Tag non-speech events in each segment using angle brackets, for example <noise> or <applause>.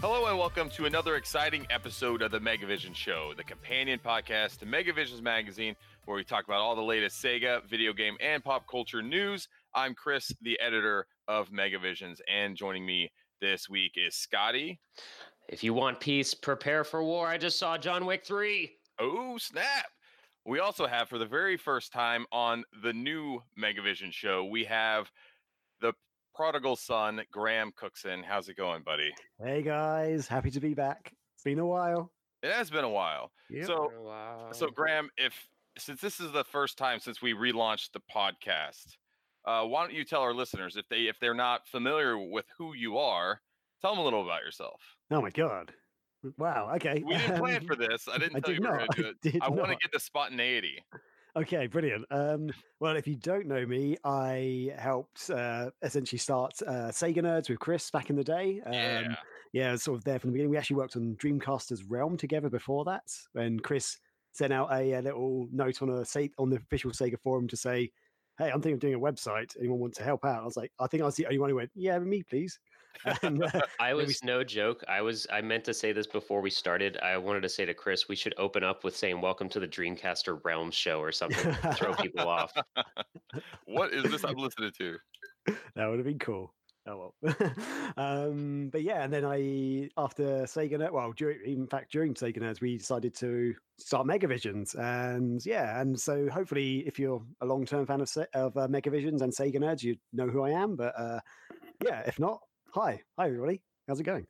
Hello and welcome to another exciting episode of the Megavision Show, the companion podcast to Megavision's magazine, where we talk about all the latest Sega, video game, and pop culture news. I'm Chris, the editor of Megavisions, and joining me this week is Scotty. If you want peace, prepare for war. I just saw John Wick 3. Oh, snap! We also have, for the very first time on the new Megavision Show, we have prodigal son, Graham Cookson. How's it going, buddy? Hey guys, happy to be back. It's been a while. It has been a while. Yep. So, wow. so Graham, if since this is the first time since we relaunched the podcast, uh, why don't you tell our listeners if they if they're not familiar with who you are, tell them a little about yourself. Oh my god. Wow. Okay. We didn't plan Um, for this. I didn't I tell did you we were not. going to do <laughs> I it. did I want to get the spontaneity. Okay, brilliant. Um, well, if you don't know me, I helped uh, essentially start uh, Sega Nerds with Chris back in the day. Um, Yeah. yeah, sort of there from the beginning. We actually worked on Dreamcaster's Realm together before that. When Chris sent out a, a little note on a on the official Sega forum to say, "Hey, I'm thinking of doing a website. Anyone want to help out?" I was like, I think I was the only one who went, "Yeah, me, please." <laughs> And, uh, <laughs> I then we was no joke. I was I meant to say this before we started. I wanted to say to Chris, we should open up with saying welcome to the Dreamcaster Realm show or something. Throw people off. <laughs> What is this I'm listening to? that would have been cool. Oh well. um, but yeah, and then I after Sega Nerd, well, during, in fact, during Sega Nerds, we decided to start Megavisions, and yeah, and so hopefully, if you're a long term fan of of uh, Megavisions and Sega Nerds, you know who I am. But uh, yeah, if not, hi, hi everybody, how's it going?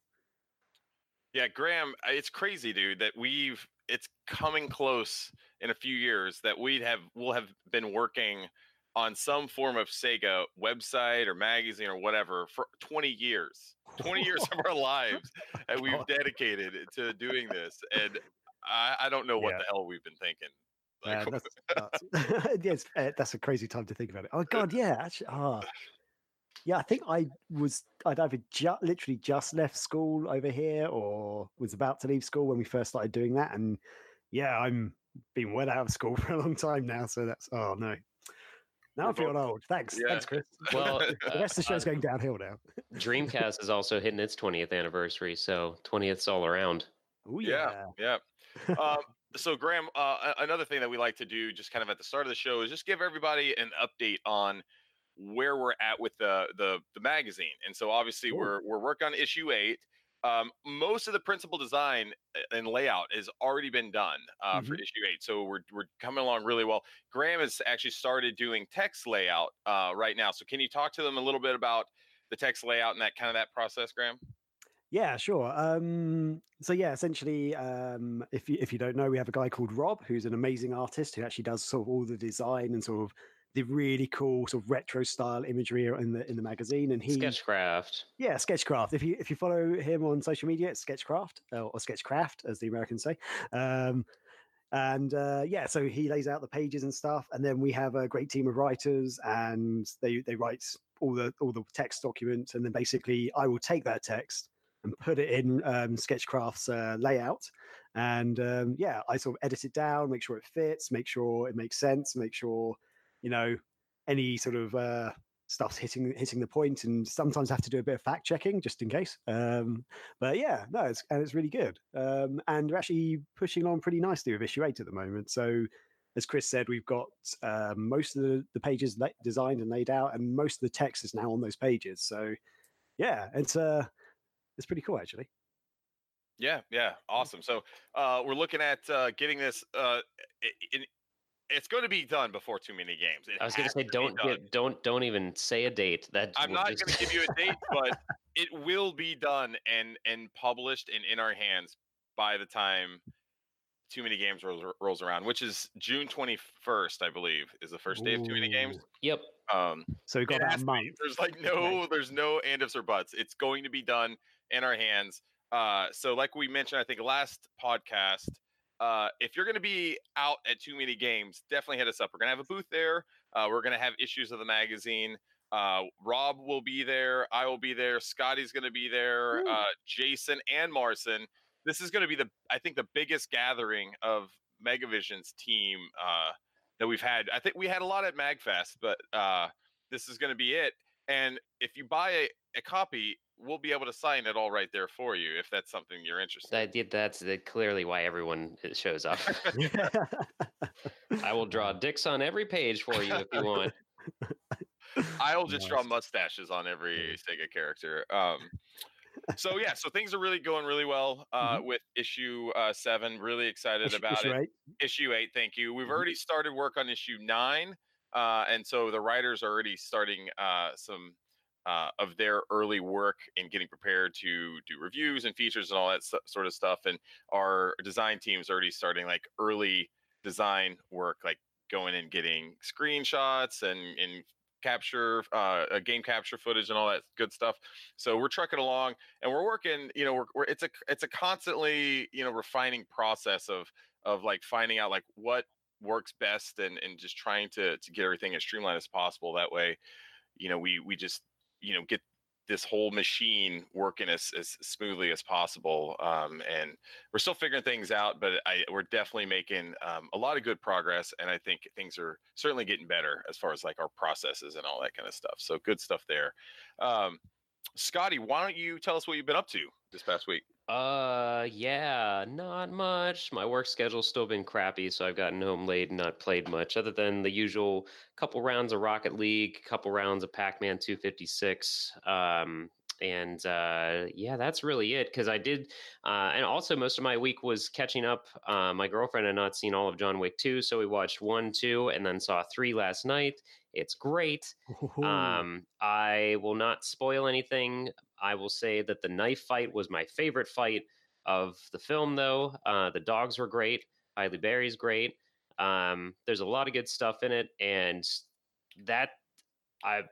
Yeah, Graham, uh, it's crazy, dude, that we've it's coming close in a few years that we'd have we'll have been working on some form of Sega website or magazine or whatever for 20 years. <laughs> 20 years of our lives <laughs> that we've dedicated to doing this. And I, I don't know what Yeah. the hell we've been thinking. Yeah, Like, <laughs> that's, that's, yes, uh, that's a crazy time to think about it. Oh God, yeah, actually, ah, yeah. I think I was I'd either ju- literally just left school over here or was about to leave school when we first started doing that, and yeah, I'm been well out of school <laughs> for a long time now. So that's oh no. Now We're I'm feeling both- old. Thanks, Yeah. thanks, Chris. <laughs> Well, <laughs> the rest of the show's uh, going downhill now. Dreamcast is also hitting its 20th anniversary, so 20th's all around. Oh yeah, yeah. um, so, Graham, uh, another thing that we like to do, just kind of at the start of the show, is just give everybody an update on where we're at with the the, the magazine. And so, obviously, Cool. we're we're working on issue eight. Um, most of the principal design uh, and layout has already been done uh, for issue eight, so we're we're coming along really well. Graham has actually started doing text layout uh, right now. So, can you talk to them a little bit about the text layout and that kind of that process, Graham? Yeah, sure. Um, so yeah, essentially, um, if you if you don't know, we have a guy called Rob, who's an amazing artist who actually does sort of all the design and sort of the really cool sort of retro style imagery in the in the magazine. And he, Sketchcraft. yeah, Sketchcraft. If you if you follow him on social media, it's Sketchcraft uh, or Sketchcraft, as the Americans say. Um, and uh, yeah, so he lays out the pages and stuff, and then we have a great team of writers, and they they write all the all the text documents, and then basically I will take that text and put it in um, Sketchcraft's uh, layout, and um, yeah, I sort of edit it down, make sure it fits, make sure it makes sense, make sure you know any sort of uh, stuff's hitting hitting the point, and sometimes have to do a bit of fact checking just in case. Um, but yeah, no, it's and it's really good, um, and we're actually pushing along pretty nicely with issue eight at the moment. So. As Chris said, we've got um, most of the, the pages la- designed and laid out, and most of the text is now on those pages. So, yeah, it's uh, it's pretty cool actually. Yeah, yeah, awesome. So uh, we're looking at uh, getting this. Uh, in, it's going to be done before too many games. It I was going to say, don't done. get, don't don't even say a date. That I'm not just- going to give you a date, <laughs> but it will be done and and published and in our hands by the time too many games rolls, rolls around, which is June 21st, I believe, is the first day of too many games. Yep. Um, So we've got It about has a to be. month. there's like no, there's no and ifs or buts. It's going to be done in our hands. Uh, so like we mentioned, I think last podcast, uh, if you're going to be out at too many games, definitely hit us up. We're going to have a booth there. Uh, we're going to have issues of the magazine. Uh, Rob will be there. I will be there. Scotty's going to be there. Uh, Jason and Marson. This is going to be the, I think, the biggest gathering of Megavision's team uh, that we've had. I think we had a lot at Magfest, but uh, this is going to be it. And if you buy a, a copy, we'll be able to sign it all right there for you if that's something you're interested. in. That, yeah, that's clearly why everyone uh, shows up. <laughs> <laughs> I will draw dicks on every page for you if you want. I'll just draw mustaches on every Sega character. Um, so yeah, so things are really going really well uh, with issue uh, seven. Really excited Issue- about issue it. eight. Issue eight, thank you. We've Mhm. already started work on issue nine, uh, and so the writers are already starting uh, some uh, of their early work in getting prepared to do reviews and features and all that st- sort of stuff. And our design team's already starting like early design work, like going and getting screenshots and and capture uh, uh, game capture footage and all that good stuff. So we're trucking along and we're working. You know, we're, we're it's a it's a constantly you know refining process of of like finding out like what works best and and just trying to to get everything as streamlined as possible. That way, you know, we we just you know get this whole machine working as, as smoothly as possible. Um, and we're still figuring things out, but I, we're definitely making um, a lot of good progress. And I think things are certainly getting better as far as like our processes and all that kind of stuff. So good stuff there. Um, Scotty, why don't you tell us what you've been up to this past week? Uh, yeah, not much. My work schedule's still been crappy, so I've gotten home late and not played much, other than the usual couple rounds of Rocket League, couple rounds of Pac-Man 256. Um, and uh, yeah, that's really it. Because I did, uh, and also most of my week was catching up. Uh, my girlfriend had not seen all of John Wick 2, so we watched one, two, and then saw three last night. It's great. Um, I will not spoil anything. I will say that the knife fight was my favorite fight of the film, though. Uh, the dogs were great. Halle Berry's great. Um, there's a lot of good stuff in it, and that I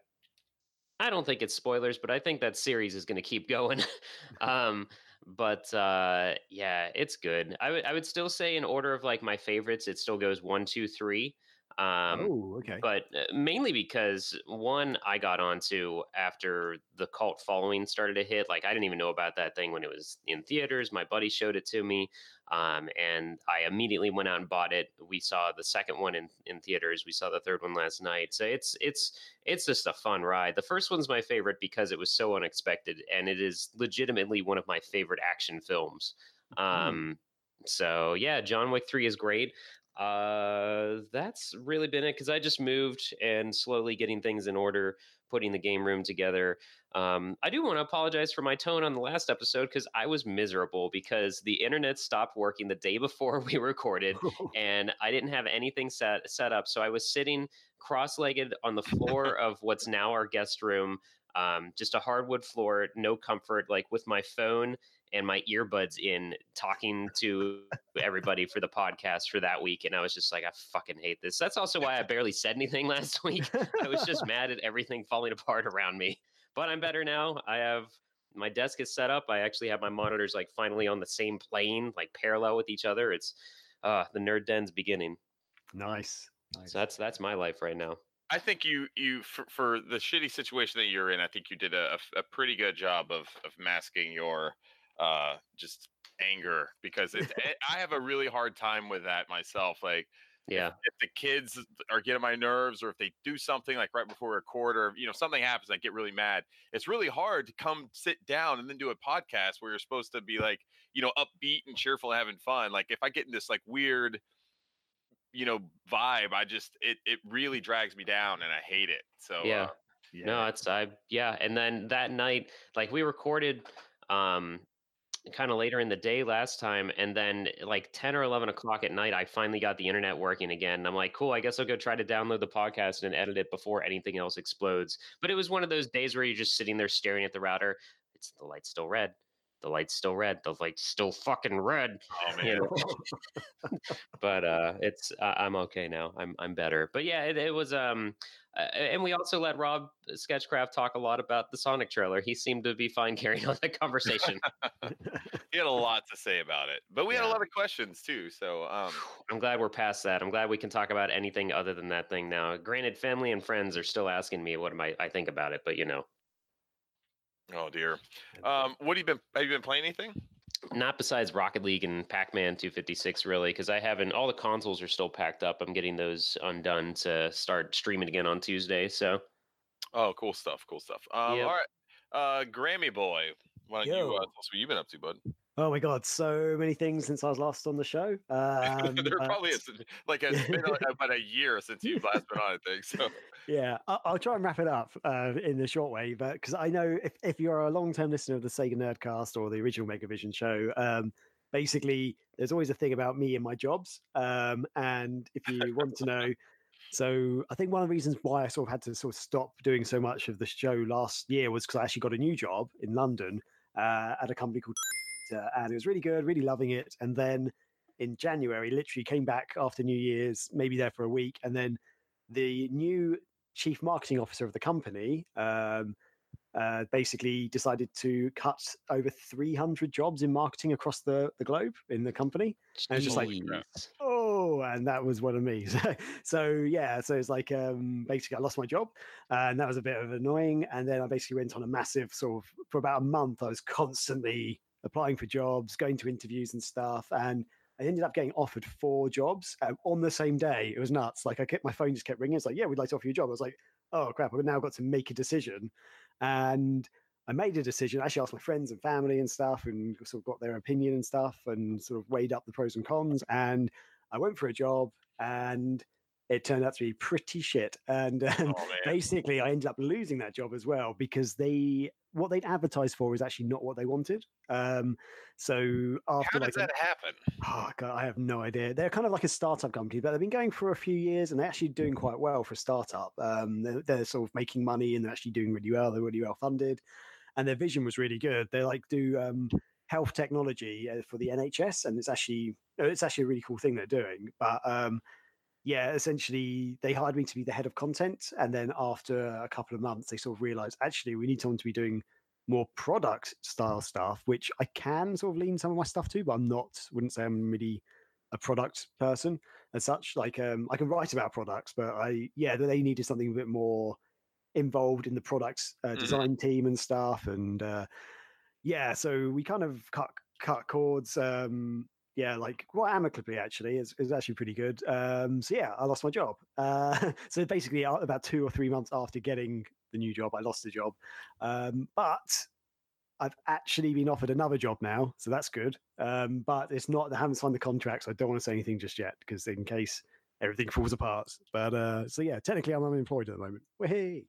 I don't think it's spoilers, but I think that series is going to keep going. <laughs> um, but uh, yeah, it's good. I would I would still say in order of like my favorites, it still goes one, two, three. Um, oh, okay. but uh, mainly because one I got onto after the cult following started to hit. Like I didn't even know about that thing when it was in theaters. My buddy showed it to me, um, and I immediately went out and bought it. We saw the second one in in theaters. We saw the third one last night. So it's it's it's just a fun ride. The first one's my favorite because it was so unexpected, and it is legitimately one of my favorite action films. Um, so yeah, John Wick three is great. Uh, that's really been it because I just moved and slowly getting things in order, putting the game room together. Um, I do want to apologize for my tone on the last episode because I was miserable because the internet stopped working the day <laughs> before we recorded <laughs> and I didn't have anything set set up. So I was sitting cross-legged on the floor <laughs> of what's now our guest room, um, just a hardwood floor, no comfort, like with my phone and my earbuds in, talking to everybody for the podcast for that week. And I was just like, I fucking hate this. That's also why I barely said anything <laughs> last week. I was just <laughs> mad at everything falling apart around me. But I'm better now. I have my desk is set up. I actually have my monitors like finally on the same plane, like parallel with each other. It's uh the nerd den's beginning. nice. nice. So that's that's my life right now. I think you you for, for the shitty situation that you're in, I think you did a pretty good job of of masking your uh just anger because it, it, I have a really hard time with that myself. Like Yeah. if the kids are getting my nerves or if they do something like right before a or you know something happens, I get really mad. It's really hard to come sit down and then do a podcast where you're supposed to be like you know upbeat and cheerful and having fun. Like if I get in this like weird you know vibe i just it it really drags me down and i hate it so Yeah. uh, yeah. No, it's I yeah, and then that night, like we recorded um kind of later in the day last time, and then eh, like 10 or 11 o'clock at night, I finally got the internet working again. I'm like, cool, I guess I'll go try to download the podcast and edit it before anything else explodes. But it was one of those days where you're just sitting there staring at the router. It's the light's still red. The light's still red. The light's still fucking red. oh man You know? <laughs> <laughs> but uh it's uh, i'm okay now i'm i'm better but yeah it, it was um uh, and we also let rob sketchcraft talk a lot about the sonic trailer he seemed to be fine <laughs> carrying on the conversation he had a lot to say about it but we had a lot of questions too so um i'm glad we're past that i'm glad we can talk about anything other than that thing now granted family and friends are still asking me what am i i think about it but you know oh dear um what have you been have you been playing anything not besides rocket league and pac-man 256 really because i haven't all the consoles are still packed up i'm getting those undone to start streaming again on tuesday so oh cool stuff cool stuff um Yep. all right uh, Grammy boy. Why don't you uh, tell us what you've been up to, bud? Oh my god, so many things since I was last on the show. <laughs> Um, there probably is like it's been <laughs> about a year since you've last been on. I think so. Yeah, I'll try and wrap it up uh, in the short way, but because I know if, if you're a long term listener of the Sega Nerdcast or the original Megavision show, um, basically there's always a thing about me and my jobs. Um, and if you want to know, so I think one of the reasons why I sort of had to sort of stop doing so much of the show last year was because I actually got a new job in London uh, at a company called, and it was really good, really loving it. And then in January, literally came back after New Year's, maybe there for a week, and then the new chief marketing officer of the company um, uh, basically decided to cut over 300 jobs in marketing across the, the globe in the company. And just like- Oh, and that was one of me. <laughs> So, so yeah, so it's like um, basically I lost my job, and that was a bit of annoying. And then I basically went on a massive sort of for about a month. I was constantly applying for jobs, going to interviews and stuff, and I ended up getting offered four jobs um, on the same day. It was nuts. Like I kept my phone just kept ringing. It's like, yeah, we'd like to offer you a job. I was like, oh crap, I've now got to make a decision, and I made a decision. I actually asked my friends and family and stuff, and sort of got their opinion and stuff, and sort of weighed up the pros and cons. And I went for a job, and it turned out to be pretty shit. And <laughs> um, Oh basically, I ended up losing that job as well because they what they'd advertised for was actually not what they wanted. Um, so after How like that happen? Oh God, I have no idea. They're kind of like a startup company, but they've been going for a few years and they're actually doing quite well for a startup. Um, they're, they're sort of making money and they're actually doing really well. They're really well funded, and their vision was really good. They like do um, health technology uh, for the NHS, and it's actually it's actually a really cool thing they're doing. But um, yeah, essentially they hired me to be the head of content, and then after a couple of months, they sort of realized actually we need someone to be doing more product style stuff, which I can sort of lean some of my stuff to, but I'm not. Wouldn't say I'm really a product person as such. Like um, I can write about products, but I yeah, they needed something a bit more involved in the product uh, Mhm. design team and stuff. And uh, yeah, so we kind of cut cut cords. Um, yeah, like quite amicably actually. It's, it's actually pretty good. Um, so yeah, I lost my job. Uh, <laughs> so basically, about two or three months after getting the new job, I lost the job. Um, but I've actually been offered another job now, so that's good. Um, but it's not. They haven't signed the contract, so I don't want to say anything just yet because in case everything <laughs> falls apart. But uh, so yeah, technically I'm unemployed at the moment. Whee!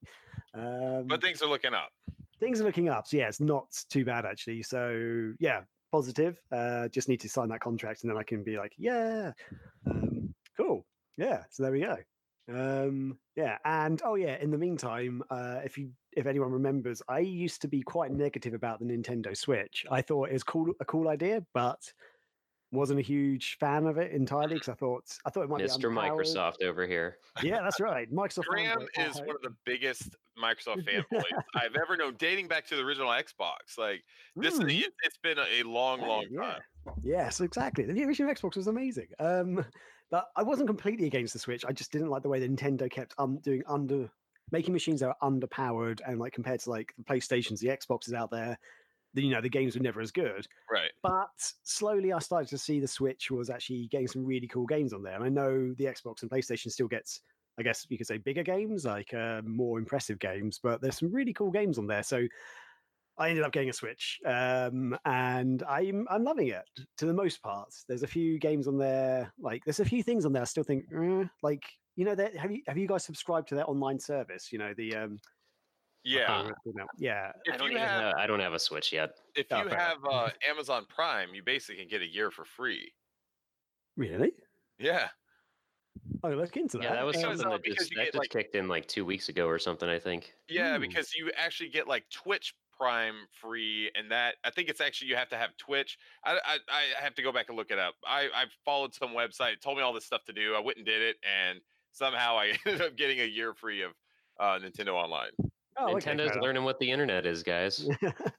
Um, But things are looking up. things are looking up. So yeah, it's not too bad actually. So yeah, positive. Uh, just need to sign that contract, and then I can be like, yeah, um, cool. Yeah. So there we go. Um, yeah, and oh yeah. In the meantime, uh, if you if anyone remembers, I used to be quite negative about the Nintendo Switch. I thought it was cool a cool idea, but wasn't a huge fan of it entirely because I thought I thought it might be Mr. underpowered. Microsoft over here. Yeah, that's right. Microsoft. Graham fanboy. is one of the biggest Microsoft fanboys <laughs> I've ever known, dating back to the original Xbox. Like this, mm. it, it's been a, a long, long yeah. time. Yes, exactly. The original Xbox was amazing. Um, but I wasn't completely against the Switch. I just didn't like the way that Nintendo kept um, doing under making machines that are underpowered and like compared to like the PlayStations, the Xboxes out there, the, you know, the games were never as good. Right. But slowly, I started to see the Switch was actually getting some really cool games on there. And I know the Xbox and PlayStation still gets, I guess you could say, bigger games, like uh, more impressive games. But there's some really cool games on there. So I ended up getting a Switch, um, and I'm I'm loving it to the most part. There's a few games on there, like there's a few things on there. I still think, eh, like you know, that have you have you guys subscribed to their online service? You know, the um, I Yeah. Remember what it's called now. yeah, I don't, have have, I don't have a Switch yet. if Oh, you fair have uh, Amazon Prime, you basically can get a year for free. really. Yeah. Oh, look into that. Yeah, that was Because, something uh, that just, you that get, just like- kicked in like two weeks ago or something, I think. Yeah, Ooh. because you actually get like Twitch Prime free, and that I think it's actually you have to have Twitch. I I, I have to go back and look it up. I I followed some website, told me all this stuff to do. I went and did it, and somehow I <laughs> ended up getting a year free of uh, Nintendo Online. Oh, Nintendo's enough. learning what the internet is, guys.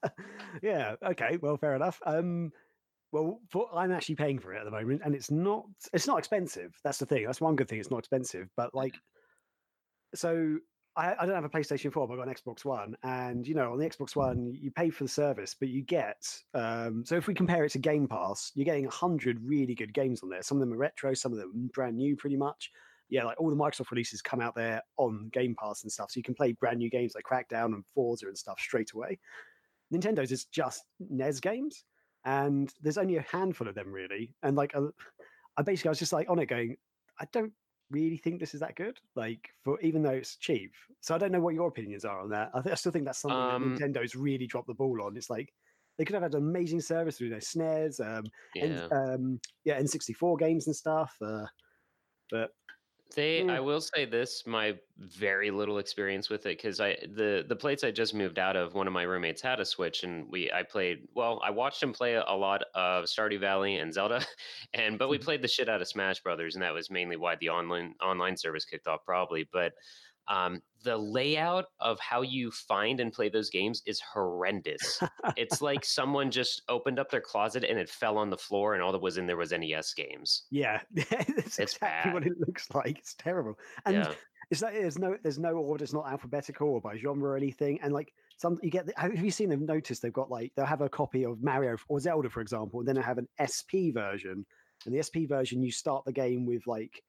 <laughs> yeah. Okay. Well, fair enough. Um, well, for, I'm actually paying for it at the moment, and it's not. It's not expensive. That's the thing. That's one good thing. It's not expensive. But like, <laughs> so I, I don't have a PlayStation 4, but I've got an Xbox One, and you know, on the Xbox One, you pay for the service, but you get. Um, so if we compare it to Game Pass, you're getting hundred really good games on there. Some of them are retro, some of them brand new, pretty much. Yeah, like all the Microsoft releases come out there on Game Pass and stuff, so you can play brand new games like Crackdown and Forza and stuff straight away. Nintendo's is just NES games, and there's only a handful of them really. And like, uh, I basically I was just like on it going, I don't really think this is that good. Like for even though it's cheap, so I don't know what your opinions are on that. I, th- I still think that's something Um, that Nintendo's really dropped the ball on. It's like they could have had an amazing service through their SNES, um, Yeah. and um, yeah, N64 games and stuff. Uh, but They, Mm. I will say this, my very little experience with it, because I the the plates I just moved out of, one of my roommates had a Switch, and we I played. Well, I watched him play a lot of Stardew Valley and Zelda, <laughs> and but we Mhm. played the shit out of Smash Brothers, and that was mainly why the online online service kicked off, probably. But um, the layout of how you find and play those games is horrendous. it's <laughs> like someone just opened up their closet and it fell on the floor, and all that was in there was NES games. yeah, <laughs> it's, It's exactly what it looks like. It's terrible, and yeah. it's like there's no there's no order. It's not alphabetical or by genre or anything. And like some you get, the, have you seen them? Noticed they've got like they'll have a copy of Mario or Zelda, for example, and then they have an SP version. And the SP version, you start the game with like.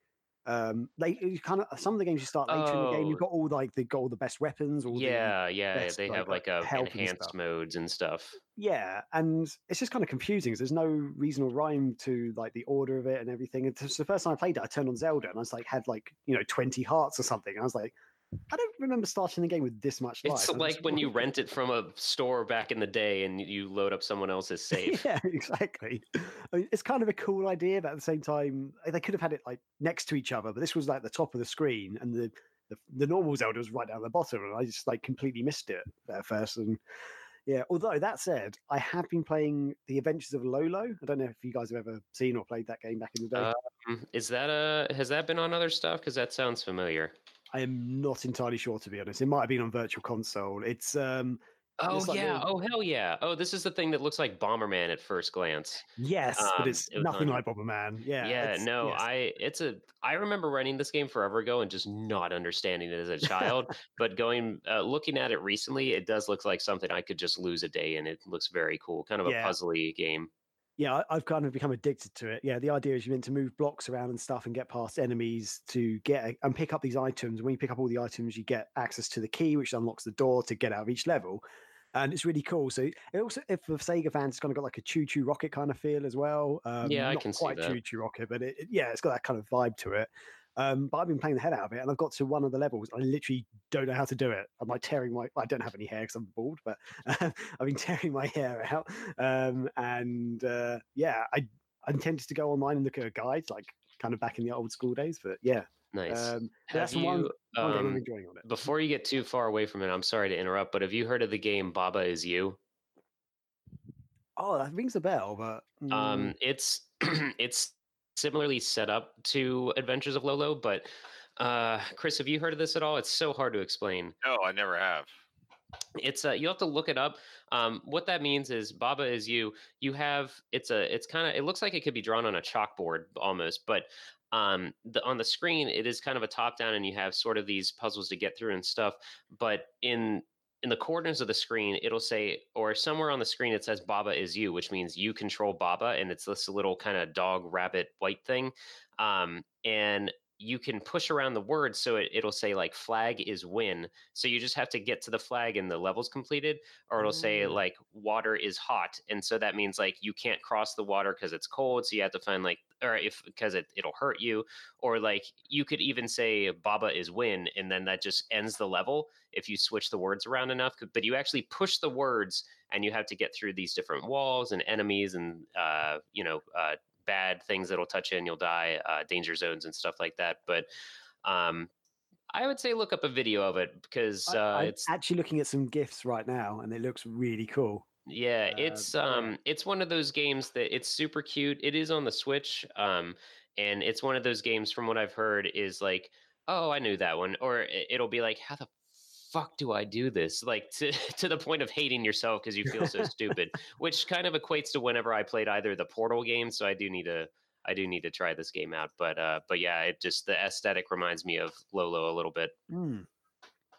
Um, they you kind of some of the games you start later in the game. Oh. You've got all like the got all the best weapons. All the, Yeah, yeah, best, they like, have like a and enhanced stuff. modes and stuff. Yeah, and it's just kind of confusing. There's no reason or rhyme to like the order of it and everything. It's just the first time I played it, I turned on Zelda and I was like, had like you know 20 hearts or something. And I was like, I don't remember starting the game with this much life. It's I'm like when you rent it from a store back in the day and you load up someone else's save. <laughs> yeah, exactly. I mean, it's kind of a cool idea, but at the same time, they could have had it like next to each other. But this was like the top of the screen, and the the, the normal Zelda was right down the bottom, and I just like completely missed it at first. And yeah, although that said, I have been playing The Adventures of Lolo. I don't know if you guys have ever seen or played that game back in the day. Uh, Mm, Is that a has that been on other stuff? Because that sounds familiar. I am not entirely sure, to be honest. It might have been on Virtual Console. It's um Oh It's like yeah! little- Oh hell yeah! Oh, this is the thing that looks like Bomberman at first glance. yes, but Um, it's it nothing on- like Bomberman. Yeah, Yeah, no, yes. I it's a I remember running this game forever ago and just not understanding it as a child. <laughs> but going uh, looking at it recently, it does look like something I could just lose a day in. It looks very cool, kind of a Yeah. puzzly game. Yeah, I've kind of become addicted to it. Yeah, the idea is you're meant to move blocks around and stuff and get past enemies to get a- and pick up these items. When you pick up all the items, you get access to the key, which unlocks the door to get out of each level. And it's really cool. So it also, if for Sega fans, it's kind of got like a ChuChu Rocket kind of feel as well. Um, Yeah, I not can see quite. ChuChu Rocket, but it, it- yeah, it's got that kind of vibe to it. Um, but I've been playing the head out of it, and I've got to one of the levels. I literally don't know how to do it. I'm like tearing my. I don't have any hair because I'm bald, but <laughs> I've been tearing my hair out. Um, and uh, yeah, I I intended to go online and look at a guide, like kind of back in the old school days. But yeah, Nice. um, that's you one, one game I'm um, enjoying on it. before you get too far away from it? I'm sorry to interrupt, but have you heard of the game Baba Is You? Oh, that rings a bell, but mm, Um, it's <clears throat> it's similarly set up to Adventures of Lolo, but uh, Chris, have you heard of this at all? It's so hard to explain. No, I never have. It's uh, you have to look it up. Um, what that means is Baba is you. You have it's a it's kind of it looks like it could be drawn on a chalkboard almost, but um, the on the screen it is kind of a top down, and you have sort of these puzzles to get through and stuff. But in in the corners of the screen, it'll say, or somewhere on the screen, it says Baba is you, which means you control Baba, and it's this little kind of dog, rabbit, white thing. Um, and you can push around the words so it, it'll say like flag is win. So you just have to get to the flag and the level's completed, or it'll say Mm. like water is hot. And so that means like you can't cross the water because it's cold. So you have to find like, or if because it, it'll hurt you, or like you could even say Baba is win, and then that just ends the level if you switch the words around enough. But you actually push the words and you have to get through these different walls and enemies and, uh, you know, uh, bad things that'll touch you and you'll die, uh, danger zones and stuff like that. But um, I would say look up a video of it because uh, I'm it's actually looking at some gifs right now, and it looks really cool. yeah, Uh, it's um, it's one of those games that it's super cute. It is on the Switch, um, and it's one of those games from what I've heard is like, oh, I knew that one, or it'll be like, how the fuck do I do this? Like to <laughs> to the point of hating yourself because you feel so stupid, <laughs> which kind of equates to whenever I played either the Portal game. So I do need to. I do need to try this game out, but uh, but yeah, it just the aesthetic reminds me of Lolo a little bit. Mm.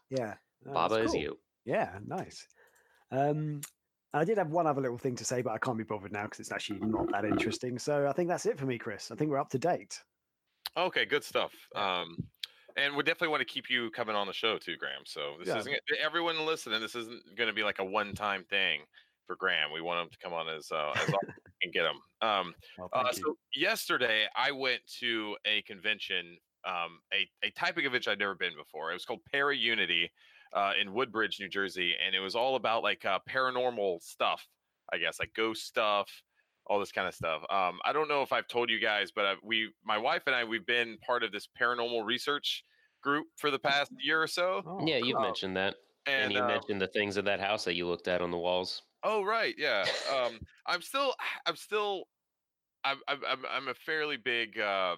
Yeah, no, that's Baba is you. Yeah, nice. Um, I did have one other little thing to say, but I can't be bothered now because it's actually not that interesting. So I think that's it for me, Chris. I think we're up to date. Okay, good stuff. Um, and we definitely want to keep you coming on the show too, Graham. So this Yeah. isn't everyone listening. This isn't going to be like a one-time thing for Graham. We want him to come on as uh, as often as we can get him. Um, Well, uh, so yesterday I went to a convention, um, a a type of convention I'd never been before. It was called Para Unity uh, in Woodbridge, New Jersey, and it was all about like uh, paranormal stuff. I guess like ghost stuff, all this kind of stuff. Um, I don't know if I've told you guys, but i we, my wife and I, we've been part of this paranormal research group for the past year or so. Oh, yeah, you've cool. mentioned that, and, And, you uh, mentioned the things in that house that you looked at on the walls. oh right, yeah. Um, <laughs> I'm still, <sighs> I'm still, I'm, I'm, I'm, I'm a fairly big uh,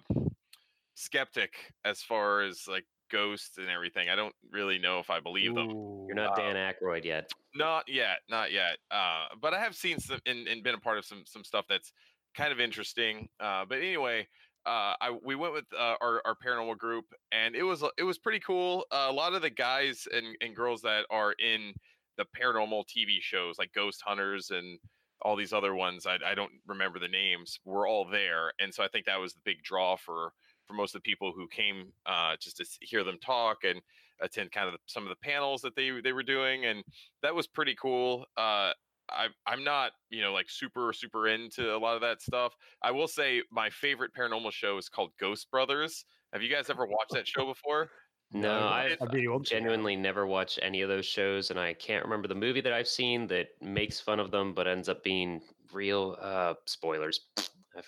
skeptic as far as like ghosts and everything. I don't really know if I believe them. You're not Dan Aykroyd yet. Not yet, not yet. Uh, but I have seen some and, and been a part of some some stuff that's kind of interesting. Uh, but anyway, uh, I we went with uh, our our paranormal group, and it was it was pretty cool. Uh, a lot of the guys and and girls that are in the paranormal TV shows like Ghost Hunters and all these other ones, I, I don't remember the names, were all there, and so I think that was the big draw for for most of the people who came uh, just to hear them talk and attend kind of the, some of the panels that they they were doing, and that was pretty cool. Uh, I, I'm not, you know, like super, super into a lot of that stuff. I will say my favorite paranormal show is called Ghost Brothers. Have you guys ever watched that show before? No, No, I it's- I really want genuinely never watched any of those shows, and I can't remember the movie that I've seen that makes fun of them, but ends up being real. Uh, spoilers.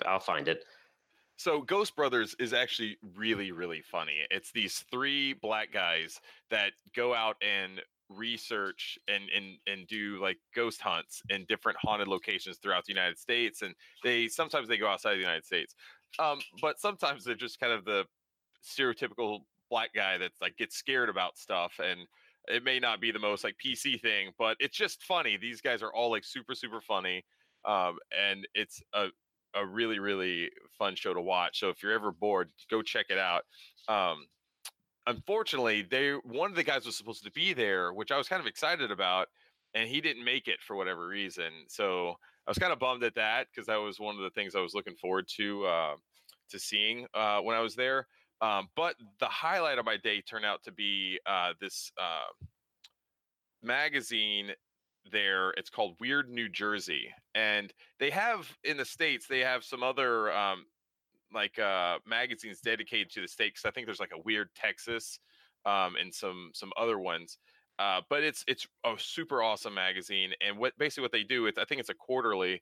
I'll find it. So Ghost Brothers is actually really, really funny. It's these three black guys that go out and research and and and do like ghost hunts in different haunted locations throughout the United States. And they sometimes they go outside of the United States, um, but sometimes they're just kind of the stereotypical black guy that's like gets scared about stuff and it may not be the most like PC thing, but it's just funny. These guys are all like super, super funny. Um, and it's a, a really, really fun show to watch. So if you're ever bored, go check it out. Um, unfortunately, they one of the guys was supposed to be there, which I was kind of excited about, and he didn't make it for whatever reason. So I was kind of bummed at that because that was one of the things I was looking forward to uh, to seeing uh, when I was there. Um, but the highlight of my day turned out to be uh, this uh, magazine there. It's called Weird New Jersey, and they have in the states they have some other um, like uh, magazines dedicated to the state. Because I think there's like a Weird Texas um, and some some other ones. Uh, but it's it's a super awesome magazine, and what basically what they do is I think it's a quarterly.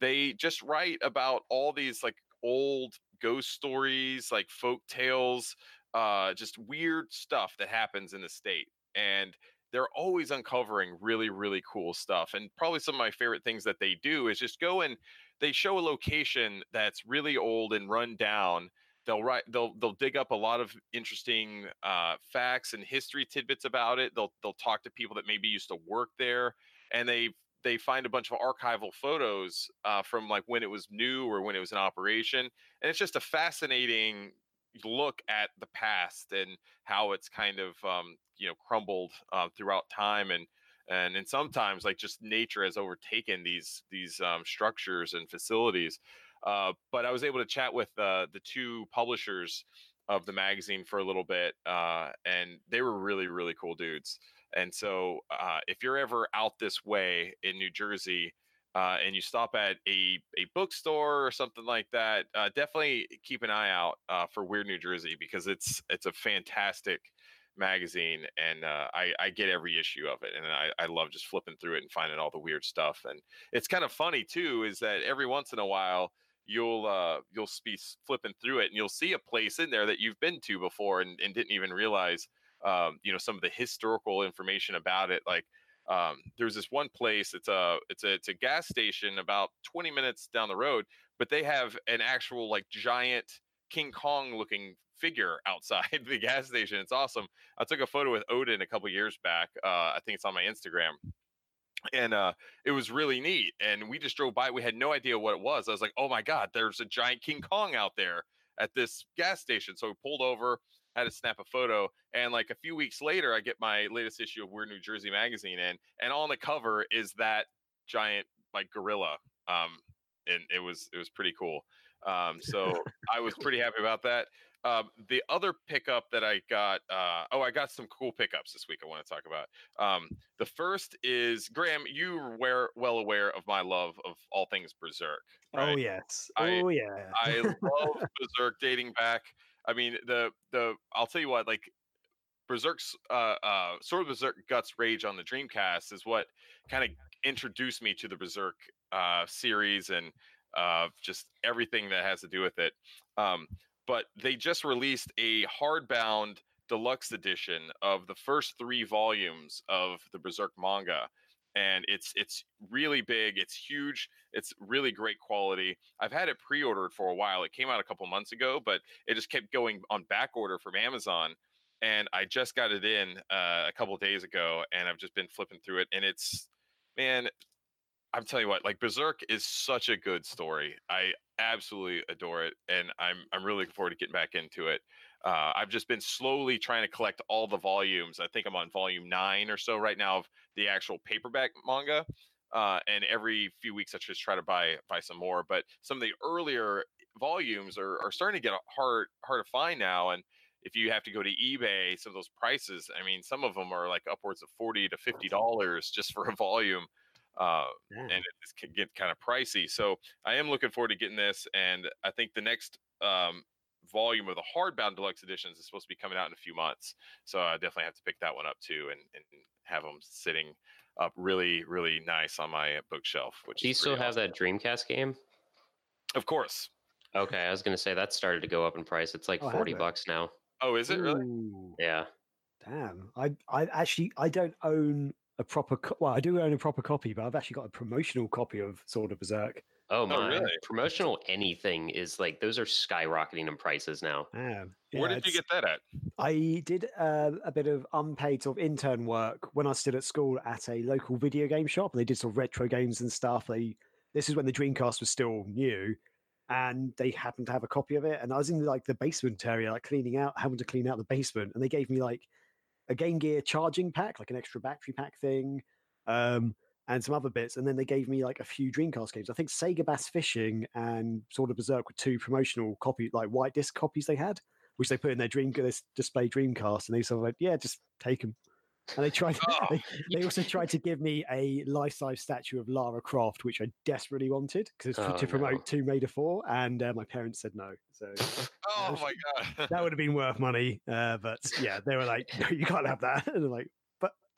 They just write about all these like old ghost stories, like folk tales, uh, just weird stuff that happens in the state, and they're always uncovering really really cool stuff. And probably some of my favorite things that they do is just go and they show a location that's really old and run down they'll write they'll they'll dig up a lot of interesting uh, facts and history tidbits about it they'll they'll talk to people that maybe used to work there and they they find a bunch of archival photos uh, from like when it was new or when it was in operation and it's just a fascinating look at the past and how it's kind of um, you know crumbled uh, throughout time and and and sometimes like just nature has overtaken these these um, structures and facilities uh, but I was able to chat with uh, the two publishers of the magazine for a little bit, uh, and they were really, really cool dudes. And so, uh, if you're ever out this way in New Jersey uh, and you stop at a, a bookstore or something like that, uh, definitely keep an eye out uh, for Weird New Jersey because it's it's a fantastic magazine and uh, I, I get every issue of it and I, I love just flipping through it and finding all the weird stuff and it's kind of funny too is that every once in a while you'll uh you'll be flipping through it and you'll see a place in there that you've been to before and, and didn't even realize um you know some of the historical information about it like um there's this one place it's a it's a it's a gas station about 20 minutes down the road but they have an actual like giant king kong looking figure outside <laughs> the gas station it's awesome. I took a photo with odin a couple years back uh i think it's on my instagram and uh it was really neat and we just drove by we had no idea what it was i was like oh my god there's a giant king kong out there at this gas station. So we pulled over had to snap a photo and like a few weeks later i get my latest issue of weird new jersey magazine in and on the cover is that giant like gorilla um and it was it was pretty cool um so <laughs> i was pretty happy about that Um, the other pickup that I got, uh, oh, I got some cool pickups this week. I want to talk about. Um, the first is Graham. You were well aware of my love of all things Berserk. Right? Oh yes. I- Oh yeah. I <laughs> love Berserk dating back. I mean, the the I'll tell you what, like Berserk's uh, uh, Sword of Berserk Guts Rage on the Dreamcast is what kind of introduced me to the Berserk uh, series and uh, just everything that has to do with it. Um, but they just released a hardbound deluxe edition of the first three volumes of the Berserk manga. And it's it's really big. It's huge. It's really great quality. I've had it pre-ordered for a while. It came out a couple months ago, but it just kept going on back order from Amazon. And I just got it in uh, a couple days ago, and I've just been flipping through it. And it's man, I'm telling you what, like Berserk is such a good story. I absolutely adore it, and I'm I'm really looking forward to getting back into it. Uh, I've just been slowly trying to collect all the volumes. I think I'm on volume nine or so right now of the actual paperback manga. Uh, and every few weeks, I just try to buy buy some more. But some of the earlier volumes are, are starting to get hard hard to find now. And if you have to go to eBay, some of those prices, I mean, some of them are like upwards of forty to fifty dollars just for a volume. Uh, and it can get kind of pricey. So I am looking forward to getting this, and I think the next um, volume of the hardbound deluxe editions is supposed to be coming out in a few months. So I definitely have to pick that one up too, and, and have them sitting up really, really nice on my bookshelf. Which Do you is still pretty have that Dreamcast game? Of course. Okay, I was gonna say that started to go up in price. It's like Oh, forty bucks now. Oh, is it really? Ooh, Yeah. Damn. I I actually I don't own a proper co- well I do own a proper copy, but I've actually got a promotional copy of Sword of Berserk. Oh my! really? Promotional anything is like those are skyrocketing in prices now. Damn. Where did you get that at? I did uh, a bit of unpaid sort of intern work when I was still at school at a local video game shop. They did sort of retro games and stuff. They this is when the Dreamcast was still new, and they happened to have a copy of it. And I was in like the basement area, like cleaning out, having to clean out the basement, and they gave me like a Game Gear charging pack, like an extra battery pack thing, um, and some other bits. And then they gave me like a few Dreamcast games. I think Sega Bass Fishing and Sword of Berserk were two promotional copy, like white disc copies they had which they put in their dream this display Dreamcast, and they sort of like, yeah, just take them. And they tried. <laughs> Oh, they, <laughs> they also tried to give me a life-size statue of Lara Croft, which I desperately wanted because it's Oh, to promote no. Tomb Raider Four, and uh, my parents said no. So <laughs> Oh my god. that would have been worth money. Uh, but yeah, they were like, no, you can't have that. And I'm like,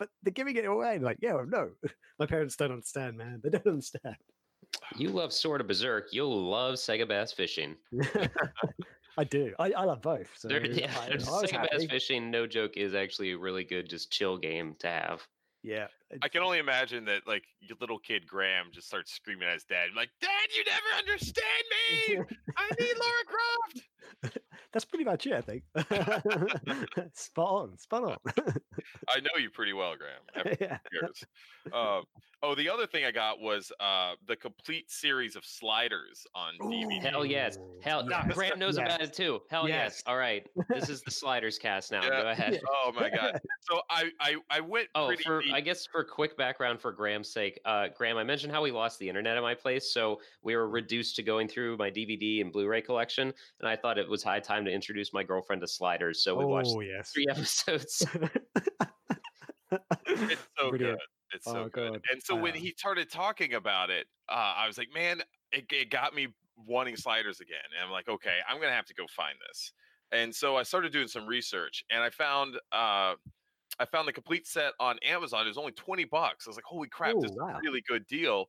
but but they're giving it away. And like, yeah, no. <laughs> My parents don't understand, man. They don't understand. You love Sword of Berserk. You'll love Sega Bass Fishing. <laughs> I do. I, I love both. So There, <laughs> yeah, I, I was Sega Bass. Fishing, no joke, is actually a really good, just chill game to have. Yeah. I can only imagine that like your little kid Graham just starts screaming at his dad, like, Dad, you never understand me. I need Lara Croft. That's pretty much it, I think. <laughs> spot on, spot on. I know you pretty well, Graham. <laughs> yeah. years. Um, oh, the other thing I got was uh, the complete series of sliders on DVD. Hell yes. Hell, yes, <laughs> Grant knows about it too. Hell yes. yes. All right. This is the sliders cast now. Yeah. Go ahead. Oh my god! So I I, I went Oh, pretty for deep. I guess for quick background for Graham's sake, uh, Graham, I mentioned how we lost the internet at my place, so we were reduced to going through my DVD and Blu-ray collection, and I thought it was high time to introduce my girlfriend to Sliders. So we watched oh yes. three <laughs> episodes. It's <laughs> so Brilliant. good. It's so Oh, good. God. And so when he started talking about it, uh, I was like, man, it, it got me wanting sliders again. And I'm like, okay, I'm gonna have to go find this. And so I started doing some research, and I found uh, I found the complete set on Amazon. It was only twenty bucks. I was like, holy crap, Oh, this is a really good deal.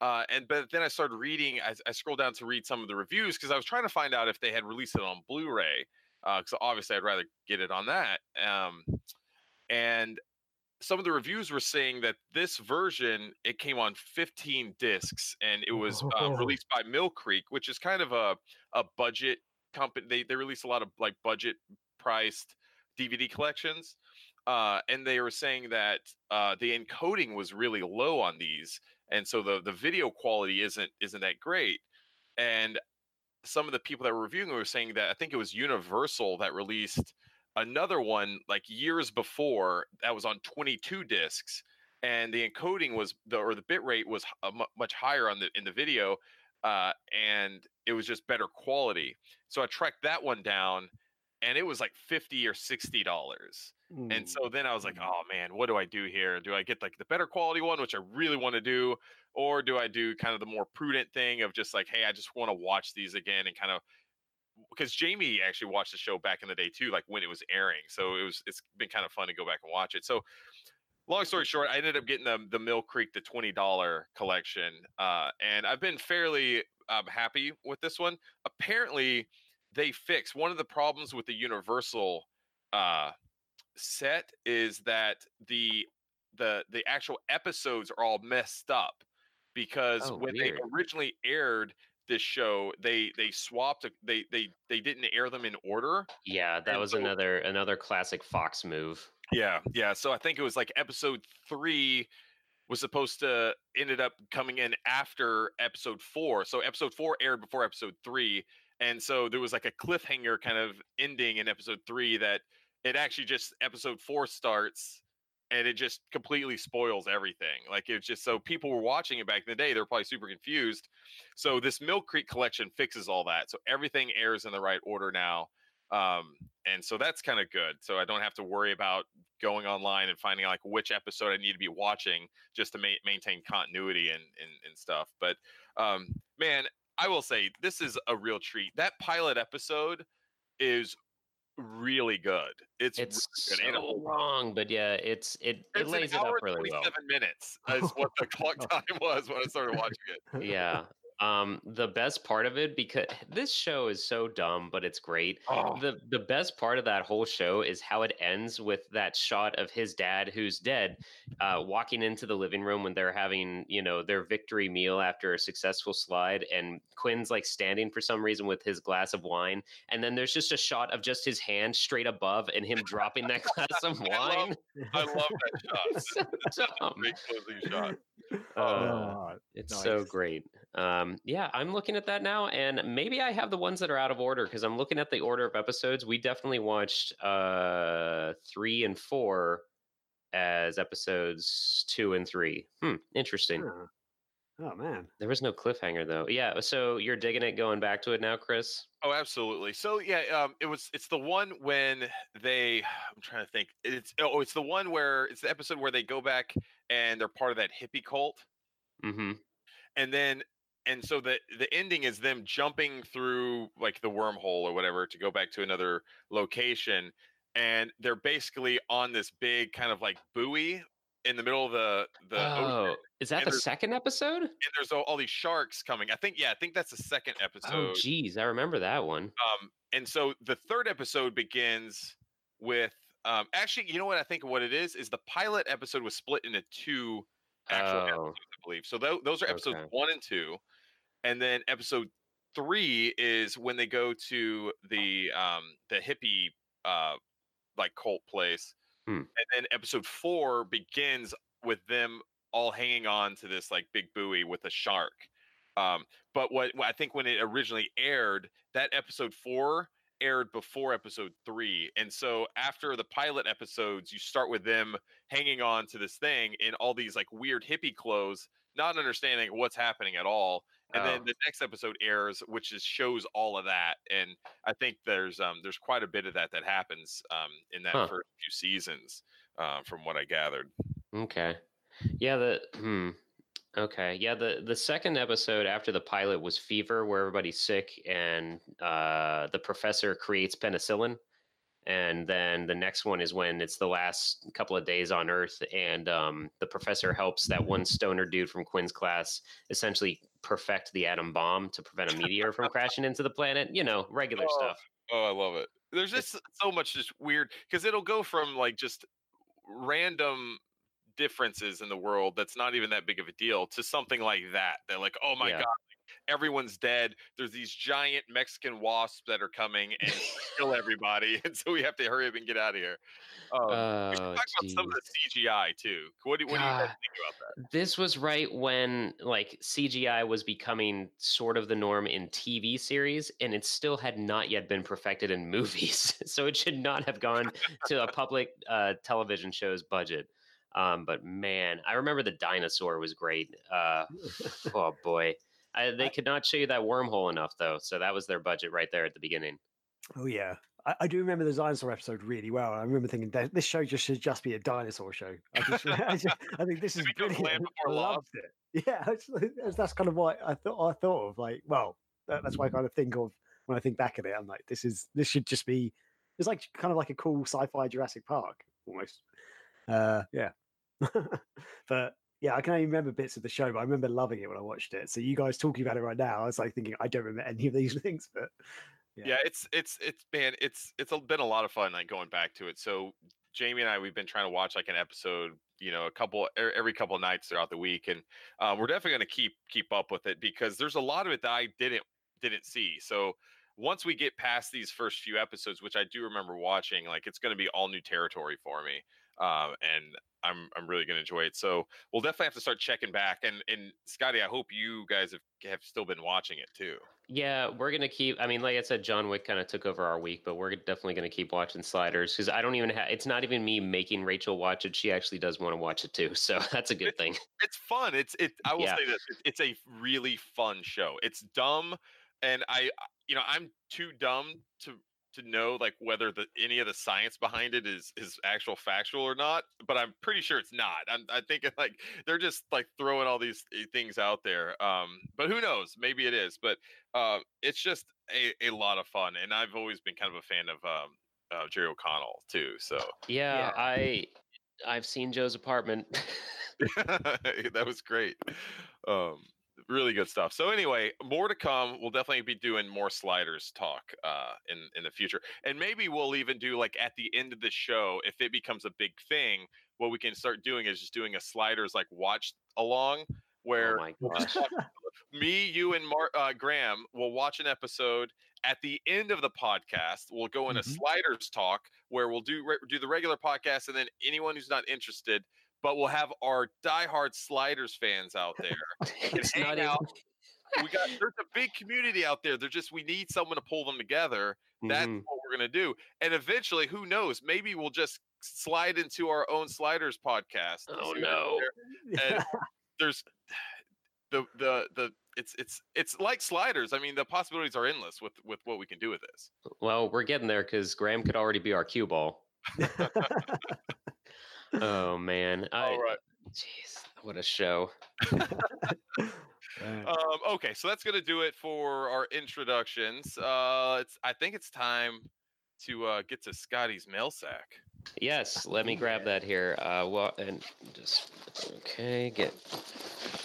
Uh, and but then I started reading. I, I scrolled down to read some of the reviews because I was trying to find out if they had released it on Blu-ray. Because obviously I'd rather get it on that. Um, and some of the reviews were saying that this version it came on 15 discs and it was uh, Oh. released by Mill Creek, which is kind of a a budget company. They they release a lot of like budget priced DVD collections. Uh, and they were saying that uh, the encoding was really low on these, and so the the video quality isn't isn't that great. And some of the people that were reviewing were saying that I think it was Universal that released another one like years before that was on 22 discs and the encoding was the or the bit rate was uh, much higher on the in the video uh, and it was just better quality so i tracked that one down and it was like 50 or 60 dollars. And Mm. so then I was like, Mm. oh man, what do I do here? Do I get like the better quality one, which I really want to do, or do I do kind of the more prudent thing of just like, hey, I just want to watch these again and kind of because Jamie actually watched the show back in the day too, like when it was airing. So it was it's been kind of fun to go back and watch it. So long story short, I ended up getting the the Mill Creek the twenty dollar collection, uh, and I've been fairly um, happy with this one. Apparently, they fixed one of the problems with the Universal uh, set is that the the the actual episodes are all messed up because Oh, when weird. they originally aired this show they they swapped they they they didn't air them in order Yeah, that And was so- another another classic Fox move. yeah yeah so i think it was like episode three was supposed to ended up coming in after episode four so episode four aired before episode three and so there was like a cliffhanger kind of ending in episode three that it actually just episode four starts and it just completely spoils everything like it's just so people were watching it back in the day they're probably super confused. So this mill creek collection fixes all that so everything airs in the right order now um and so that's kind of good so i don't have to worry about going online and finding like which episode i need to be watching just to ma- maintain continuity and, and and stuff but um man i will say this is a real treat that pilot episode is really good it's, It's really good so long, but yeah, it's it it lays it up really well. 27 minutes <laughs> is what the clock <laughs> time was when i started watching it Yeah. Um, the best part of it because <sighs> this show is so dumb, but it's great. oh The the best part of that whole show is how it ends with that shot of his dad who's dead, uh, walking into the living room when they're having, you know, their victory meal after a successful slide, and Quinn's like standing for some reason with his glass of wine, and then there's just a shot of just his hand straight above and him dropping that <laughs> glass of I love- wine. i love that <laughs> shot so <laughs> Such a dumb. great closing shot Uh, Oh, it's so great. Um, yeah, I'm looking at that now, and maybe I have the ones that are out of order because I'm looking at the order of episodes. We definitely watched uh, three and four as episodes two and three. Hmm, interesting. Huh. Oh man. There was no cliffhanger though. Yeah, so you're digging it going back to it now, Chris? Oh, absolutely. So yeah, um, it was. It's the one when they. I'm trying to think. It's oh, it's the one where it's the episode where they go back and they're part of that hippie cult, Mm-hmm. and then and so the the ending is them jumping through like the wormhole or whatever to go back to another location, and they're basically on this big kind of like buoy in the middle of the the ocean. Oh, is that and the second episode? And there's all, all these sharks coming. I think yeah, I think that's the second episode. Oh, geez, I remember that one. Um, and so the third episode begins with um, actually, you know what I think what it is is the pilot episode was split into two actual Oh. episodes, I believe. So tho- those are episodes Okay. one and two, and then episode three is when they go to the um, the hippie uh, like cult place, Hmm. and then episode four begins with them all hanging on to this like big buoy with a shark. Um, but what, what I think when it originally aired, that episode four aired before episode three. And so after the pilot episodes, you start with them hanging on to this thing in all these like weird hippie clothes, not understanding what's happening at all. And then Oh. the next episode airs, which is shows all of that. And I think there's um there's quite a bit of that that happens um in that Huh. first few seasons, uh, from what I gathered. Okay. Yeah, the hmm. Okay. Yeah, the the second episode after the pilot was Fever, where everybody's sick and uh the professor creates penicillin. And then the next one is when it's the last couple of days on Earth, and um, the professor helps that one stoner dude from Quinn's class essentially perfect the atom bomb to prevent a meteor from <laughs> crashing into the planet. You know, regular Oh, stuff. Oh, I love it. There's just so much just weird because it'll go from like just random differences in the world that's not even that big of a deal to something like that. They're like, oh my Yeah. god, everyone's dead. There's these giant Mexican wasps that are coming and kill everybody, <laughs> and so we have to hurry up and get out of here. Um, we should Oh, talk about some of the. CGI too. What do, what do you guys think about that? this was right when like CGI was becoming sort of the norm in TV series, and it still had not yet been perfected in <laughs> movies. so it should not have gone to a public uh, television show's budget. Um, but man, I remember the dinosaur was great. Uh, <laughs> oh boy, I, they I- could not show you that wormhole enough though, so that was their budget right there at the beginning. Oh yeah, I, I do remember the dinosaur episode really well. I remember thinking that this show just should just be a dinosaur show. I, just, <laughs> I, just, I think this <laughs> is brilliant. <laughs> I loved it. Yeah, that's kind of what I thought. I thought of like, well, that, that's what I kind of think of when I think back at it. I'm like, this is this should just be. It's like kind of like a cool sci-fi Jurassic Park almost. Uh, yeah, but yeah, I can only remember bits of the show, but I remember loving it when I watched it. So you guys talking about it right now, I was like thinking I don't remember any of these <laughs> things, but yeah. Yeah. it's it's it's man it's it's been a lot of fun like going back to it so jamie and i we've been trying to watch like an episode you know a couple e- every couple nights throughout the week and uh, we're definitely going to keep keep up with it because there's a lot of it that i didn't didn't see so once we get past these first few episodes which i do remember watching like it's going to be all new territory for me um, and I'm I'm really gonna enjoy it. So we'll definitely have to start checking back. And and Scotty, I hope you guys have have still been watching it too. Yeah, we're gonna keep. I mean, like I said, John Wick kind of took over our week, but we're definitely gonna keep watching Sliders because I don't even have. It's not even me making Rachel watch it. She actually does want to watch it too, <laughs> so that's a good thing. it's fun. It's it. I will Yeah. say this: it's a really fun show. It's dumb, and I, you know, I'm too dumb to to know like whether the any of the science behind it is is actual factual or not. But I'm pretty sure it's not. I'm I think like they're just like throwing all these uh, things out there. Um, but who knows? Maybe it is. But uh, it's just a, a lot of fun, and I've always been kind of a fan of um, uh, Jerry O'Connell too. So Yeah, Yeah. I I've seen Joe's apartment. <laughs> <laughs> that was great. Um, really good stuff. So anyway, more to come. We'll definitely be doing more sliders talk uh, in in the future, and maybe we'll even do like at the end of the show if it becomes a big thing. What we can start doing is just doing a sliders like watch along where oh my we'll just gosh. watch- <laughs> me, you, and Mar- uh, Graham will watch an episode. At the end of the podcast, we'll go in a Mhm. sliders talk where we'll do re- do the regular podcast, and then anyone who's not interested, but we'll have our diehard sliders fans out there. <laughs> it's not out. we got there's a big community out there. They're just we need someone to pull them together. That's Mhm. what we're gonna do. And eventually, who knows? Maybe we'll just slide into our own sliders podcast. Oh, no. there. And <laughs> there's the the the it's it's it's like sliders. I mean, the possibilities are endless with with what we can do with this. Well, we're getting there because Graham could already be our cue ball. <laughs> Oh man. I, All right. Jeez, what a show. <laughs> Um, okay, so that's gonna do it for our introductions. Uh, it's I think it's time to uh, get to Scotty's mail sack. Yes, let me grab that here. Uh, well, and just okay, get.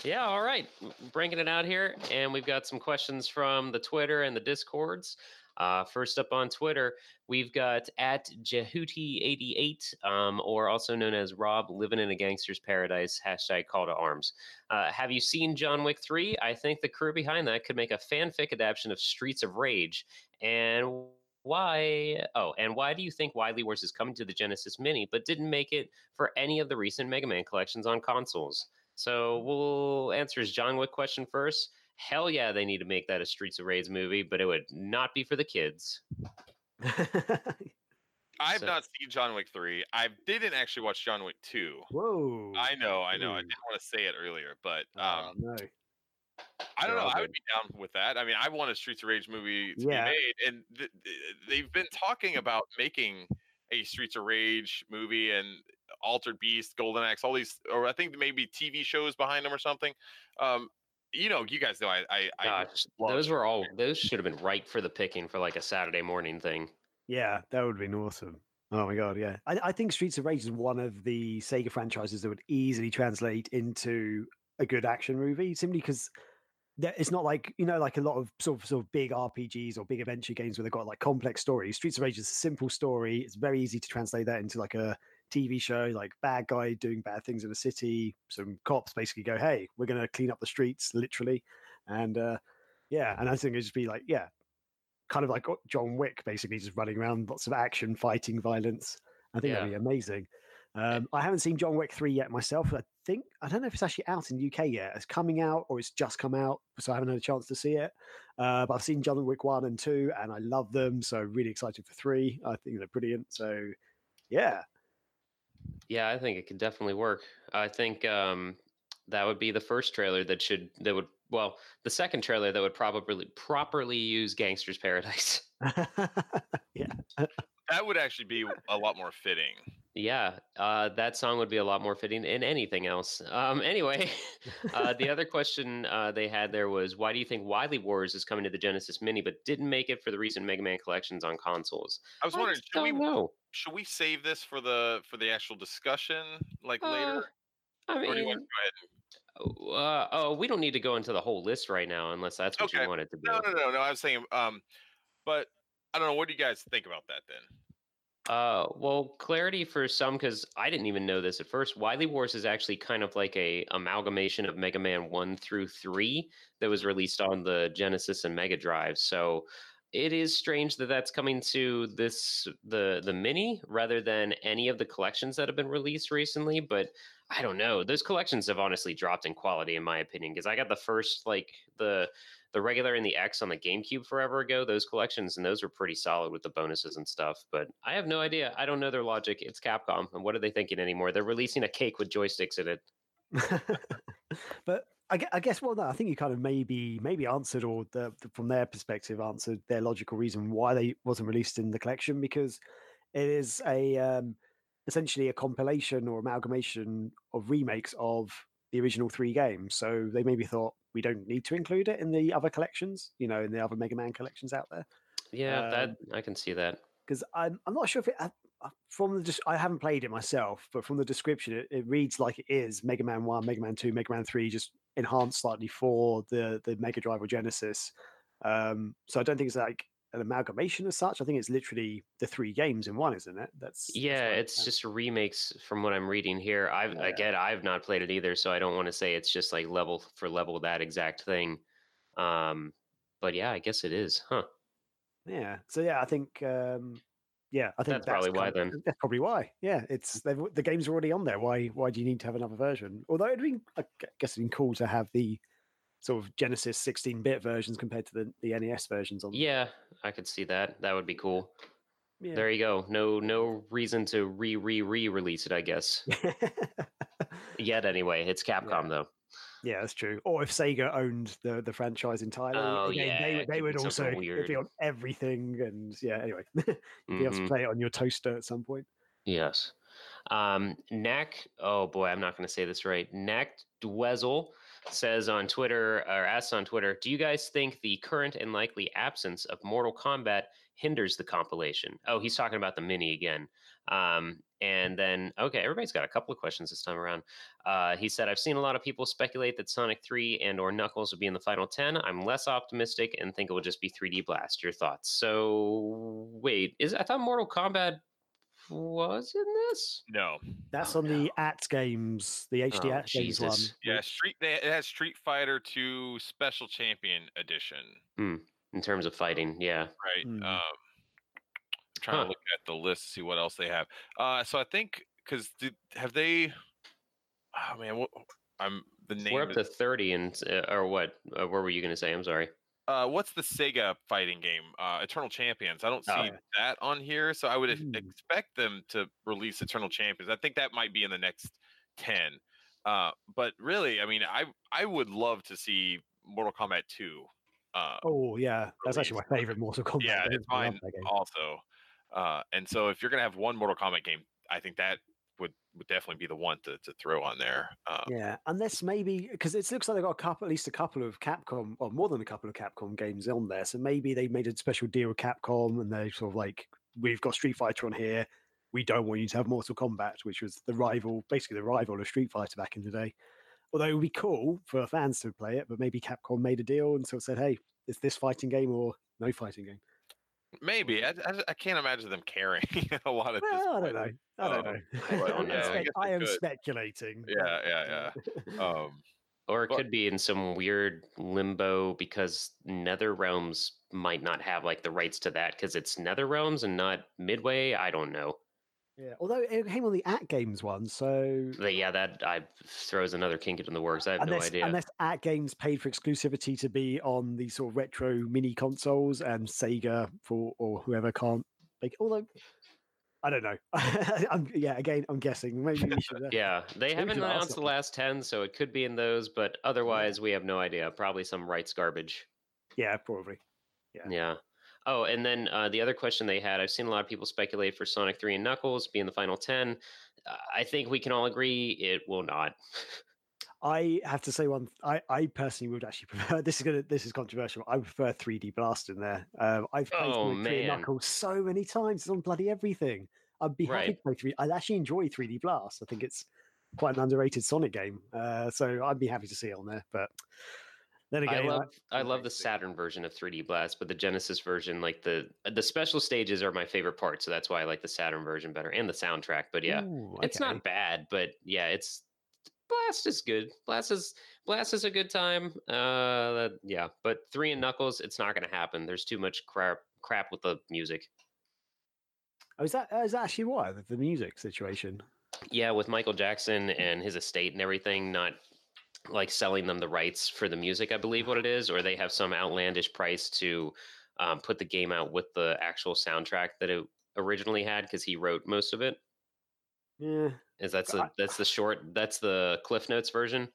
Yeah, all right, bringing it out here, and we've got some questions from the Twitter and the Discords. Uh, first up on Twitter, we've got at Jehuti88, um, or also known as Rob, living in a gangster's paradise. Hashtag call to arms. Uh, have you seen John Wick 3? I think the crew behind that could make a fanfic adaptation of Streets of Rage. And why? Oh, and why do you think Wily Wars is coming to the Genesis Mini, but didn't make it for any of the recent Mega Man collections on consoles? So we'll answer his John Wick question first. Hell yeah, they need to make that a Streets of Rage movie, but it would not be for the kids. <laughs> I've So- not seen John Wick three. I didn't actually watch John Wick two. Whoa. I know, I know. I didn't want to say it earlier, but Oh, um, no. I don't know. I would be down with that. I mean, I want a Streets of Rage movie to Yeah. be made, and th- th- they've been talking about making a Streets of Rage movie and Altered Beast, Golden Axe, all these, or I think maybe TV shows behind them or something. Um, you know, you guys know I, I, I Gosh, love those were all those should have been ripe for the picking for like a Saturday morning thing. Yeah, that would have been awesome. Oh my god, yeah. I, I think Streets of Rage is one of the Sega franchises that would easily translate into a good action movie, simply because it's not like you know, like a lot of sort of sort of big RPGs or big adventure games where they've got like complex stories. Streets of Rage is a simple story. It's very easy to translate that into like a TV show, like bad guy doing bad things in a city. Some cops basically go, "Hey, we're going to clean up the streets," literally, and uh, yeah, and I think it'd just be like, yeah, kind of like John Wick, basically just running around, lots of action, fighting, violence. I think that'd be amazing. Um, I haven't seen John Wick three yet myself. I think I don't know if it's actually out in the UK yet. It's coming out or it's just come out, so I haven't had a chance to see it. Uh, but I've seen John Wick one and two, and I love them. So really excited for three. I think they're brilliant. So yeah, Yeah, I think it could definitely work. I think um, that would be the first trailer that should that would well, the second trailer that would probably properly use Gangster's Paradise. <laughs> yeah. That would actually be a lot more fitting. Yeah, uh, that song would be a lot more fitting in anything else. Um, <laughs> anyway, uh, the other question uh, they had there was, why do you think Wily Wars is coming to the Genesis Mini but didn't make it for the recent Mega Man collections on consoles? I was wondering, should we know. should we save this for the for the actual discussion like Uh, later? I Or do you want mean, to go ahead? and- uh, oh, we don't need to go into the whole list right now unless that's what Okay. you wanted to do. No, no, no, no. I was saying, um, but I don't know. What do you guys think about that then? Uh, well, clarity for some because I didn't even know this at first. Wily Wars is actually kind of like a amalgamation of Mega Man one through three that was released on the Genesis and Mega Drive. So it is strange that that's coming to this the the mini rather than any of the collections that have been released recently. But I don't know; those collections have honestly dropped in quality, in my opinion. Because I got the first like the the regular and the X on the GameCube forever ago, those collections, and those were pretty solid with the bonuses and stuff. But I have no idea. I don't know their logic. It's Capcom. And what are they thinking anymore? They're releasing a cake with joysticks in it. <laughs> but I, guess well, no, I think you kind of maybe maybe answered or the- from their perspective answered their logical reason why they wasn't released in the collection because it is a um, essentially a compilation or amalgamation of remakes of the original three games. So they maybe thought we don't need to include it in the other collections, you know, in the other Mega Man collections out there. Yeah, that Um, I can see that. because I'm I'm not sure if it uh, from the I haven't played it myself, but from the description, it, it reads like it is Mega Man One, Mega Man Two, Mega Man Three, just enhanced slightly for the the Mega Drive or Genesis. Um, so I don't think it's like an amalgamation as such. I think it's literally the three games in one, isn't it? That's that's Yeah, what I it's understand. just remakes from what I'm reading here. I've Yeah. again, I've not played it either, so I don't want to say it's just like level for level that exact thing. Um, but yeah, I guess it is, huh? yeah. So yeah, I think um, yeah, I think That's probably why of- then. That's probably why. Yeah, it's the games are already on there. Why why do you need to have another version? Although it'd been I guess it'd been cool to have the sort of Genesis 16-bit versions compared to the, the NES versions on. Yeah, I could see that. That would be cool. Yeah. There you go. No, no reason to re re re release it. I guess <laughs> yet. Anyway, it's Capcom though. yeah, that's true. Or if Sega owned the the franchise entirely, Oh, again, yeah, they, would- they would also <laughs> it'd be on everything. And yeah, anyway, <laughs> you'd be able to Mhm. play it on your toaster at some point. Yes. Um, Knack, oh boy, I'm not going to say this right. Neck Dwezel says on Twitter, or asks on Twitter, do you guys think the current and likely absence of Mortal Kombat hinders the compilation? Oh, he's talking about the mini again. Um, and then, okay, everybody's got a couple of questions this time around. Uh, he said, I've seen a lot of people speculate that Sonic 3 and or Knuckles will be in the final 10. I'm less optimistic and think it will just be 3D Blast. Your thoughts? So, wait, is I thought Mortal Kombat was in this? No. That's Oh, on the AtGames, the HD Oh, AtGames one. Yeah, Street. they- It has Street Fighter Two Special Champion Edition, in terms of fighting. Yeah. right? Hmm. Um, I'm trying Huh. to look at the list to see what else they have. Uh, so I think because have they? Oh man, what? I'm the name. We're up is- to 30 and uh, or what? Uh, what were you going to say? I'm sorry. Uh, what's the Sega fighting game? Uh, Eternal Champions. I don't see Oh. yeah. that on here, so I would Hmm. expect them to release Eternal Champions. I think that might be in the next ten. Uh, but really, I mean, I I would love to see Mortal Kombat Two. Uh, Oh yeah, that's actually my favorite Mortal Kombat. yeah, game. it's mine also. Uh, and so if you're gonna have one Mortal Kombat game, I think that would would definitely be the one to, to throw on there. Uh, Yeah, unless maybe because it looks like they've got a couple, at least a couple of Capcom, or more than a couple of Capcom games on there. So maybe they made a special deal with Capcom, and they sort of like, we've got Street Fighter on here. We don't want you to have Mortal Kombat, which was the rival, basically the rival of Street Fighter back in the day. Although it would be cool for fans to play it, but maybe Capcom made a deal and sort of said, "Hey, it's this fighting game or no fighting game." Maybe I, I, I can't imagine them caring <laughs> a lot at this Well, I don't know. I don't Um, know. <laughs> I don't I'm know. I I am could. speculating. Yeah, yeah, yeah. <laughs> Um, Or it But- could be in some weird limbo because Nether Realms might not have like the rights to that because it's Nether Realms and not Midway. I don't know. Yeah, although it came on the AtGames one, so But yeah, that I throws another kink into the works. I have unless no idea. unless AtGames paid for exclusivity to be on the sort of retro mini consoles, and Sega for or whoever can't. Like, although I don't know. <laughs> I'm, yeah, again, I'm guessing. Maybe we should. Uh, Yeah, they haven't announced the last 10, so it could be in those, but otherwise, we have no idea. Probably some rights garbage. yeah, probably. Yeah. Yeah. Oh, and then uh, the other question they had I've seen a lot of people speculate for Sonic 3 and Knuckles being the final 10. Uh, I think we can all agree it will not. I have to say one. I, I personally would actually <laughs> prefer. This is gonna. This is controversial. I prefer 3D Blast in there. Um, I've played Oh, 3 and. Knuckles so many times. It's on bloody everything. I'd be happy Right. to play three. I actually enjoy 3D Blast. I think it's quite an underrated Sonic game. Uh, so I'd be happy to see it on there. But then I love I love the. Saturn version of 3D Blast, but the Genesis version, like the the special stages, are my favorite part. So that's why I like the Saturn version better, and the soundtrack. But yeah, Ooh, it's not bad. But yeah, it's Blast is good. Blast is Blast is a good time. Uh, yeah, but three and Knuckles, it's not going to happen. There's too much crap crap with the music. Oh, is that uh, that actually why the music situation? Yeah, with Michael Jackson and his estate and everything, not like selling them the rights for the music, I believe what it is, or they have some outlandish price to um, put the game out with the actual soundtrack that it originally had because he wrote most of it. Yeah. Is that's the that's the short that's the Cliff Notes version?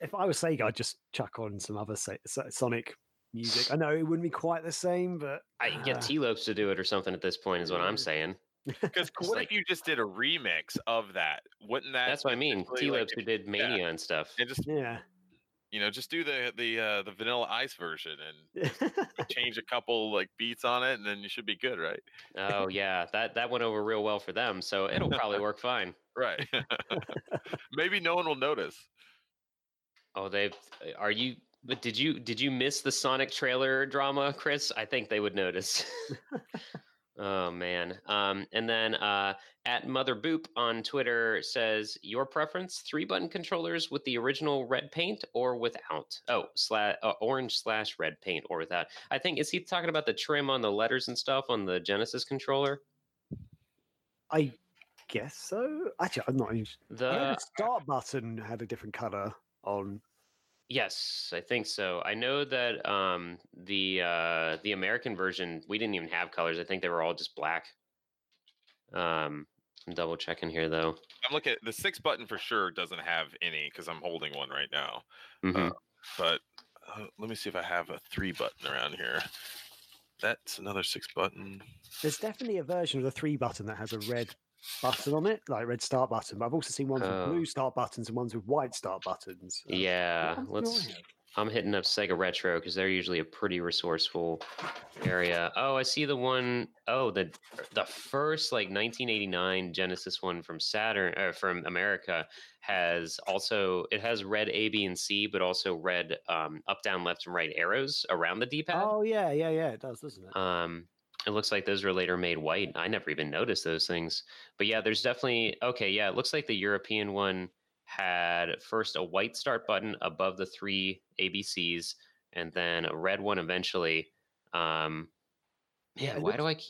If I was Sega, I'd just chuck on some other Sonic music. I know it wouldn't be quite the same, but I can get uh, Tee Lopes to do it or something at this point, is what I'm saying. Because Just what like- if you just did a remix of that? Wouldn't that? That's what I mean. essentially, Tee like, who did Mania and stuff. and just yeah. you know just do the the uh, the Vanilla Ice version and <laughs> change a couple like beats on it, and then you should be good, right? Oh yeah, that that went over real well for them, so it'll probably <laughs> work fine. Right. <laughs> Maybe no one will notice. Oh, they've. Are you? But did you did you miss the Sonic trailer drama, Chris? I think they would notice. Oh man. Um, and then uh, at Mother Boop on Twitter says your preference: three button controllers with the original red paint or without. Oh, slash uh, orange slash red paint or without. I think is he talking about the trim on the letters and stuff on the Genesis controller? I guess so. Actually, I'm not. even- The the start button had a different color on. Yes, I think so. I know that um, the uh, the American version we didn't even have colors. I think they were all just black. Um, I'm double checking here though. I'm looking at the six button for sure doesn't have any because I'm holding one right now. Mhm. But uh, let me see if I have a three button around here. That's another six button. There's definitely a version of the three button that has a red button on it, like red start button. But I've also seen ones Oh. with blue start buttons and ones with white start buttons. Uh, yeah, what ones do I let's. I'm hitting up Sega Retro because they're usually a pretty resourceful area. Oh, I see the one oh the the first like 1989 Genesis one from Saturn or from America has also it has red A, B, and C, but also red um, up, down, left, and right arrows around the D-pad. Oh yeah, yeah, yeah. It does, doesn't it? Um, it looks like those were later made white. I never even noticed those things. But yeah, there's definitely okay. Yeah, it looks like the European one had first a white start button above the three ABCs, and then a red one eventually. Um, Yeah, why do I ke-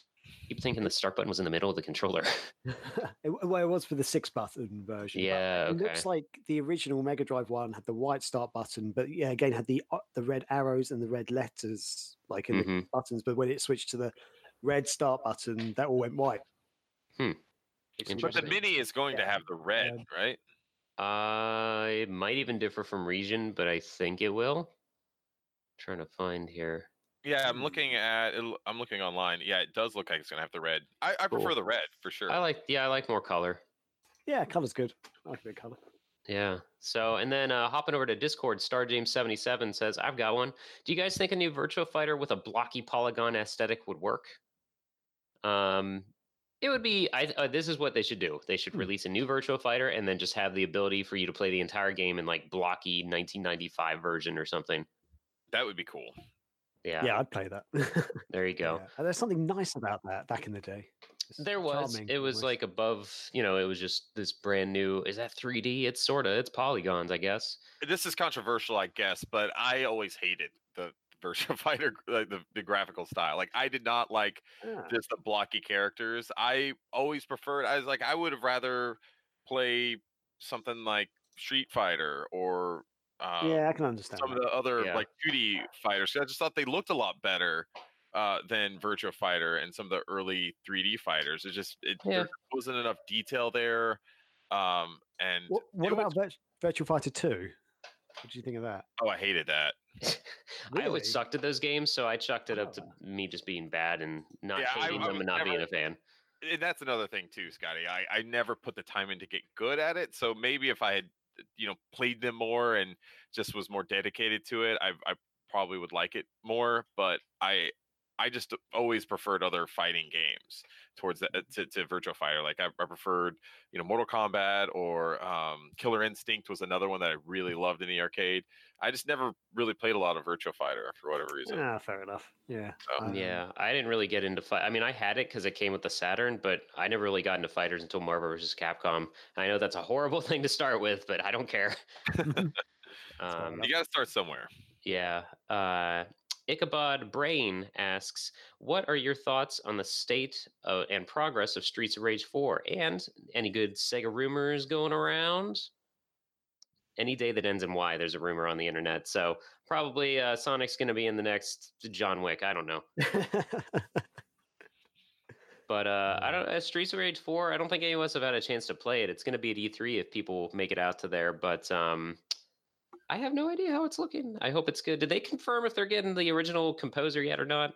keep thinking the start button was in the middle of the controller? <laughs> it, well, it was for the six button version. Yeah, It looks like the original Mega Drive one had the white start button, but yeah, again had the uh, the red arrows and the red letters like in the Mhm. buttons. But when it switched to the red start button, that all went white. Hmm. But the mini is going to have the red, Um, right? Uh, it might even differ from region, but I think it will. trying to find here. Yeah, I'm looking at. it l- I'm looking online. Yeah, it does look like it's gonna have the red. I, I prefer the red for sure. I like, yeah, I like more color. Yeah, color's good. I like a bit color. Yeah. So, and then uh, hopping over to Discord, StarJames77 says, I've got one. Do you guys think a new Virtua Fighter with a blocky polygon aesthetic would work? Um, it would be, I, uh, this is what they should do. They should Hmm. release a new Virtual Fighter and then just have the ability for you to play the entire game in like blocky 1995 version or something. that would be cool. Yeah. Yeah, I'd play that. <laughs> There you go. Yeah. There's something nice about that back in the day. It's There was. charming It was almost. like above, you know, it was just this brand new. Is that 3D? It's sort of, it's polygons, I guess. This is controversial, I guess, but I always hated the Virtua Fighter, <laughs> like the, the graphical style. Like I did not like Ah, just the blocky characters. I always preferred. I was like, I would have rather play something like Street Fighter or um, yeah, I can understand. some of the other Yeah. like 2D fighters. 'cause I just thought they looked a lot better uh, than Virtua Fighter and some of the early 3D fighters. It just it, Yeah. there wasn't enough detail there. Um, and What, what it was- about Virtual Fighter 2? What do you think of that? oh, I hated that. <laughs> I Really? always sucked at those games, so I chucked it up to Oh. me just being bad and not Yeah, I- hating I them was and not being a fan. and that's another thing too, Scotty. I, I never put the time in to get good at it. So maybe if I had, you know, played them more and just was more dedicated to it, I, I probably would like it more. But I, I just always preferred other fighting games towards the, to, to Virtua Fighter. Like I, I preferred, you know, Mortal Kombat or um, Killer Instinct was another one that I really loved in the arcade. I just never really played a lot of Virtual Fighter for whatever reason. Ah, fair enough. Yeah. So- yeah, I didn't really get into fight. I mean, I had it because it came with the Saturn, but I never really got into fighters until Marvel vs. Capcom. I know that's a horrible <laughs> thing to start with, but I don't care. <laughs> <laughs> um, You got to start somewhere. yeah. Uh, Ichabod Brain asks, "What are your thoughts on the state uh, and progress of Streets of Rage 4? And any good Sega rumors going around?" Any day that ends in Y, there's a rumor on the internet. So probably uh, Sonic's going to be in the next John Wick. I don't know. But uh, I <laughs> don't. Uh, Streets of Rage Four. I don't think any of us have had a chance to play it. It's going to be at E3 if people make it out to there. But um, I have no idea how it's looking. I hope it's good. Did they confirm if they're getting the original composer yet or not?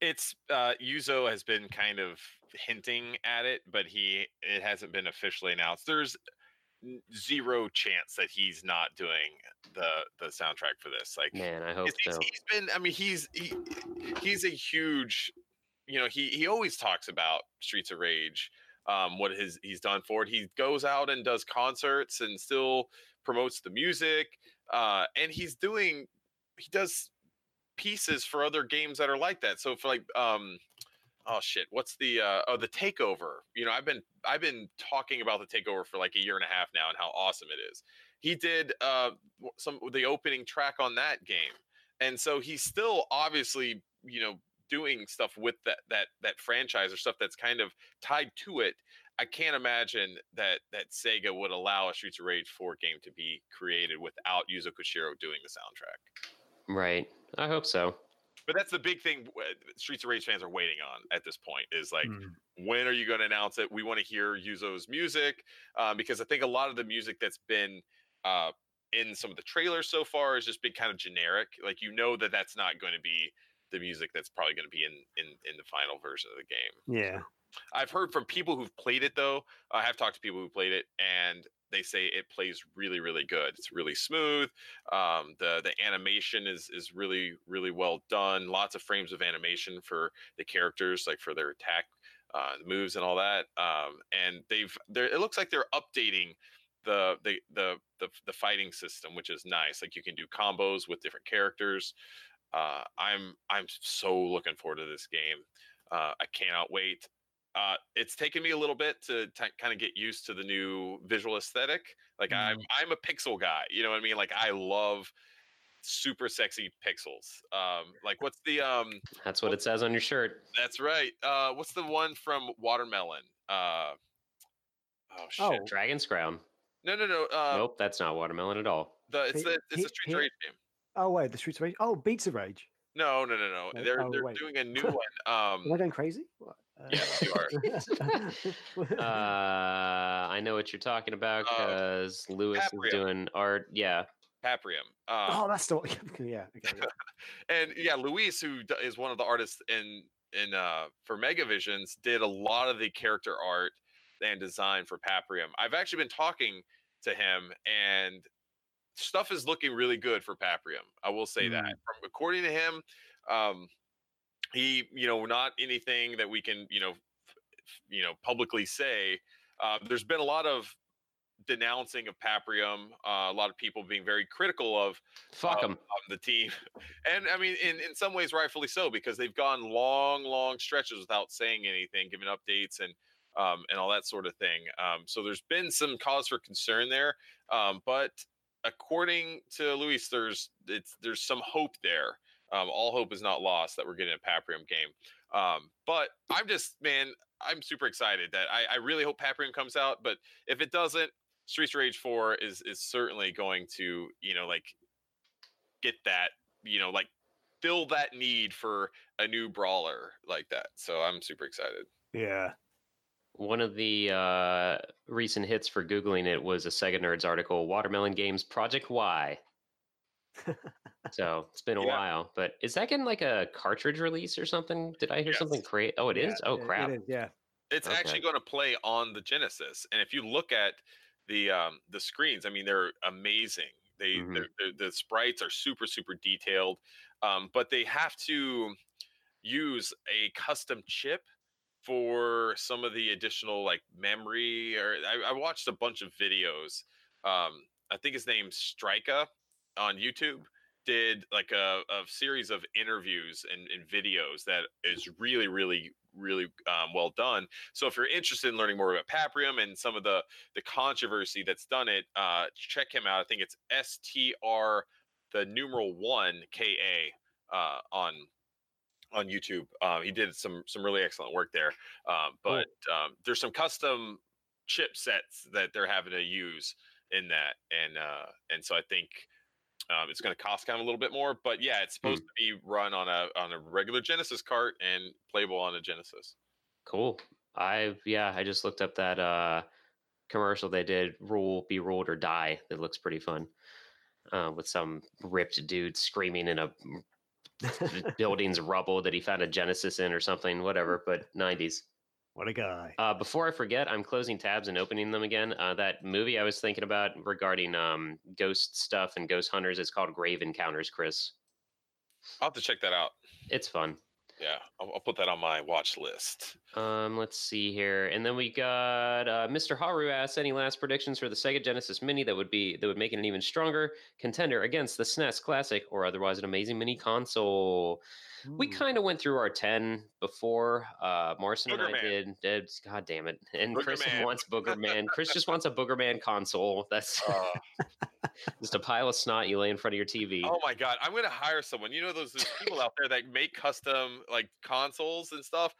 It's uh Yuzo has been kind of hinting at it, but he it hasn't been officially announced. There's zero chance that he's not doing the the soundtrack for this. Like Man, I hope so. he's been I mean he's he, he's a huge you know, he he always talks about Streets of Rage um what his he's done for it. He goes out and does concerts and still promotes the music uh and he's doing he does pieces for other games that are like that. So for like um oh shit, what's the uh oh the takeover? You know, I've been I've been talking about the takeover for like a year and a half now and how awesome it is. He did uh some the opening track on that game. And so he's still obviously, you know, doing stuff with that that that franchise or stuff that's kind of tied to it. I can't imagine that that Sega would allow a Streets of Rage 4 game to be created without Yuzo Koshiro doing the soundtrack. Right. I hope so. But that's the big thing uh, Streets of Rage fans are waiting on at this point is like, Mm. when are you going to announce it? We want to hear Yuzo's music um, because I think a lot of the music that's been uh, in some of the trailers so far has just been kind of generic. Like you know that that's not going to be the music that's probably going to be in, in in the final version of the game. Yeah. I've heard from people who've played it though. I have talked to people who played it, and they say it plays really, really good. It's really smooth. Um, the the animation is is really, really well done. Lots of frames of animation for the characters, like for their attack uh, moves and all that. Um, and they've they it looks like they're updating the, the the the the fighting system, which is nice. Like you can do combos with different characters. Uh, I'm I'm so looking forward to this game. Uh, I cannot wait. Uh, it's taken me a little bit to t- kind of get used to the new visual aesthetic. Like I'm I'm a pixel guy, you know what I mean? Like I love super sexy pixels. Um, like what's the um? That's what it says on your shirt. That's right. Uh, what's the one from Watermelon? Uh, oh shit! Oh. Dragon's Crown. No, no, no. Uh, nope, that's not watermelon at all. the it's the it's he- a Streets of Rage game. Oh wait, the Streets of Rage. Oh, Beats of Rage. No, no, no, no. Oh, They're oh, they're wait. doing a new <laughs> one. Um, Am I going crazy? What? Yeah, you <laughs> Uh, I know what you're talking about Uh, because Lewis Paprium. is doing art. Yeah. Paprium. Um, oh, that's the one. yeah. <laughs> Okay. yeah. <laughs> and yeah, Luis, who is one of the artists in in uh for Megavisions, did a lot of the character art and design for Paprium. I've actually been talking to him, and stuff is looking really good for Paprium. I will say that. Mm. From according to him, um, he you know not anything that we can you know f- you know publicly say. Uh, there's been a lot of denouncing of Paprium, uh, a lot of people being very critical of Fuck um, the team. <laughs> And I mean, in, in some ways, rightfully so, because they've gone long, long stretches without saying anything, giving updates and um, and all that sort of thing. Um, so there's been some cause for concern there. Um, but according to Luis, there's it's there's some hope there. Um, all hope is not lost that we're getting a Paprium game. Um, but I'm just man, I'm super excited that I, I really hope Paprium comes out. But if it doesn't, Streets of Rage 4 is is certainly going to, you know, like get that, you know, like fill that need for a new brawler like that. So I'm super excited. Yeah. One of the uh, recent hits for Googling it was a Sega Nerds article, Watermelon Games Project Y. <laughs> so it's been a Yeah. while, but is that getting like a cartridge release or something? Did I hear something Yes. great? Oh, it is. Yeah, Oh, it- it crap. is, yeah. It's actually going to play on the Genesis, and if you look at the um, the screens, I mean, they're amazing. They Mhm. they're, they're, the sprites are super super detailed, um, but they have to use a custom chip for some of the additional like memory. Or I, I watched a bunch of videos. Um, I think his name's Strika on YouTube did like a, a series of interviews and, and videos that is really really really um, well done. So if you're interested in learning more about paprium and some of the the controversy that's done it uh check him out. I think it's str the numeral one ka uh on on youtube. Um he did some some really excellent work there um but um there's some custom chipsets that they're having to use in that and uh and so i think um, it's going to cost kind of a little bit more, but yeah, it's supposed to be run on a on a regular Genesis cart and playable on a Genesis. Cool. I've yeah, I just looked up that uh commercial they did, Rule, Be Ruled or Die. That looks pretty fun. Uh, with some ripped dude screaming in a building's rubble that he found a Genesis in or something, whatever, <laughs> but 90s. What a guy. Uh, before I forget, I'm closing tabs and opening them again. Uh, that movie I was thinking about regarding um, ghost stuff and ghost hunters is called Grave Encounters, Chris. I'll have to check that out. It's fun. Yeah, I'll, I'll put that on my watch list. Um, let's see here, and then we got uh, Mr. Haru asks any last predictions for the Sega Genesis Mini that would be that would make it an even stronger contender against the SNES Classic or otherwise an amazing mini console. We Hmm. kind of went through our ten before. Uh, Morrison and I did. God damn it! And Booger Chris <laughs> Man. wants Booger Man. Chris just wants a Booger Man console. That's Uh, <laughs> just a pile of snot you lay in front of your TV. oh my god, I'm gonna hire someone. You know those, those people out there that make custom like consoles and stuff.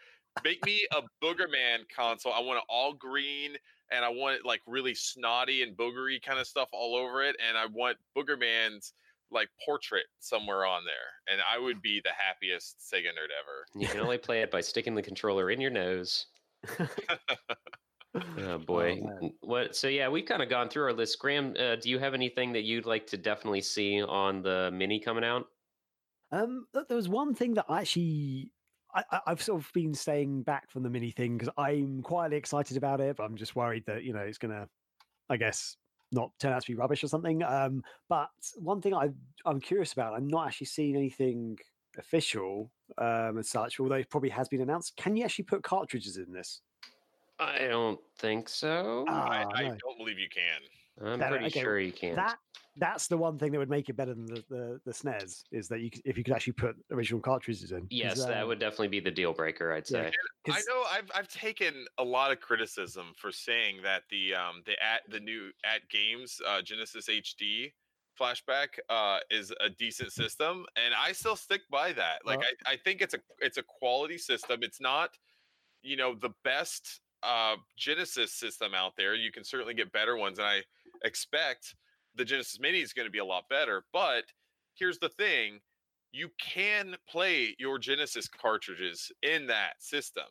Make me a Booger Man console. I want it all green and I want it like really snotty and boogery kind of stuff all over it. And I want Booger Man's like portrait somewhere on there. And I would be the happiest Sega nerd ever. You can only play it by sticking the controller in your nose. <laughs> Oh boy. man. N- what? So yeah, we've kind of gone through our list. Graham, uh, do you have anything that you'd like to definitely see on the mini coming out? Um, th- there was one thing that I actually I, I- I've sort of been staying back from the mini thing because I'm quietly excited about it, but I'm just worried that you know it's gonna, I guess, not turn out to be rubbish or something. Um, but one thing I I'm curious about, I'm not actually seeing anything official um, as such, although it probably has been announced. Can you actually put cartridges in this? I don't think so. I, Ah, I no. don't believe you can. I'm that- pretty okay, sure you can't. That that's the one thing that would make it better than the the, the SNES is that you if you could actually put original cartridges in. yes, that um, would definitely be the deal breaker. I'd yeah. say. I 'cause- know I've I've taken a lot of criticism for saying that the um the at the new AtGames uh, Genesis HD flashback uh is a decent system and I still stick by that. Like Well- I, I think it's a it's a quality system. It's not you know the best uh Genesis system out there. You can certainly get better ones and I expect the Genesis Mini is going to be a lot better, but here's the thing you can play your Genesis cartridges in that system.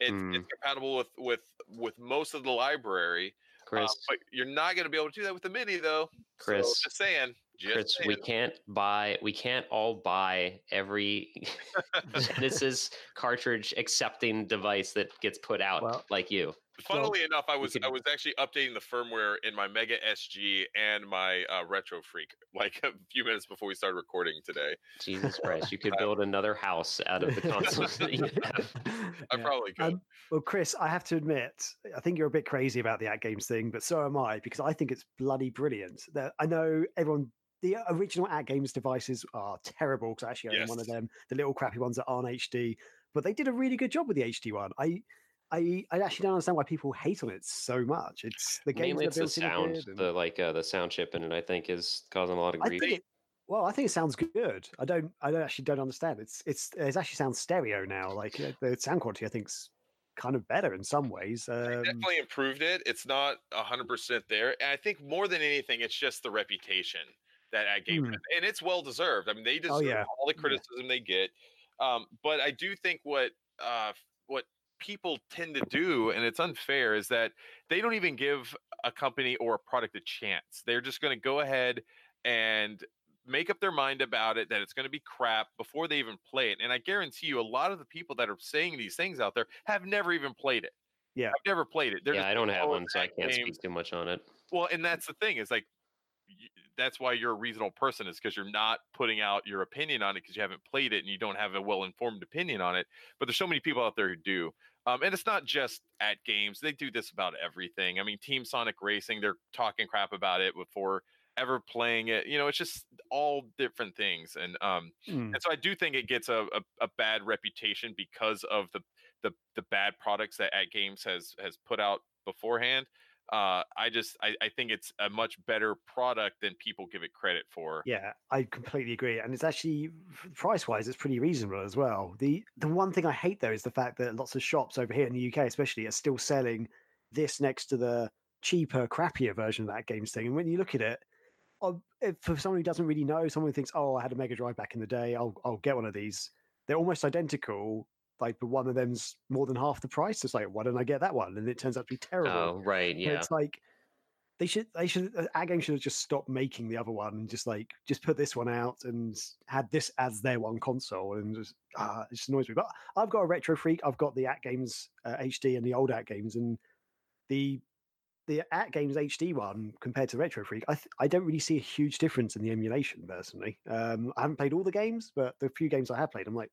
It's, Hmm. it's compatible with with with most of the library, uh, Chris, but you're not going to be able to do that with the Mini, though. So, Chris, just saying. Just Chris, saying. we can't buy. We can't all buy every <laughs> <laughs> Genesis cartridge accepting device that gets put out Well, like you. Funnily enough, I was I was actually updating the firmware in my Mega SG and my uh, Retro Freak <laughs> like a few minutes before we started recording today. Jesus <laughs> Christ, you could build another house out of the consoles that you have. <laughs> I Yeah. probably could. Um, well, Chris, I have to admit, I think you're a bit crazy about the AtGames thing, but so am I because I think it's bloody brilliant. That I know everyone. The original AtGames devices are terrible because I actually own one of them. The little crappy ones that aren't HD, but they did a really good job with the HD one. I, I, I actually don't understand why people hate on it so much. It's the games Mainly, it's are the built in are sound. good and- The like uh, the sound chip in it. I think is causing a lot of I grief. think it, well, I think it sounds good. I don't. I don't actually don't understand. It's it's it actually sounds stereo now. Like uh, the sound quality, I think's kind of better in some ways. Um, definitely improved it. It's not hundred percent there, and I think more than anything, it's just the reputation. that at game Hmm. and it's well deserved. I mean, they deserve Oh, yeah. all the Yeah. criticism they get. Um, but I do think what uh, what people tend to do, and it's unfair, is that they don't even give a company or a product a chance. They're just going to go ahead and make up their mind about it that it's going to be crap before they even play it. And I guarantee you, a lot of the people that are saying these things out there have never even played it. Yeah. I've never played it. They're yeah, I don't have one, so I can't game- speak too much on it. well, and that's the thing is like that's why you're a reasonable person is because you're not putting out your opinion on it because you haven't played it and you don't have a well informed opinion on it. But there's so many people out there who do. Um, and it's not just AtGames; they do this about everything. I mean, Team Sonic Racing, they're talking crap about it before ever playing it. You know, it's just all different things. And um, Mm. and so I do think it gets a, a, a bad reputation because of the, the the bad products that AtGames has has put out beforehand. Uh, I just I, I think it's a much better product than people give it credit for. Yeah, I completely agree, and it's actually price wise, it's pretty reasonable as well. the The one thing I hate though is the fact that lots of shops over here in the UK, especially, are still selling this next to the cheaper, crappier version of that games thing. And when you look at it, if, for someone who doesn't really know, someone who thinks, "Oh, I had a Mega Drive back in the day, I'll I'll get one of these." They're almost identical, like, but one of them's more than half the price. It's like, why don't I get that one? And it turns out to be terrible. Oh, right, And yeah. It's like they should they should uh, our game should have just stopped making the other one and just like just put this one out and had this as their one console and just ah it just annoys me. But I've got a retro freak. I've got the AtGames uh, HD and the old AtGames and the the AtGames HD one compared to Retro Freak. I th- I don't really see a huge difference in the emulation personally. Um, I haven't played all the games, but the few games I have played, I'm like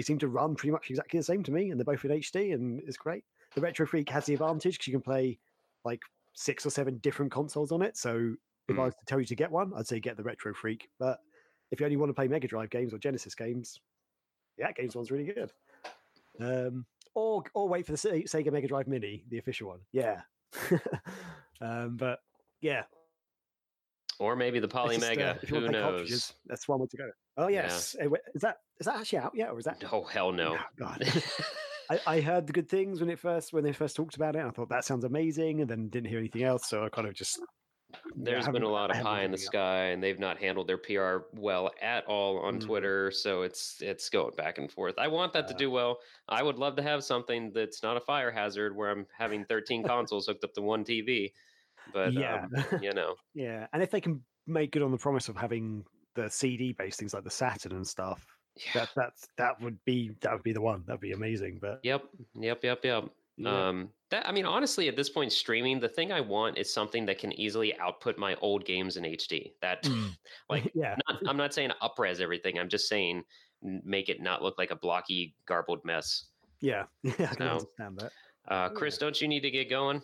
they seem to run pretty much exactly the same to me, and they're both in HD and it's great. The Retro Freak has the advantage because you can play like six or seven different consoles on it. So if I Mm. was to tell you to get one, I'd say get the Retro Freak. But if you only want to play Mega Drive games or Genesis games, yeah, Games one's really good. Um, or or wait for the Sega Mega Drive Mini, the official one. Yeah. <laughs> um, but yeah, Or maybe the it's just, uh, Polymega. Who to knows? cartridges, that's one way to go. Oh yes, wait, is that is that actually out yet, or is that? Oh hell no. Oh, God. <laughs> I, I heard the good things when it first when they first talked about it. I thought that sounds amazing, and then didn't hear anything else. So I kind of just yeah, There's been a lot of pie in the sky, and they've not handled their PR well at all on Mm. Twitter. So it's it's going back and forth. I want that to Uh. do well. I would love to have something that's not a fire hazard where I'm having 13 <laughs> consoles hooked up to one TV. But yeah, um, you know, <laughs> yeah, and if they can make good on the promise of having the CD based things like the Saturn and stuff, yeah. that that's that would be that would be the one. That'd be amazing. But Yep, yep, yep, yep. yeah. Um, that I mean, honestly, at this point, streaming the thing I want is something that can easily output my old games in HD. That Mm. <laughs> like <laughs> yeah, not, I'm not saying upres everything. I'm just saying make it not look like a blocky, garbled mess. yeah, yeah, I can understand that. Uh, Chris, don't you need to get going?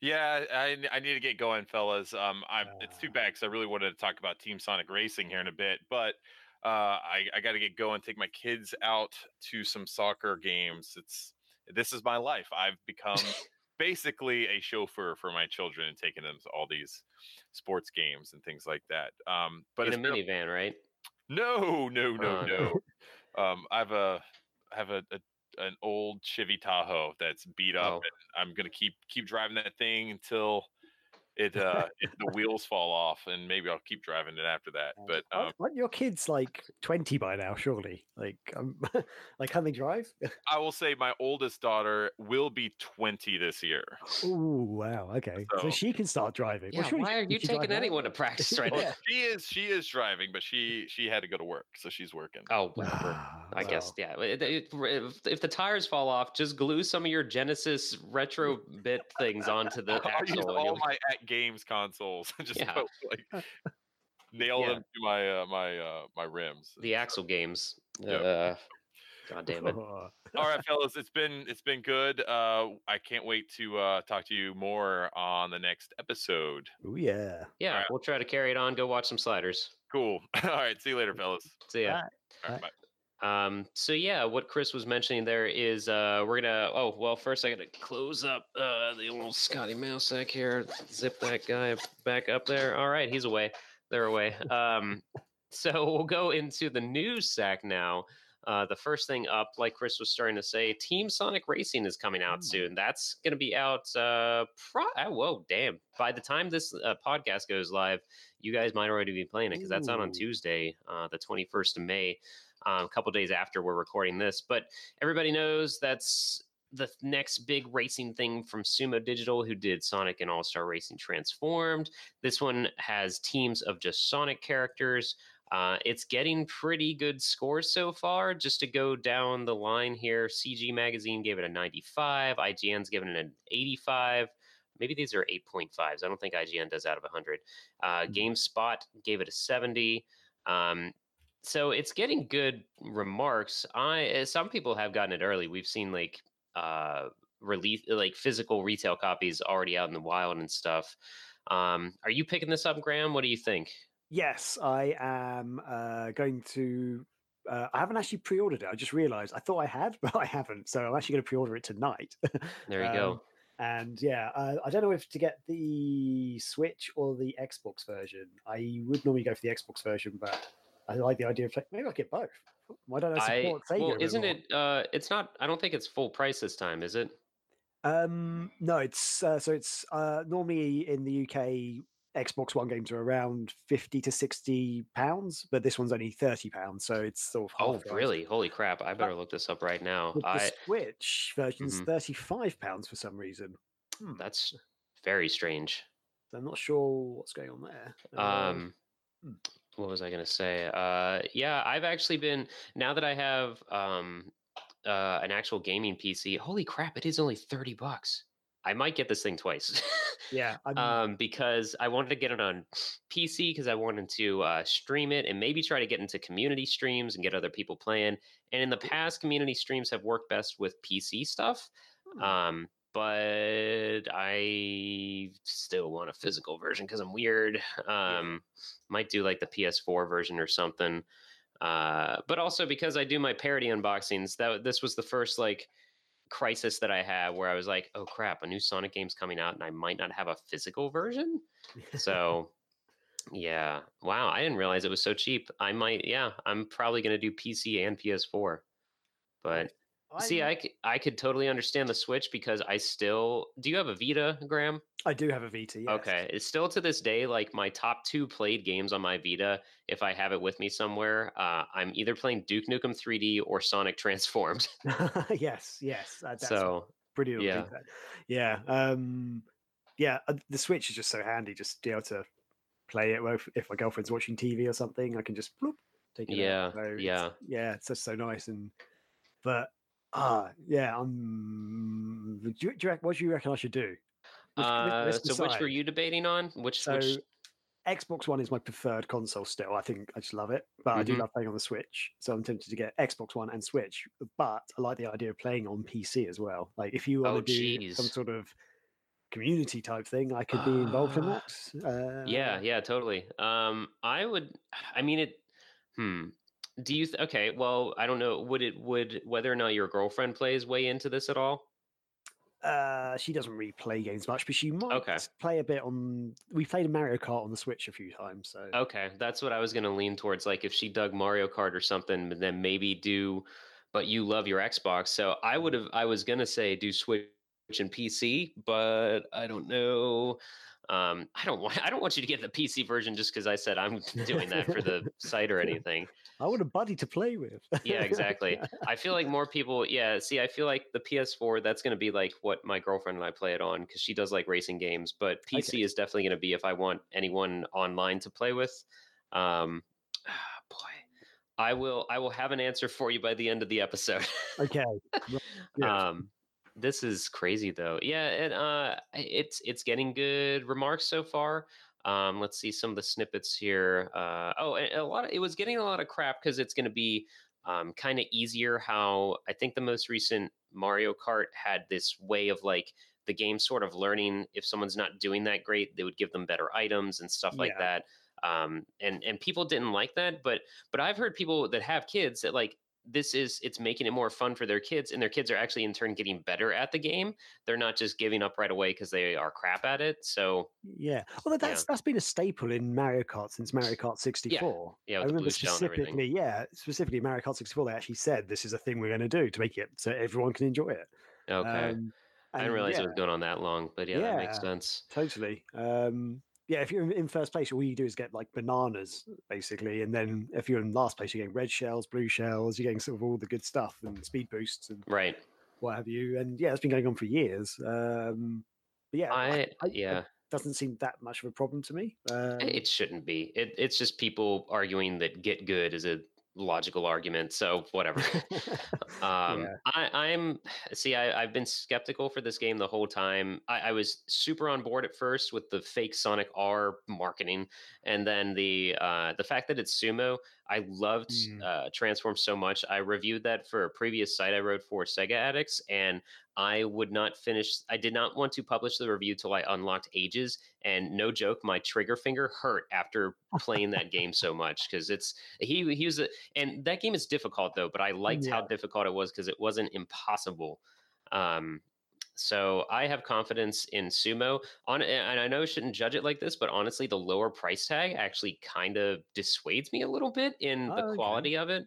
Yeah, I, I need to get going, fellas. Um, I'm, it's too Ah. bad because I really wanted to talk about Team Sonic Racing here in a bit, but uh, I, I got to get going. Take my kids out to some soccer games. It's this is my life. I've become <laughs> basically a chauffeur for my children and taking them to all these sports games and things like that. Um, but in a it's a- minivan, right? no, no, no, Oh, no. um, I have a I have a, a an old Chevy Tahoe that's beat up, Oh. and I'm gonna keep keep driving that thing until it <laughs> uh it, the wheels fall off, and maybe I'll keep driving it after that. But Aren't- um, aren't your kids like twenty by now? Surely, like, um, <laughs> like, can they drive? <laughs> I will say my oldest daughter will be 20 this year. Oh wow, okay, so, So- she can start driving. Well, Yeah. surely Why she- are can you taking now? anyone to practice right Well, now? she is she is driving, but she she had to go to work, so she's working. Oh, whatever. Ah, I guess yeah. It- it- if, if the tires fall off, just glue some of your Genesis retro bit things onto the axle. all my at games consoles and <laughs> just Yeah. put, like nail Yeah. them to my uh, my uh, my rims. the axle games. Yep. Uh, God damn it. <laughs> all right fellas it's been it's been good uh i can't wait to uh talk to you more on the next episode Oh yeah. Yeah, Alright. we'll try to carry it on. Go watch some sliders. cool <laughs> all right see you later fellas See ya. Bye. all right, bye. Um, so yeah, what Chris was mentioning there is uh we're gonna oh well first I gotta close up uh the old Scotty Mousesack here, zip that guy back up there. All right, he's away. They're away. Um so we'll go into the news sack now. Uh, the first thing up, like Chris was starting to say, Team Sonic Racing is coming out Mm. soon. That's going to be out. Uh, pro- oh, whoa, damn! By the time this uh, podcast goes live, you guys might already be playing it because that's out on Tuesday, uh, the twenty first of May, um, a couple days after we're recording this. But everybody knows that's the next big racing thing from Sumo Digital, who did Sonic and All Star Racing Transformed. This one has teams of just Sonic characters. Uh, it's getting pretty good scores so far. Just to go down the line here, CG Magazine gave it a 95, IGN's given it an 85. Maybe these are 8.5s. I don't think IGN does out of 100. Uh, Mm. GameSpot gave it a 70. Um, so it's getting good remarks. I uh, some people have gotten it early. We've seen like uh, release like physical retail copies already out in the wild and stuff. Um, are you picking this up, Graham? What do you think? Yes, I am uh, going to. Uh, I haven't actually pre-ordered it. I just realised I thought I had, <laughs> but I haven't. So I'm actually going to pre-order it tonight. <laughs> There you Um, go. And yeah, uh, I don't know if to get the Switch or the Xbox version. I would normally go for the Xbox version, but I like the idea of play- maybe I'll get both. Why don't I I support Sega? Well, isn't more? it? Uh, it's not. I don't think it's full price this time, is it? Um, no, it's uh, so it's uh, normally in the UK. Xbox One games are around fifty to sixty pounds, but this one's only thirty pounds, so it's sort of Oh, price. really? Holy crap! I better look this up right now. But the I Switch version's Mhm. thirty-five pounds for some reason. Hmm, that's very strange. I'm not sure what's going on there. Uh, Um, hmm. What was I going to say? Uh, yeah, I've actually been now that I have um, uh, an actual gaming PC. Holy crap! It is only thirty bucks. I might get this thing twice. yeah, <laughs> um, because I wanted to get it on PC because I wanted to uh, stream it and maybe try to get into community streams and get other people playing. And in the past, community streams have worked best with PC stuff. hmm, Um, but I still want a physical version because I'm weird. Um, might do like the PS4 version or something. Uh, but also because I do my parody unboxings, that this was the first like crisis that I had where I was like, oh crap, a new Sonic game's coming out and I might not have a physical version. <laughs> So yeah. Wow, I didn't realize it was so cheap. I might yeah, I'm probably gonna do PC and PS4. But see, I'm- I, c- I could totally understand the Switch because I still do you have a Vita, Graham? I do have a Vita. Yes. Okay. It's still to this day like my top two played games on my Vita, if I have it with me somewhere, uh, I'm either playing Duke Nukem 3D or Sonic Transformed. <laughs> yes, yes. uh, that's so brilliant. yeah. Yeah. Um, yeah. uh, The Switch is just so handy, just to be able to play it. If, if my girlfriend's watching TV or something, I can just bloop, take it. Yeah, So yeah. Yeah. It's just so nice. And but ah, yeah. Um, do you, do you, what do you reckon I should do? Which- uh, so which were you debating on? Which So which Xbox One is my preferred console still. I think I just love it, but I do Mhm. love playing on the Switch. So I'm tempted to get Xbox One and Switch. But I like the idea of playing on PC as well. Like if you want Oh, to do some sort of community type thing, I could be involved in <sighs> that. Uh, Yeah, yeah, totally. Um, I would. I mean, it. Hmm. Do you? Th- okay. Well, I don't know. Would it? Would whether or not your girlfriend plays weigh into this at all? Uh, she doesn't really play games much, but she might Okay. play a bit on. We played a Mario Kart on the Switch a few times, so Okay, that's what I was gonna lean towards. Like, if she dug Mario Kart or something, then maybe do. But you love your Xbox, so I would have. I was gonna say do Switch and PC, but I don't know. Um, I don't <laughs> want. I don't want you to get the PC version just because I said I'm <laughs> doing that for the site or anything. I want a buddy to play with. Yeah, exactly. I feel like more people, yeah. See, I feel like the PS4 that's going to be like what my girlfriend and I play it on because she does like racing games. But PC Okay. is definitely going to be if I want anyone online to play with. Um, boy, I will. I will have an answer for you by the end of the episode. okay. <laughs> Good. um, this is crazy though. Yeah, and uh, it's it's getting good remarks so far. Um, let's see some of the snippets here. Uh, oh, and a lot of it was getting a lot of crap because it's going to be um, kind of easier. How I think the most recent Mario Kart had this way of like the game sort of learning if someone's not doing that great, they would give them better items and stuff like Yeah. that. Um, and and people didn't like that, but but I've heard people that have kids that like this is it's making it more fun for their kids and their kids are actually in turn getting better at the game. They're not just giving up right away because they are crap at it so yeah. Well that's Yeah. that's been a staple in mario kart since mario kart 64 yeah i with the remember blue shell and specifically yeah specifically mario kart 64 they actually said this is a thing we're going to do to make it so everyone can enjoy it. Okay. Um, i didn't realize yeah, it was going on that long but yeah, that makes sense. Totally. Um, yeah, if you're in- first place, all you do is get like bananas, basically, and then if you're in last place, you're getting red shells, blue shells, you're getting sort of all the good stuff and speed boosts and right what have you. And yeah, it's been going on for years. Um, but yeah, I, i I- yeah doesn't seem that much of a problem to me. Um, it shouldn't be it, it's just people arguing that get good is a logical argument so whatever <laughs> Um, Yeah. I, I'm see. I, I've been skeptical for this game the whole time. I, I was super on board at first with the fake Sonic R marketing, and then the uh, the fact that it's sumo. I loved Mm. uh, Transform so much. I reviewed that for a previous site I wrote for Sega Addicts, and I would not finish. I did not want to publish the review till I unlocked Ages, and no joke, my trigger finger hurt after playing that game so much because it's he he was a, and that game is difficult though. But I liked how difficult it was because it wasn't impossible. Um, so I have confidence in Sumo. On and I know I shouldn't judge it like this, but honestly, the lower price tag actually kind of dissuades me a little bit in Oh, the okay. quality of it.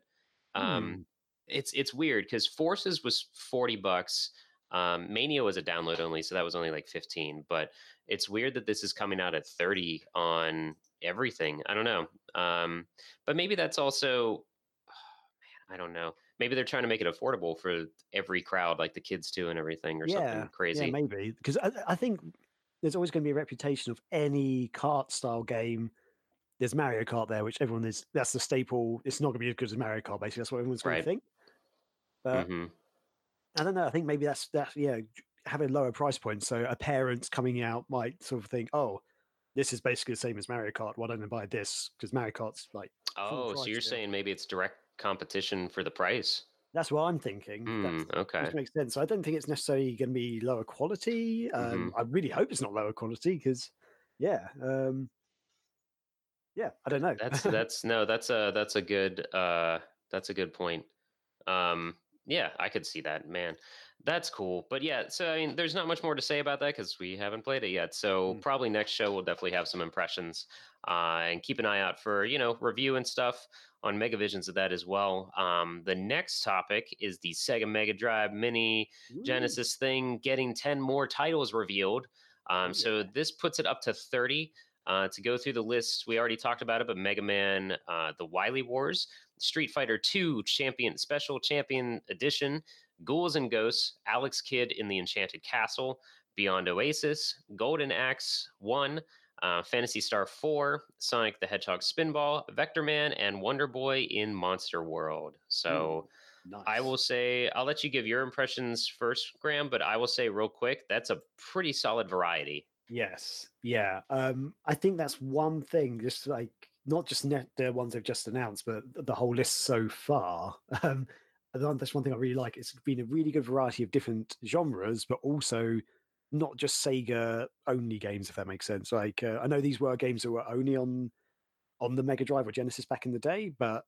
Um, Hmm. it's it's weird because Forces was forty bucks. Um, Mania was a download only, so that was only like fifteen. But it's weird that this is coming out at thirty on everything. I don't know. Um, but maybe that's also, <sighs> man, I don't know. Maybe they're trying to make it affordable for every crowd, like the kids too, and everything, or yeah, something crazy. Yeah, maybe because I, I think there's always going to be a reputation of any kart style game. There's Mario Kart there, which everyone is. That's the staple. It's not going to be as good as Mario Kart. Basically, that's what everyone's going Right. to think. But hmm I don't know. I think maybe that's that's yeah, having lower price points. So a parent coming out might sort of think, oh, this is basically the same as Mario Kart. Why don't I buy this? Because Mario Kart's like Oh, so you're yeah. saying maybe it's direct competition for the price? that's what I'm thinking. That's, okay. which makes sense. I don't think it's necessarily going to be lower quality. Mm-hmm. Um, I really hope it's not lower quality because, yeah, um, yeah, I don't know. That's <laughs> that's no, that's a that's a good uh that's a good point. Um yeah, I could see that, man. That's cool. But yeah, so I mean there's not much more to say about that cuz we haven't played it yet. So Mm. probably next show we'll definitely have some impressions. Uh and keep an eye out for, you know, review and stuff on Megavisions of that as well. Um the next topic is the Sega Mega Drive Mini Ooh, Genesis thing getting 10 more titles revealed. Um, Oh, so this puts it up to 30. Uh, to go through the list, we already talked about it, but Mega Man, uh, the Wily Wars, Street Fighter 2 Champion Special Champion Edition, Ghouls and Ghosts, Alex Kidd in the Enchanted Castle, Beyond Oasis, Golden Axe 1, uh, Phantasy Star 4, Sonic the Hedgehog Spinball, Vectorman, and Wonder Boy in Monster World. So. nice. I will say, I'll let you give your impressions first, Graham, but I will say real quick, that's a pretty solid variety. Yes, yeah. Um, I think that's one thing. Just like not just net the ones they've just announced, but the whole list so far. <laughs> Um, that's one thing I really like. It's been a really good variety of different genres, but also not just Sega only games, if that makes sense. Like uh, I know these were games that were only on on the Mega Drive or Genesis back in the day, but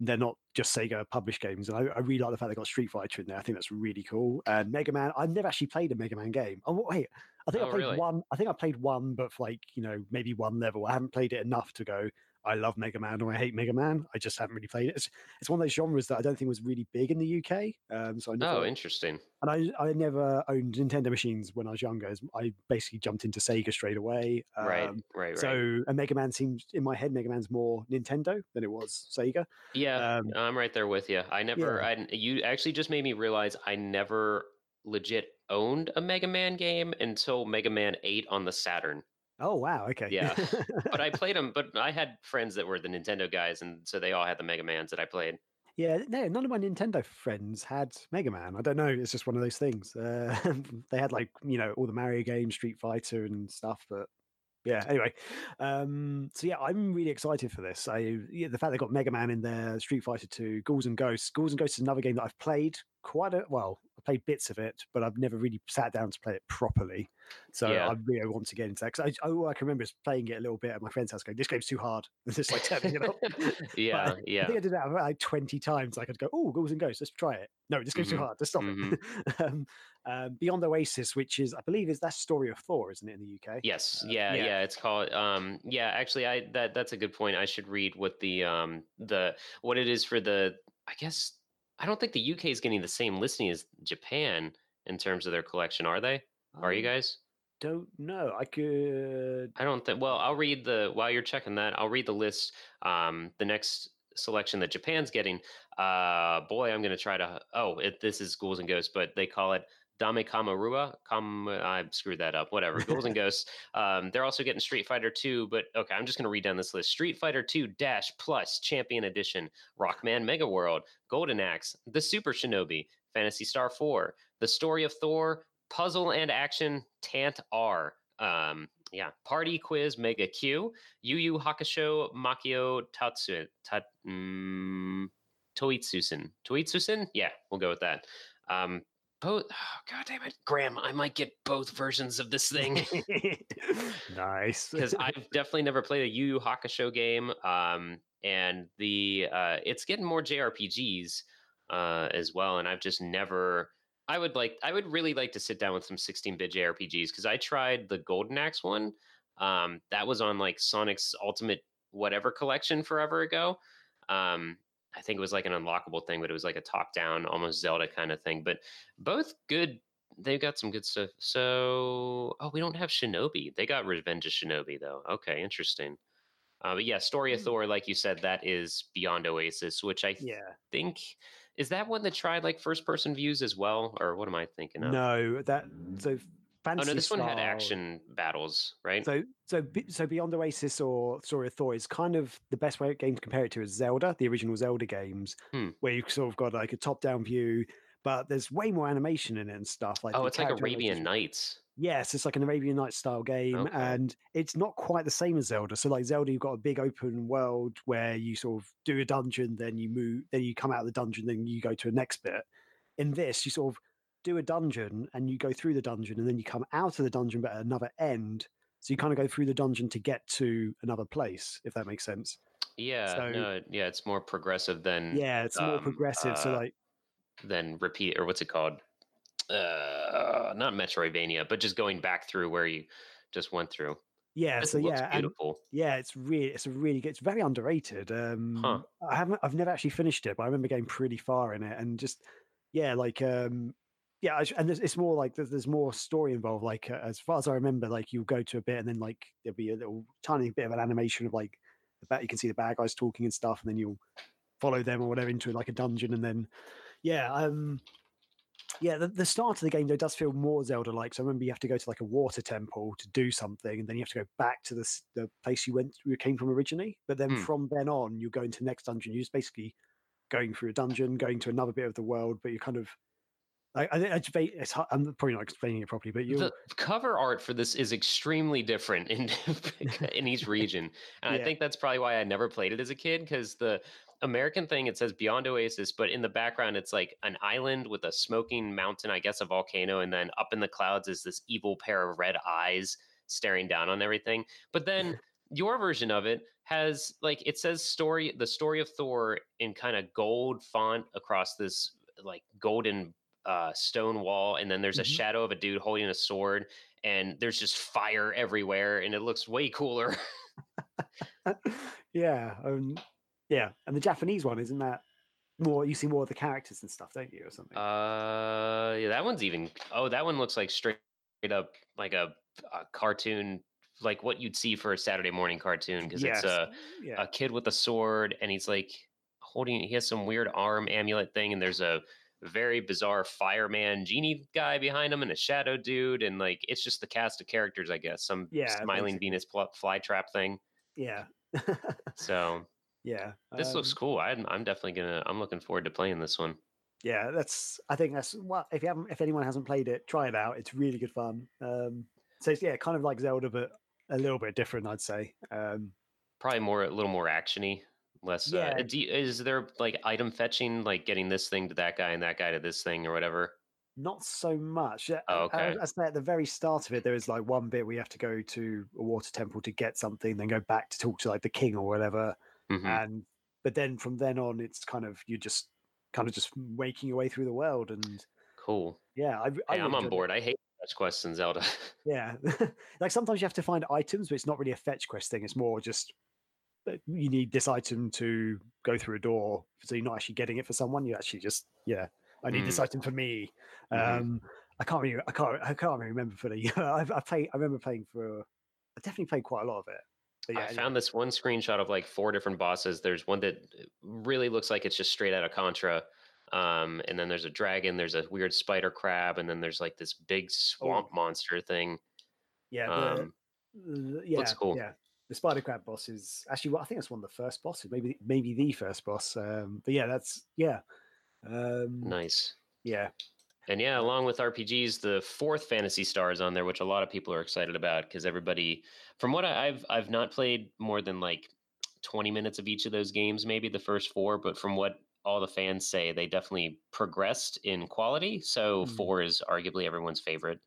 they're not just Sega published games. And I, I really like the fact they got Street Fighter in there. I think that's really cool. And Mega Man, I've never actually played a Mega Man game. Oh wait, I think Oh, I played really? one. I think I played one, but for like you know maybe one level. I haven't played it enough to go. I love Mega Man or I hate Mega Man. I just haven't really played it. It's, it's one of those genres that I don't think was really big in the UK. Um, so I never, Oh, interesting. and I I never owned Nintendo machines when I was younger. I basically jumped into Sega straight away. right, Um, right, right. So a Mega Man seems in my head. Mega Man's more Nintendo than it was Sega. yeah, um, I'm right there with you. I never, I, you actually just made me realize I never legit owned a Mega Man game until Mega Man 8 on the Saturn. Oh wow, okay. Yeah. But I <laughs> played them, but I had friends that were the Nintendo guys, and so they all had the Mega Mans that I played. yeah, no, none of my Nintendo friends had Mega Man. I don't know. It's just one of those things. Uh, <laughs> they had like you know all the Mario games, Street Fighter, and stuff. But yeah, anyway. Um, so yeah, I'm really excited for this. I yeah, the fact they got Mega Man in there, Street Fighter Two, Ghouls and Ghosts. Ghouls and Ghosts is another game that I've played quite a well. I played bits of it, but I've never really sat down to play it properly. So Yeah. I really want to get into that because I, all I can remember is playing it a little bit at my friend's house, going, "This game's too hard." <laughs> And just like turning it off. <laughs> <laughs> yeah, I yeah. think I did that about like twenty times. I could go, "Oh, Ghouls and Ghosts, let's try it." No, this game's Mhm, too hard. Let's stop mhm. it. um, um, Beyond Oasis, which is I believe is that story of Thor, isn't it in the UK? Yes, Uh, yeah, yeah. yeah, It's called. Um, yeah, actually, I that that's a good point. I should read what the um the what it is for the. I guess I don't think the UK is getting the same listing as Japan in terms of their collection. Are they? Are you guys? Don't know. I could. I don't think. Well, I'll read the while you're checking that. I'll read the list. Um, the next selection that Japan's getting. Uh, boy, I'm gonna try to. Oh, it, this is Ghouls and Ghosts, but they call it Dame Kamarua. Kam, I screwed that up. Whatever. Ghouls and <laughs> Ghosts. Um, they're also getting Street Fighter 2, but okay, I'm just gonna read down this list. Street Fighter 2 Dash Plus Champion Edition, Rockman Mega World, Golden Axe, The Super Shinobi, Phantasy Star 4, The Story of Thor, Puzzle and Action Tant R. Um, yeah, Party Quiz Mega Q, Yu Yu Hakusho Makio Tatsu Tat mm, Toitsusen. Toitsusen? Yeah, we'll go with that. Um, both. Oh, <sighs> God damn it, Graham! I might get both versions of this thing <laughs> nice. <laughs> because I've definitely never played a Yu Yu Hakusho game. Um, and the uh, it's getting more JRPGs uh, as well, and I've just never. I would like. I would really like to sit down with some 16-bit JRPGs because I tried the Golden Axe one. Um, that was on like Sonic's Ultimate whatever collection forever ago. Um, I think it was like an unlockable thing, but it was like a top-down, almost Zelda kind of thing. But both good. They've got some good stuff. So, oh, we don't have Shinobi. They got Revenge of Shinobi though. Okay, interesting. Uh, but yeah, Story of Hmm. Thor, like you said, that is Beyond Oasis, which I yeah. think is that one that tried like first-person views as well, or what am I thinking of? No, that so oh no, this one had action battles, right? So, so, so Beyond Oasis or Story of Thor is kind of the best way game to compare it to is Zelda, the original Zelda games, Hmm. where you've sort of got like a top-down view, but there's way more animation in it and stuff. Like oh, it's like Arabian Nights. Yes, it's like an Arabian Nights style game, Okay. and it's not quite the same as Zelda. So, like Zelda, you've got a big open world where you sort of do a dungeon, then you move, then you come out of the dungeon, then you go to a next bit. In this, you sort of do a dungeon and you go through the dungeon, and then you come out of the dungeon, but at another end. So you kind of go through the dungeon to get to another place, if that makes sense. Yeah, So- no, yeah, it's more progressive than Yeah, it's more um, progressive. so uh, like, than repeat or what's it called? Uh, not Metroidvania, but just going back through where you just went through. yeah, so yeah, beautiful. Yeah, it's really, it's a really good. It's very underrated. Um, I haven't, I've never actually finished it, but I remember getting pretty far in it, and just, yeah, like, um, yeah, and it's more like there's, more story involved. Like, uh, as far as I remember, like you'll go to a bit, and then like there'll be a little tiny bit of an animation of like the bad, you can see the bad guys talking and stuff, and then you'll follow them or whatever into like a dungeon, and then, yeah, um, yeah, the, the start of the game though does feel more Zelda-like. So I remember you have to go to like a water temple to do something, and then you have to go back to the the place you went you came from originally. But then Hmm. from then on, you go into the next dungeon. You're just basically going through a dungeon, going to another bit of the world, but you're kind of I, I, I just ba- it's hard, I'm probably not explaining it properly, but you The cover art for this is extremely different in <laughs> in each region, <laughs> and I think that's probably why I never played it as a kid because the American thing it says Beyond Oasis, but in the background it's like an island with a smoking mountain, I guess a volcano, and then up in the clouds is this evil pair of red eyes staring down on everything. But then <laughs> your version of it has like it says story the story of Thor in kind of gold font across this like golden uh, stone wall, and then there's a Mhm. shadow of a dude holding a sword, and there's just fire everywhere, and it looks way cooler. <laughs> yeah, um, yeah, and the Japanese one isn't that more? You see more of the characters and stuff, don't you, or something? Uh, yeah, that one's even. Oh, that one looks like straight up like a, a cartoon, like what you'd see for a Saturday morning cartoon, because it's a yeah, a kid with a sword, and he's like holding. He has some weird arm amulet thing, and there's a very bizarre fireman genie guy behind him, and a shadow dude, and like it's just the cast of characters, I guess. Some Yeah, smiling. Venus pl- flytrap thing. yeah, So <laughs> yeah. this looks um, cool. I'm I'm definitely gonna. I'm looking forward to playing this one. yeah that's i think that's well if you haven't if anyone hasn't played it try it out it's really good fun um so it's, yeah kind of like zelda but a little bit different i'd say um probably more a little more actiony less Yeah. uh, do you- is there like item fetching like getting this thing to that guy and that guy to this thing or whatever Not so much. Uh, Oh, uh, okay. I say at the very start of it, there is like one bit where you have to go to a water temple to get something, then go back to talk to like the king or whatever. Mhm. And but then from then on, it's kind of you're just kind of just making your way through the world. And Cool. yeah, I, I Hey, I'm on enjoyed it. board. I hate fetch quests in Zelda. <laughs> Yeah, <laughs> like sometimes you have to find items, but it's not really a fetch quest thing. It's more just uh, you need this item to go through a door, so you're not actually getting it for someone. You actually just yeah, I need this Mm. item for me. Mhm. Um, I can't really, I can't, I can't really remember fully. <laughs> I've, I played, I remember playing for, I definitely played quite a lot of it. Yeah, I anyway. found this one screenshot of like four different bosses. There's one that uh, really looks like it's just straight out of Contra. Um, and then there's a dragon, there's a weird spider crab, and then there's like this big swamp monster thing. yeah, the, Um, yeah, looks cool. yeah. The spider crab boss is actually, well, I think that's one of the first bosses, maybe, maybe the first boss. Um, but yeah, that's yeah, um, nice. yeah. And yeah, along with RPGs, the fourth Phantasy Star is on there, which a lot of people are excited about because everybody, from what I, I've I've not played more than like 20 minutes of each of those games, maybe the first four, but from what all the fans say, they definitely progressed in quality. So Hmm. four is arguably everyone's favorite.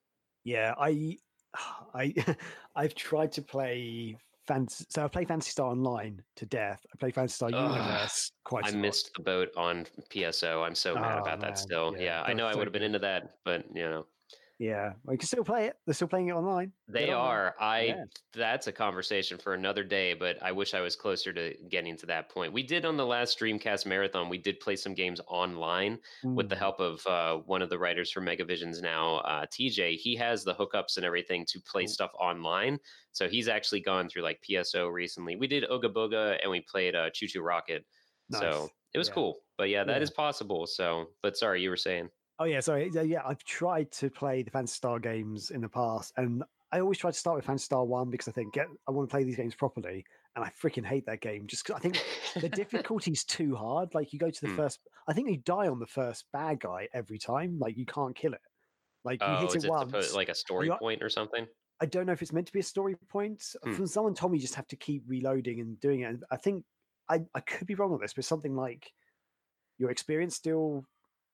Yeah, I, <sighs> I, <laughs> I've tried to play fantasy. So I play Phantasy Star Online to death. I play Phantasy Star Ugh, Universe quite. I lot. missed the boat on PSO. I'm so mad Oh, about man, that still. yeah, Yeah, I know I would have been into that, but you know, Yeah, well, you can still play it. They're still playing it online. they Get on there. are. I Yeah. that's a conversation for another day, but I wish I was closer to getting to that point. We did on the last Dreamcast marathon, we did play some games online with the help of uh, one of the writers from Megavisions now, uh, TJ. He has the hookups and everything to play Cool. stuff online. So he's actually gone through like PSO recently. We did Ooga Booga and we played uh, ChuChu Rocket. Nice. So it was Yeah. cool. But yeah, that Yeah. is possible. So, but sorry, you were saying. Oh yeah, sorry. Yeah, yeah, I've tried to play the Phantasy Star games in the past, and I always try to start with Phantasy Star One because I think get I want to play these games properly, and I freaking hate that game just because I think the <laughs> difficulty's too hard. Like you go to the Hmm. first, I think you die on the first bad guy every time. Like you can't kill it. Like you Oh, hit it it once. supposed, like a story you- point or something? I don't know if it's meant to be a story point. Hmm. From someone told me you just have to keep reloading and doing it. And I think I, I could be wrong on this, but something like your experience still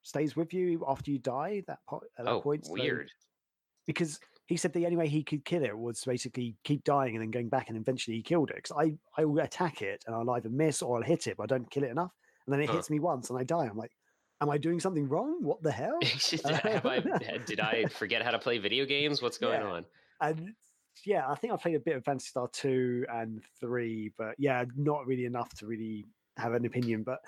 stays with you after you die. That po- at that Oh, point, so- weird. because he said the only way he could kill it was basically keep dying and then going back, and eventually he killed it. Because I I will attack it and I'll either miss or I'll hit it, but I don't kill it enough, and then it Huh. hits me once and I die. I'm like, am I doing something wrong? What the hell? <laughs> Have I, <laughs> did I forget how to play video games? What's going Yeah. on? and yeah, I think I played a bit of Phantasy Star two and three, but yeah, not really enough to really have an opinion. But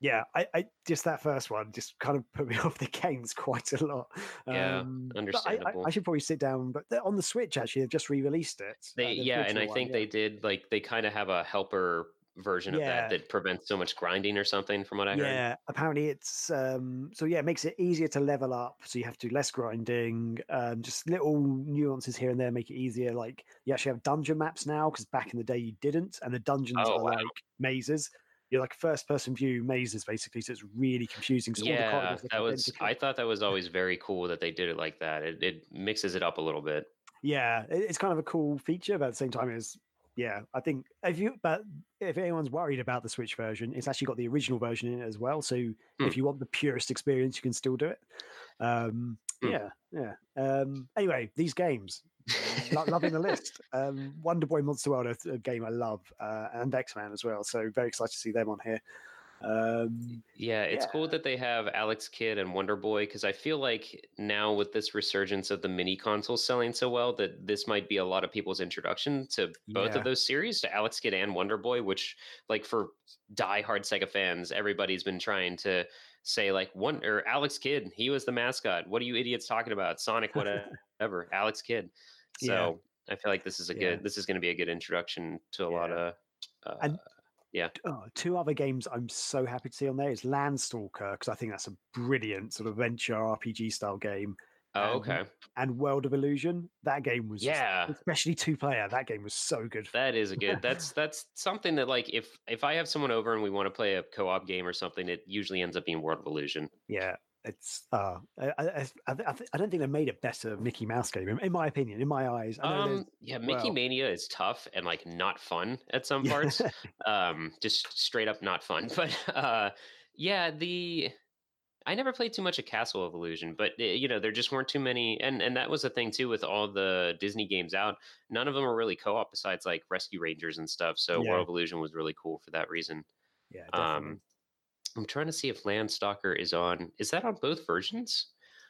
yeah, I, I just that first one just kind of put me <laughs> off the games quite a lot. Yeah, Um, but I- I, understandable. I, should probably sit down, but on the Switch actually, they've just re-released it. uh, They the yeah, and I one, think yeah. they did like they kind of have a helper version of that that prevents so much grinding or something from what I heard. Yeah, apparently it's um so yeah, it makes it easier to level up. So you have to do less grinding. Um, just little nuances here and there make it easier. Like you actually have dungeon maps now because back in the day you didn't, and the dungeons Oh, are wow. like mazes. You're like first person view mazes basically, so it's really confusing. So all the Yeah, that was. I thought that was always very cool that they did it like that. It, it mixes it up a little bit. Yeah, it's kind of a cool feature, but at the same time, it's yeah. I think if you but if anyone's worried about the Switch version, it's actually got the original version in it as well. So Hmm. if you want the purest experience, you can still do it. Um, Hmm. Yeah, yeah. Um, anyway, these games, <laughs> lo- loving the list. Um, Wonder Boy Monster World, a, a game I love, uh, and X Man as well. So very excited to see them on here. Um, Yeah, it's cool that they have Alex Kidd and Wonder Boy because I feel like now with this resurgence of the mini consoles selling so well that this might be a lot of people's introduction to both Yeah. of those series, to Alex Kidd and Wonder Boy, which like for die-hard Sega fans, everybody's been trying to say like one or Alex Kidd, he was the mascot. What are you idiots talking about? Sonic <laughs> whatever, Alex Kidd. Yeah. So I feel like this is a Yeah. good this is going to be a good introduction to a lot of uh, And oh, two other games I'm so happy to see on there is Landstalker because I think that's a brilliant sort of venture RPG style game, oh okay. and World of Illusion. That game was just- Yeah. especially two player. That game was so good. That is a <laughs> good. That's that's something that like if if I have someone over and we want to play a co-op game or something, it usually ends up being World of Illusion. Yeah, it's. Uh, I, I, I, I, don't think they made a better Mickey Mouse game, in, my opinion, in my eyes. I Um, yeah, Mickey well- Mania is tough and like not fun at some Yeah. parts. <laughs> um, just straight up not fun. <laughs> But uh, yeah, the I never played too much of Castle of Illusion, but uh, you know there just weren't too many, and and that was the thing too with all the Disney games out. None of them were really co-op besides like Rescue Rangers and stuff. So Yeah. World of Illusion was really cool for that reason. Yeah, definitely. Um, I'm trying to see if Landstalker is on. Is that on both versions?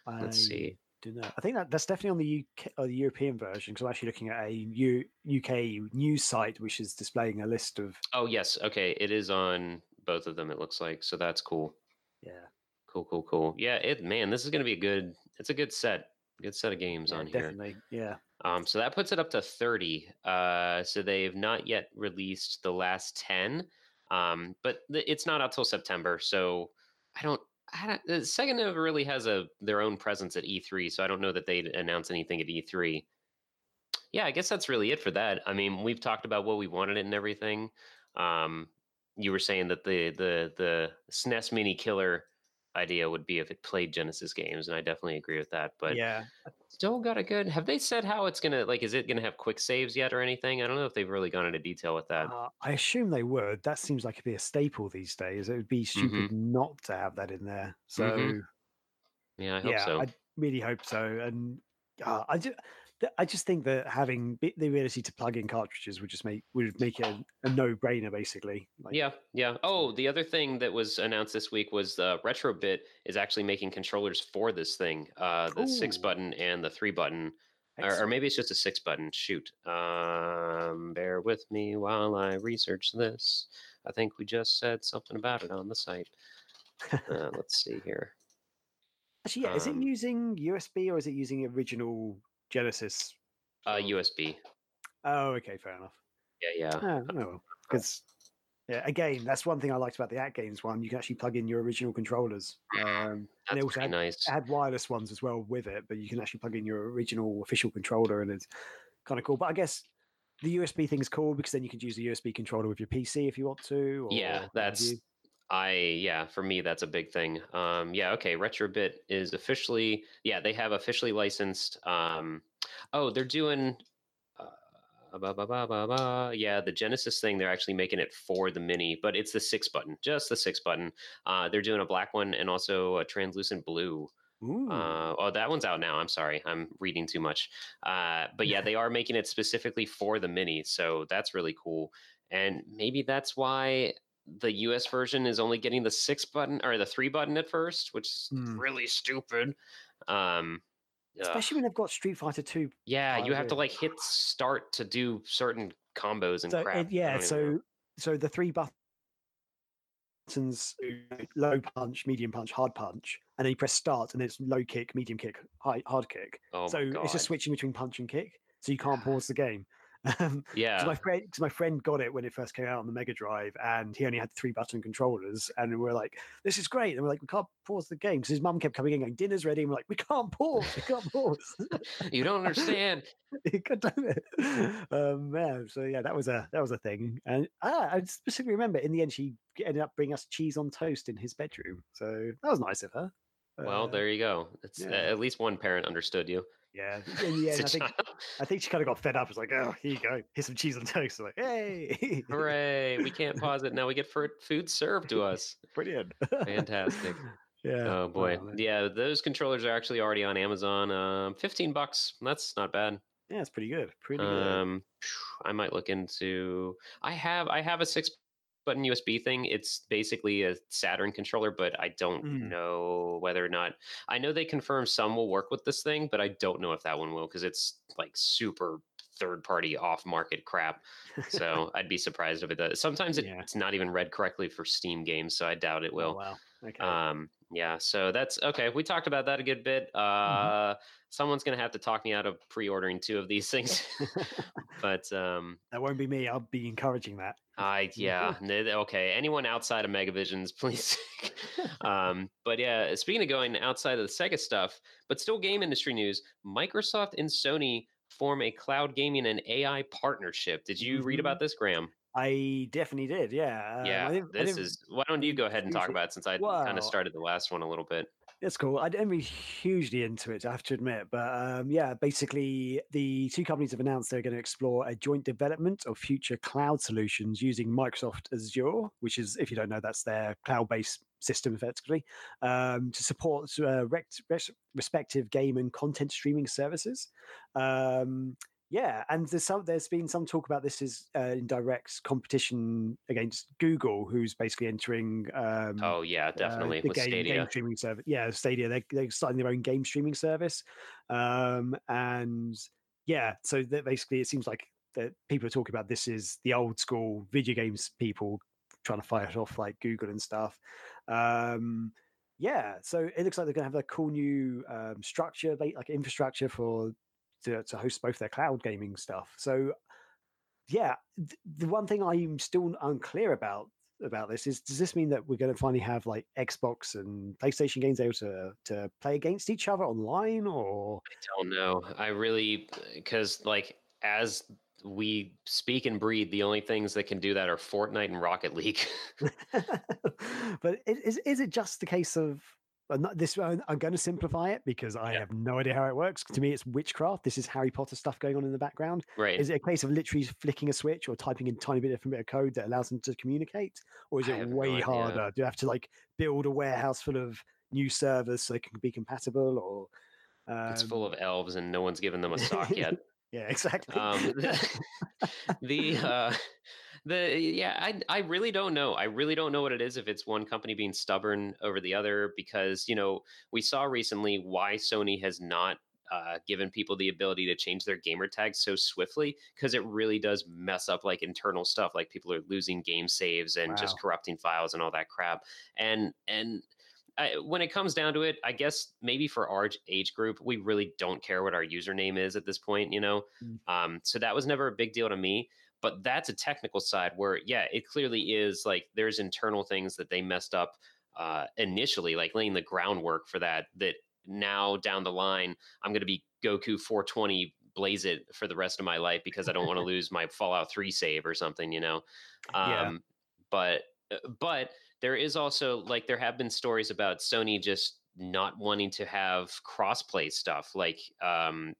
Let's see. don't. I think that that's definitely on the UK or the European version because I'm actually looking at a U, UK news site which is displaying a list of Oh yes, okay, it is on both of them. It looks like so that's cool. yeah. Cool, cool, cool. Yeah, it man, this is gonna be a good. It's a good set. Good set of games yeah, on here. definitely. Yeah. Um, so that puts it up to 30. Uh, so they've not yet released the last 10, um, but th- it's not out till September. So I don't, I don't, the Sega never really has a their own presence at E3. So I don't know that they'd announce anything at E3. Yeah, I guess that's really it for that. I mean, we've talked about what we wanted and everything. Um, you were saying that the the the SNES Mini Killer idea would be if it played Genesis games, and I definitely agree with that. But yeah. Still got a good. Have they said how it's gonna like? Is it gonna have quick saves yet or anything? I don't know if they've really gone into detail with that. Uh, I assume they would. That seems like it'd be a staple these days. It would be stupid not to have that in there. So Mhm. yeah, I hope yeah, so. I really hope so. And uh, I just, I just think that having the ability to plug in cartridges would just make would make it a, a no brainer, basically. Like, yeah, yeah. Oh, the other thing that was announced this week was the Retrobit is actually making controllers for this thing. Uh, the six button and the three button, or, or maybe it's just a six button. Shoot. Um, bear with me while I research this. I think we just said something about it on the site. Uh, <laughs> let's see here. Actually, yeah. is it um, using USB or is it using original Genesis? Uh, USB. Oh, okay, fair enough. Yeah, yeah. Oh, no, because yeah, again, that's one thing I liked about the AtGames one. You can actually plug in your original controllers. Um, <sighs> and they also had, nice. had wireless ones as well with it, but you can actually plug in your original official controller, and it's kind of cool. But I guess the USB thing is cool because then you can use the USB controller with your PC if you want to. Or yeah that's. I yeah for me that's a big thing um yeah okay retrobit is officially yeah they have officially licensed um oh they're doing uh, ba, ba, ba, ba, ba. yeah the genesis thing they're actually making it for the mini but it's the six button just the six button uh they're doing a black one and also a translucent blue uh, oh, that one's out now. I'm sorry, I'm reading too much. Uh, but yeah, they <laughs> are making it specifically for the mini, so that's really cool. And maybe that's why the US version is only getting the six button or the three button at first, which is Hmm. really stupid. Um, ugh. Especially when they've got Street Fighter Two. yeah, you have to like hit start to do certain combos and So crap. it, yeah, don't know. so so the three buttons, low punch, medium punch, hard punch, and then you press start, and it's low kick, medium kick, high, hard kick. oh so it's just switching between punch and kick, so you can't pause the <sighs> game. Um, 'cause yeah. my friend, because my friend got it when it first came out on the Mega Drive, and he only had three button controllers, and we we're like, "This is great!" And we're like, "We can't pause the game," because his mum kept coming in going, "Dinner's ready," and we're like, "We can't pause, we can't pause." <laughs> you don't understand. <laughs> God damn it! Um, yeah, so yeah, that was a that was a thing, and ah, I specifically remember in the end she ended up bringing us cheese on toast in his bedroom, so that was nice of her. Well, Uh, there you go. It's yeah. at least one parent understood you. Yeah, <laughs> in <laughs> the end, I think. I think she kind of got fed up. It's like, oh, here you go, here's some cheese and toast. I'm like, hey, Hooray! We can't <laughs> pause it now. We get food served to us. brilliant, Fantastic. yeah. Oh boy, yeah. Those controllers are actually already on Amazon. Um, fifteen bucks. That's not bad. yeah, it's pretty good, pretty good. Um, I might look into. I have I have a six button USB thing. It's basically a Saturn controller, but I don't Mm. know whether or not. I know they confirmed some will work with this thing, but I don't know if that one will because it's like super third party off market crap. <laughs> So I'd be surprised if it does. Sometimes it, Yeah. it's not even read correctly for Steam games, so I doubt it Oh, will. wow. Okay. Um, yeah, so that's okay. We talked about that a good bit. Uh, Mm-hmm. Someone's gonna have to talk me out of pre-ordering two of these things, <laughs> <laughs> but um, that won't be me. I'll be encouraging that. I yeah, <laughs> okay. Anyone outside of Megavisions, <laughs> please. um, but yeah, speaking of going outside of the Sega stuff, but still game industry news, Microsoft and Sony form a cloud gaming and AI partnership. Did you read Mhm. about this, Graham? I definitely did. Yeah. um, yeah, I didn't- I this is. Why don't you go ahead and talk about it since I kind of started the last one a little bit. It's cool. I didn't be hugely into it, I have to admit. But um, yeah, basically, the two companies have announced they're going to explore a joint development of future cloud solutions using Microsoft Azure, which is, if you don't know, that's their cloud based system effectively um, to support uh, respective game and content streaming services. Um, yeah, and there's some. There's been some talk about this is uh, in direct competition against Google, who's basically entering. Um, oh yeah, definitely uh, the with game, Stadia. game streaming service. Yeah, Stadia. They're, they're starting their own game streaming service, um, and yeah, so that basically it seems like that people are talking about this is the old school video games people trying to fight off like Google and stuff. Um, yeah, so it looks like they're going to have a cool new um, structure, like infrastructure for to, to host both their cloud gaming stuff. So, yeah, th- the one thing I'm still unclear about about this is does this mean that we're going to finally have like Xbox and PlayStation games able to to play against each other online or I don't know. I really because like as we speak and breathe, the only things that can do that are Fortnite and Rocket League. <laughs> <laughs> but is is it just the case of not this I'm going to simplify it because I yeah. have no idea how it works. To me, it's witchcraft. This is Harry Potter stuff going on in the background. Right. Is it a case of literally flicking a switch or typing in a tiny bit different bit of code that allows them to communicate? Or is it way no harder? Do you have to like build a warehouse full of new servers so they can be compatible or um... it's full of elves and no one's given them a sock yet. <laughs> yeah, exactly. Um, the, <laughs> <laughs> the uh the yeah I, I really don't know i really don't know what it is if it's one company being stubborn over the other because you know we saw recently why sony has not uh, given people the ability to change their gamer tags so swiftly because it really does mess up like internal stuff like people are losing game saves and wow. just corrupting files and all that crap and and I, when it comes down to it, I guess maybe for our age group, we really don't care what our username is at this point, you know. Mm. Um, so that was never a big deal to me but that's a technical side where yeah it clearly is like there's internal things that they messed up uh, initially like laying the groundwork for that that now down the line i'm going to be goku 420 blaze it for the rest of my life because i don't want to <laughs> lose my fallout 3 save or something you know um, yeah. but uh, but there is also like there have been stories about sony just not wanting to have crossplay stuff like um,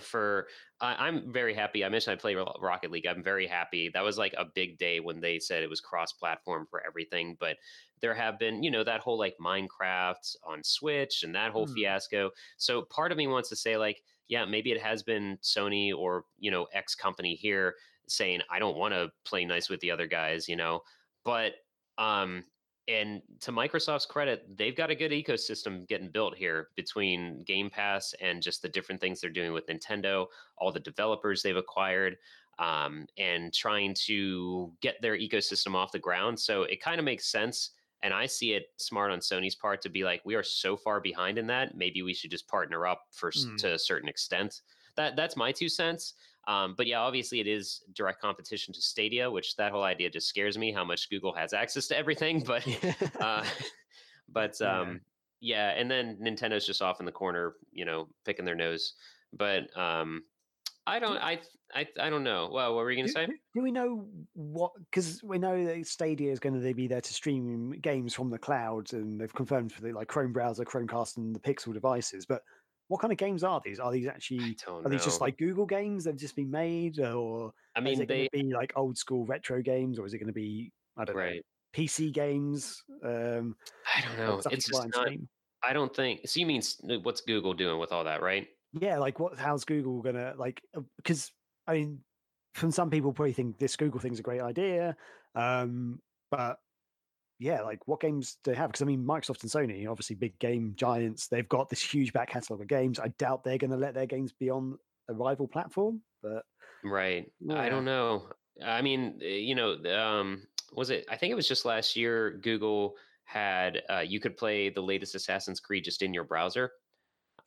for I, am very happy. I mentioned I play Rocket League. I'm very happy. That was like a big day when they said it was cross-platform for everything. But there have been, you know, that whole like Minecraft on Switch and that whole mm. fiasco. So part of me wants to say like, yeah, maybe it has been Sony or you know X company here saying I don't want to play nice with the other guys, you know. But um, and to Microsoft's credit, they've got a good ecosystem getting built here between Game Pass and just the different things they're doing with Nintendo, all the developers they've acquired, um, and trying to get their ecosystem off the ground. So it kind of makes sense. And I see it smart on Sony's part to be like, we are so far behind in that. Maybe we should just partner up for mm. to a certain extent. That that's my two cents. Um, but yeah, obviously it is direct competition to Stadia, which that whole idea just scares me how much Google has access to everything. <laughs> But <laughs> uh, but um, yeah. and then Nintendo's just off in the corner, you know, picking their nose. But um, I don't. I I I don't know. Well, what were you going to say? Do we know what? Because we know that Stadia is going to be there to stream games from the cloud, and they've confirmed for the like Chrome browser, Chromecast, and the Pixel devices. But what kind of games are these? Are these actually are these just like Google games that've just been made, or I mean, is it they be like old school retro games, or is it going to be I don't right. know PC games? Um, I don't know. It's just not. I don't think. So you mean what's Google doing with all that, right? Yeah, like what? How's Google gonna like? Because uh, I mean, from some people probably think this Google thing's a great idea, um, but yeah, like what games do they have? Because I mean, Microsoft and Sony, obviously big game giants, they've got this huge back catalog of games. I doubt they're going to let their games be on a rival platform, but right, yeah. I don't know. I mean, eh, you know, um, was it? I think it was just last year. Google had uh, you could play the latest Assassin's Creed just in your browser.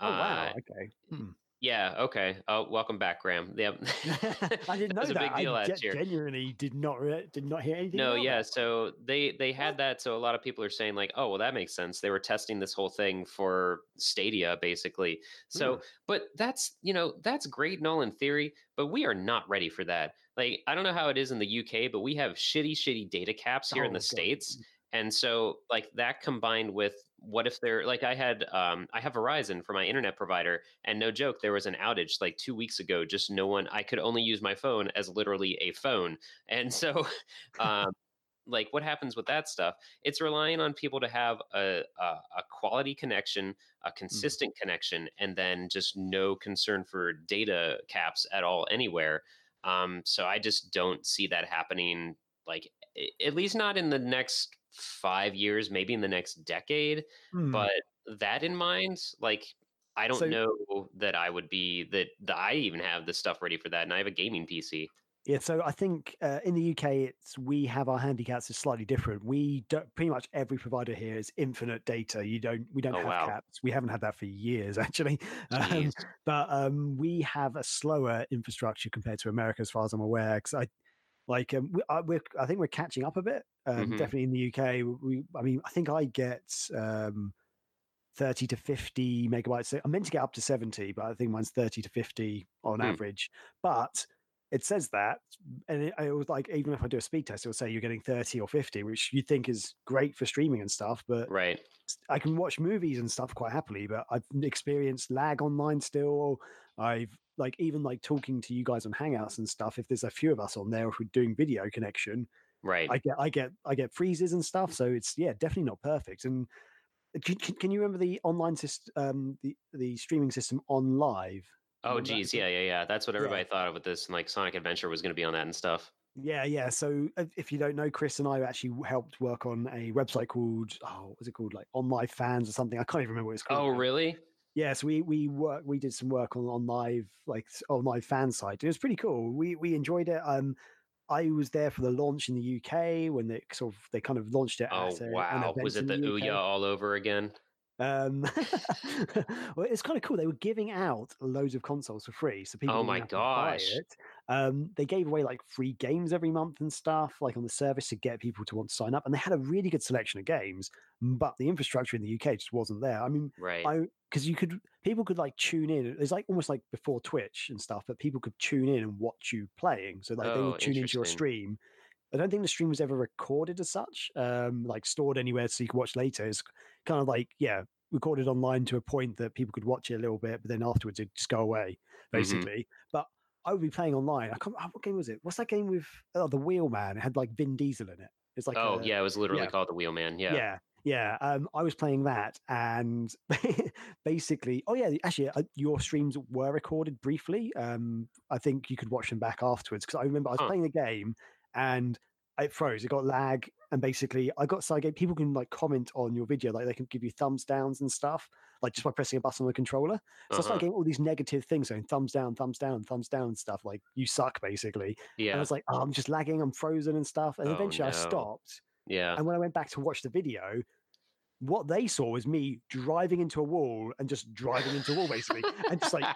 Oh wow! Uh, okay. Hmm. Yeah. Okay. Oh, welcome back, Graham. Yep. <laughs> <laughs> I didn't know that. Was a big deal I last year. Genuinely did not re- did not hear anything. No. yeah. That. So they they had that. So a lot of people are saying like, oh, well, that makes sense. They were testing this whole thing for Stadia, basically. So, mm. but that's you know that's great and all in theory, but we are not ready for that. Like, I don't know how it is in the UK, but we have shitty, shitty data caps here oh, in the God. states. And so, like that combined with what if they're like I had um, I have Verizon for my internet provider, and no joke, there was an outage like two weeks ago. Just no one I could only use my phone as literally a phone, <laughs> and so um, like what happens with that stuff it's relying on people to have a, a, a quality connection a consistent mm. connection and then just no concern for data caps at all anywhere um, so i just don't see that happening like at least not in the next five years maybe in the next decade mm. but that in mind like i don't so, know that i would be that, that i even have the stuff ready for that and i have a gaming pc yeah, so I think uh, in the UK, it's we have our handicaps is slightly different. We don't pretty much every provider here is infinite data. You don't we don't oh, have wow. caps. We haven't had that for years <laughs> actually, um, but um, we have a slower infrastructure compared to America, as far as I'm aware. Because I like um, we, I, we're, I think we're catching up a bit. Um, mm-hmm. Definitely in the UK, we I mean I think I get. Um, 30 to 50 megabytes. I'm meant to get up to 70, but I think mine's 30 to 50 on mm. average. But it says that, and it, it, was like even if I do a speed test, it will say you're getting 30 or 50, which you think is great for streaming and stuff. But right, I can watch movies and stuff quite happily, but I've experienced lag online still. I've like even like talking to you guys on Hangouts and stuff. If there's a few of us on there, if we're doing video connection, right, I get I get I get freezes and stuff. So it's yeah, definitely not perfect. And can, can you remember the online system, um, the the streaming system OnLive? Oh, geez, yeah, yeah, yeah. That's what everybody yeah. thought of with this. And like Sonic Adventure was going to be on that and stuff. Yeah, yeah. So if you don't know, Chris and I actually helped work on a website called oh, what was it called? Like On OnLive Fans or something. I can't even remember what it's called. Oh, really? Yeah, so we we work we did some work on OnLive like on OnLive fan site. It was pretty cool. We we enjoyed it. Um, I was there for the launch in the UK when they sort of they kind of launched it. Oh a, wow! Was it the, the Ouya all over again? Um, <laughs> <laughs> well, it's kind of cool. They were giving out loads of consoles for free, so people. Oh my gosh! Um, they gave away like free games every month and stuff, like on the service to get people to want to sign up. And they had a really good selection of games, but the infrastructure in the UK just wasn't there. I mean, right? I because you could people could like tune in. It's like almost like before Twitch and stuff, but people could tune in and watch you playing. So like oh, they would tune into your stream. I don't think the stream was ever recorded as such, um, like stored anywhere so you could watch later. It's kind of like yeah recorded online to a point that people could watch it a little bit but then afterwards it just go away mm-hmm. basically mm-hmm. but i would be playing online i can't what game was it what's that game with oh, the wheelman it had like vin diesel in it it's like oh a, yeah it was literally yeah. called the wheelman yeah yeah yeah um, i was playing that and <laughs> basically oh yeah actually uh, your streams were recorded briefly um, i think you could watch them back afterwards because i remember i was huh. playing the game and it froze. It got lag, and basically, I got so people can like comment on your video, like they can give you thumbs downs and stuff, like just by pressing a button on the controller. So uh-huh. I started getting all these negative things saying thumbs down, thumbs down, thumbs down, stuff like you suck, basically. Yeah. And I was like, oh, I'm just lagging, I'm frozen and stuff. And oh, eventually, no. I stopped. Yeah. And when I went back to watch the video, what they saw was me driving into a wall and just driving into a wall, basically, and just like <laughs>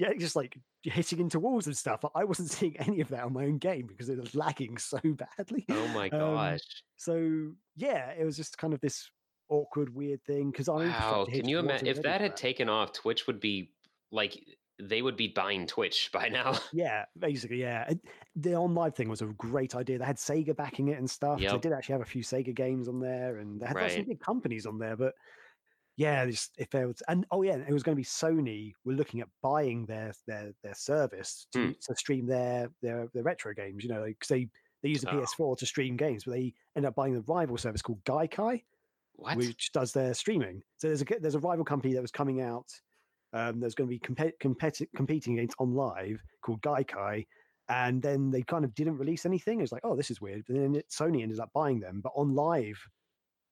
yeah, just like hitting into walls and stuff. I wasn't <laughs> seeing any of that on my own game because it was lagging so <laughs> badly. Oh my gosh. Um, so yeah, it was just kind of this awkward, weird thing. Because I wow, can you imagine if that had taken off? Twitch would be like they would be buying Twitch <laughs> by now. Yeah, basically, yeah. The OnLive thing was a great idea. They had Sega backing it and stuff. Yep. They did actually have a few Sega games on there, and they had right. some big companies on there. But yeah, if there was, and oh yeah, it was going to be Sony were looking at buying their their their service to, mm. to stream their their their retro games. You know, because they they use the oh. PS4 to stream games, but they end up buying the rival service called Gaikai, what? which does their streaming. So there's a there's a rival company that was coming out. Um, there's going to be comp- competi- competing against OnLive called Gaikai, and then they kind of didn't release anything. It was like, oh, this is weird. But then it, Sony ended up buying them. But OnLive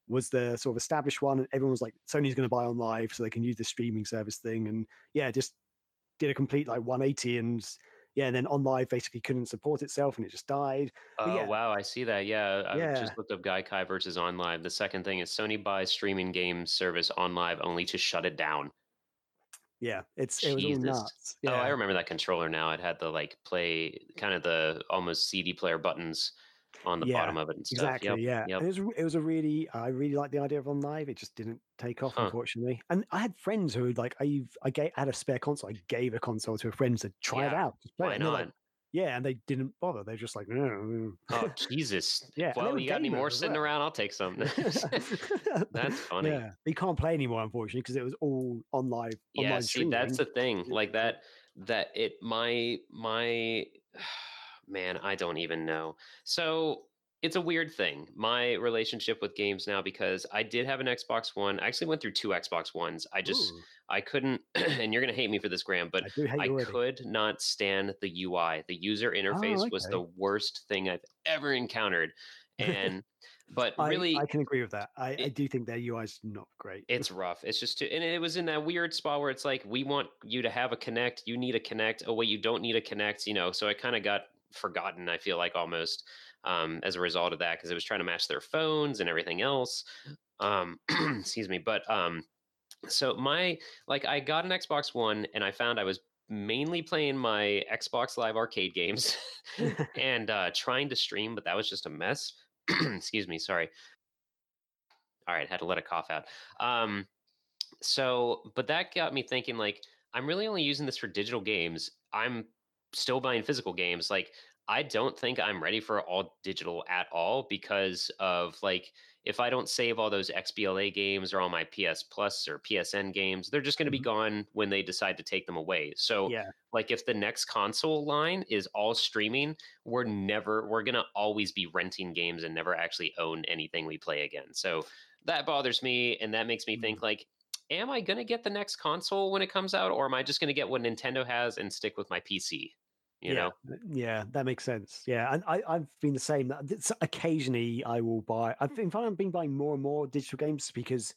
was the sort of established one, and everyone was like, Sony's going to buy OnLive so they can use the streaming service thing, and yeah, just did a complete like 180 and yeah, and then OnLive basically couldn't support itself and it just died. Oh yeah. wow, I see that. Yeah, I yeah. just looked up Gaikai versus OnLive. The second thing is Sony buys streaming game service OnLive only to shut it down. Yeah, it's it was nuts. Yeah. Oh, I remember that controller now. It had the like play kind of the almost CD player buttons on the yeah, bottom of it and stuff. Exactly. Yep, yeah. Yep. It was it was a really I really liked the idea of on live. It just didn't take off, huh. unfortunately. And I had friends who like I've I gave, had a spare console. I gave a console to a friend to try yeah. it out. Why it. not? Like, yeah, and they didn't bother. They're just like, no. oh <laughs> Jesus! Yeah. Well, you got any more sitting well. around? I'll take some. <laughs> <laughs> that's funny. Yeah, you can't play anymore, unfortunately, because it was all OnLive. Yeah, see, streaming. that's the thing. Like that. That it my my <sighs> man, I don't even know. So it's a weird thing. My relationship with games now because I did have an Xbox One. I actually went through two Xbox Ones. I just Ooh, I couldn't <clears throat> and you're going to hate me for this Graham, but I I could not stand the UI. The user oh, interface was okay. the worst thing I've ever encountered. <laughs> And but I, really I can agree with that. I, I do think their UI is not great. <laughs> it's rough. It's just too, and it was in that weird spot where it's like we want you to have a Kinect, you need a Kinect. Oh wait, you don't need a Kinect, you know. So I kind of got forgotten. I feel like almost um, as a result of that because it was trying to match their phones and everything else. Um, <clears throat> excuse me, but um, so my like I got an Xbox One and I found I was mainly playing my Xbox Live arcade games <laughs> <laughs> and uh, trying to stream, but that was just a mess. <clears throat> Excuse me, sorry. All right, had to let a cough out. Um, so, but that got me thinking like, I'm really only using this for digital games. I'm still buying physical games. Like, I don't think I'm ready for all digital at all because of like, if I don't save all those XBLA games or all my PS Plus or PSN games, they're just going to be Mhm. gone when they decide to take them away. So, yeah, like if the next console line is all streaming we're never we're going to always be renting games and never actually own anything we play again so that bothers me and that makes me Mm. think like am i going to get the next console when it comes out or am i just going to get what nintendo has and stick with my pc you yeah, know yeah, that makes sense. Yeah, and I, I've been the same. That it's- occasionally I will buy. I've been, I've been buying more and more digital games because,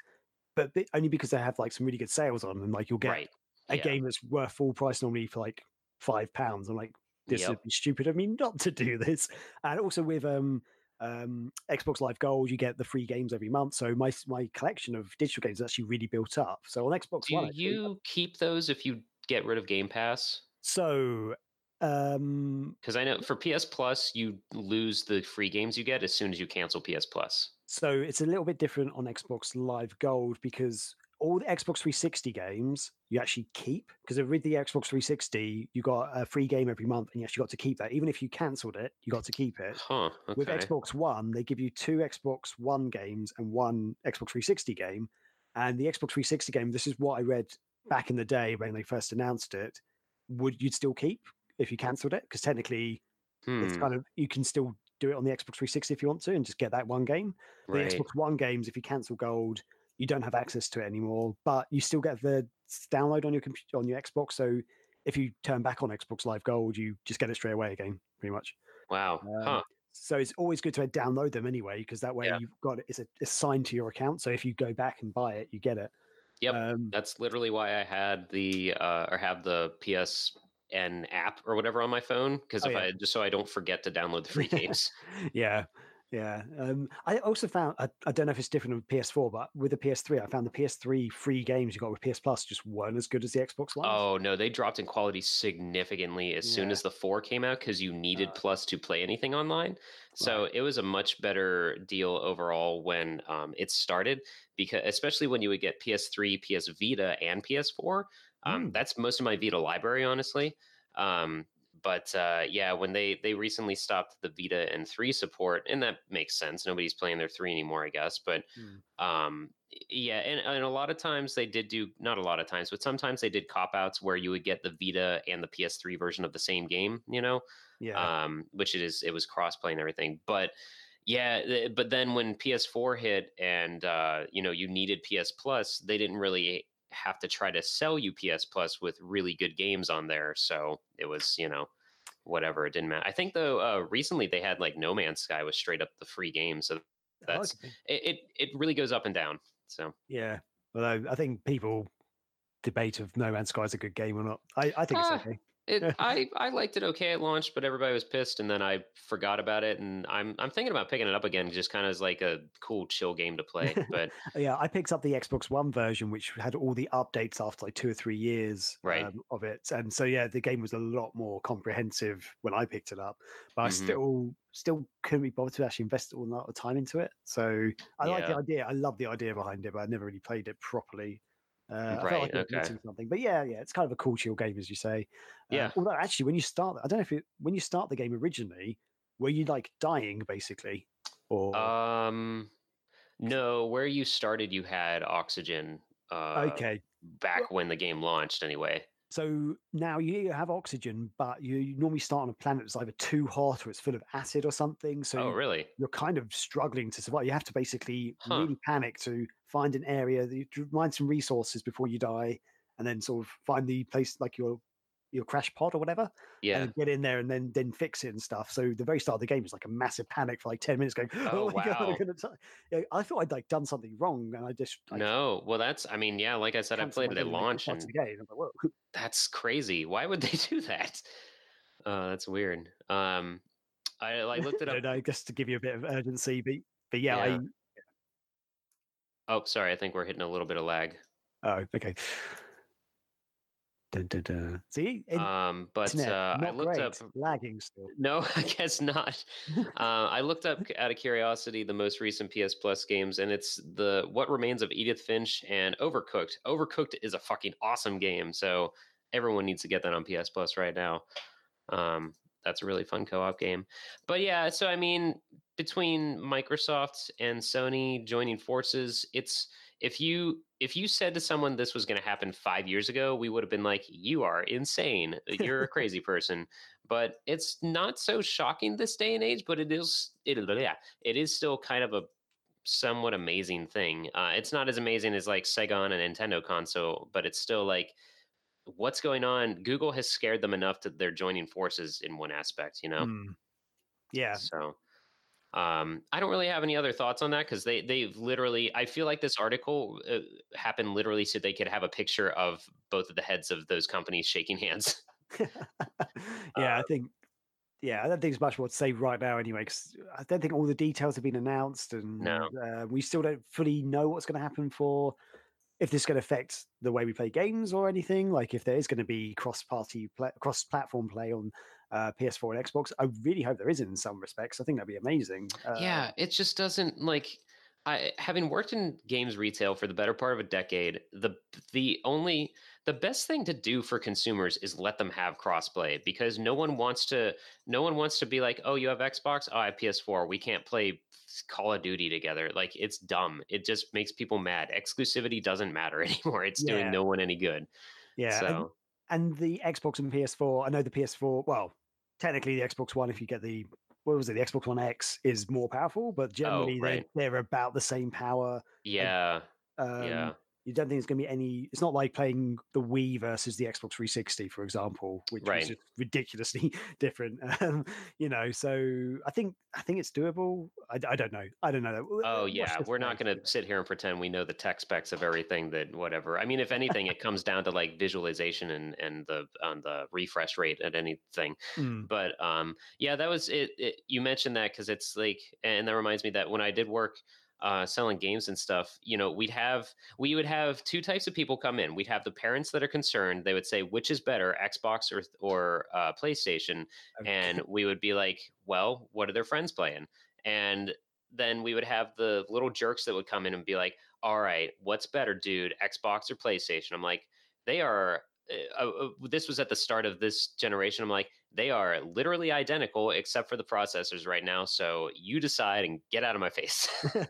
but only because they have like some really good sales on them. Like you'll get right a yeah. game that's worth full price normally for like five pounds. I'm like, this Yep. would be stupid of me not to do this. And also with um um Xbox Live Gold, you get the free games every month. So my my collection of digital games is actually really built up. So on Xbox do One, actually, you keep those if you get rid of game pass so um because i know for ps plus you lose the free games you get as soon as you cancel ps plus so it's a little bit different on Xbox Live Gold because all the Xbox 360 games you actually keep because with the Xbox 360 you got a free game every month and you actually got to keep that even if you cancelled it you got to keep it huh okay with Xbox One, they give you two Xbox One games and one Xbox 360 game. And the Xbox 360 game, this is what I read back in the day when they first announced it, would you'd still keep if you cancelled it? Because technically, it's Hmm, kind of you can still do it on the Xbox 360 if you want to and just get that one game. The. Xbox One games, if you cancel Gold, you don't have access to it anymore, but you still get the download on your computer on your Xbox. So if you turn back on Xbox Live Gold, you just get it straight away again, pretty much. wow Um, huh So it's always good to download them anyway, because that way Yeah. you've got it. It's assigned to your account. So if you go back and buy it, you get it. Yep. Um, That's literally why I had the uh, or have the PSN app or whatever on my phone because Oh, if yeah. I just so I don't forget to download the free <laughs> games. yeah, yeah. Um, I also found I, I don't know if it's different with PS4, but with the PS3, I found the PS3 free games you got with PS Plus just weren't as good as the Xbox One. oh no, they dropped in quality significantly as soon as the four came out because you needed Uh, Plus to play anything online. So it was a much better deal overall when um, it started because especially when you would get PS3, PS Vita, and PS4. Um, Mm. That's most of my Vita library, honestly. Um, but uh, yeah, when they they recently stopped the Vita and three support, and that makes sense. Nobody's playing their three anymore, I guess. But Mm. um, yeah, and, and a lot of times they did do not a lot of times, but sometimes they did cop outs where you would get the Vita and the PS3 version of the same game. You know, yeah, um, which it is it was crossplay and everything. But yeah, but then when PS4 hit and uh, you know you needed PS Plus, they didn't really have to try to sell UPS Plus with really good games on there. So it was you know whatever it didn't matter. I think though uh, recently they had like No Man's Sky was straight up the free game, so that's Okay. it. It, it really goes up and down. So yeah. Although I think people debate of No Man's Sky is a good game or not. I, I think Ah, it's okay. It, <laughs> I I liked it okay at launch, but everybody was pissed, and then I forgot about it, and I'm I'm thinking about picking it up again, just kind of as like a cool chill game to play. <laughs> But Yeah, I picked up the Xbox One version, which had all the updates after like two or three years Right. um, of it, and so yeah, the game was a lot more comprehensive when I picked it up. But I Mhm. still still couldn't be bothered to actually invest all that time into it. So I like the idea. I love the idea behind it, but I never really played it properly. Uh, I felt Right, like okay. missing something, but yeah, yeah, it's kind of a cool chill game, as you say. Uh, Yeah. although actually, when you start, I don't know if it when you start the game originally, were you like dying basically, or um, no, where you started, you had oxygen. Uh, okay, back when the game launched, anyway. So now you have oxygen, but you normally start on a planet that's either too hot or it's full of acid or something. So oh, really? you're kind of struggling to survive. You have to basically Huh. really panic to find an area that you find some resources before you die, and then sort of find the place like your your crash pod or whatever, Yeah. and get in there and then then fix it and stuff. So the very start of the game is like a massive panic for like ten minutes, going, <laughs> Oh, "Oh, my god, wow. I'm gonna die!" Yeah, I thought I'd like done something wrong, and I just I No. Well, that's. I mean, yeah. Like I said, I played it at launch, and the game. I'm like, <laughs> that's crazy. Why would <laughs> they do that? Uh, that's weird. Um, I, I looked it I up. don't know, just to give you a bit of urgency, but but yeah, Yeah. Oh, sorry. I think we're hitting a little bit of lag. Oh okay. Dun, dun, dun. See, in- Um, but uh, I looked great, up. lagging still. <laughs> No, I guess not. <laughs> uh, I looked up out of curiosity the most recent PS Plus games, and it's the What Remains of Edith Finch and Overcooked. Overcooked is a fucking awesome game, so everyone needs to get that on PS Plus right now. Um, that's a really fun co-op game. But yeah, so I mean, between Microsoft and Sony joining forces, it's if you if you said to someone this was going to happen five years ago, we would have been like, "You are insane. You're a crazy person." But it's not so shocking this day and age. But it is it yeah, it is still kind of a somewhat amazing thing. Uh, it's not as amazing as like Sega on a Nintendo console, but it's still like what's going on. Google has scared them enough that they're joining forces in one aspect. You know. Mm. Yeah, So um, I don't really have any other thoughts on that because they they've literally. I feel like this article uh, happened literally so they could have a picture of both of the heads of those companies shaking hands. <laughs> yeah, Uh, I think. Yeah, I don't think there's much more to say right now, anyway, because I don't think all the details have been announced, and uh, we still don't fully know what's going to happen for if this is going to affect the way we play games or anything. Like if there is going to be cross-party, play, cross-platform play on uh, PS4 and Xbox, I really hope there is in some respects. I think that'd be amazing. Uh, yeah, it just doesn't like. I having worked in games retail for the better part of a decade, the the only the best thing to do for consumers is let them have crossplay because no one wants to no one wants to be like, "Oh, you have Xbox? Oh, I have PS4. We can't play Call of Duty together." Like it's dumb. It just makes people mad. Exclusivity doesn't matter <laughs> anymore. It's Yeah. doing no one any good. yeah. and- so, and the Xbox and PS4, I know the PS4, well, technically the Xbox One, if you get the, what was it, the Xbox One X is more powerful, but generally Oh, right. they're, they're about the same power. yeah, Um, yeah. You don't think it's going to be any, it's not like playing the Wii versus the Xbox 360, for example, which Right. just ridiculously <laughs> different. Um, you know, so I think, I think it's doable. I, I don't know. I don't know. Oh Watch yeah, we're not going to sit here and pretend we know the tech specs of everything that whatever. I mean, if anything, it comes down to like visualization and and the on the refresh rate at anything. Mm, But um, yeah, that was it. it you mentioned that because it's like, and that reminds me that when I did work uh, selling games and stuff, you know, we'd have we would have two types of people come in. We'd have the parents that are concerned. They would say, which is better, Xbox or or uh, PlayStation, okay. and we would be like, well, what are their friends playing? And then we would have the little jerks that would come in and be like, all right, what's better, dude, Xbox or PlayStation? I'm like, they are. Uh, uh, this was at the start of this generation. I'm like, they are literally identical except for the processors right now. So you decide and get out of my face.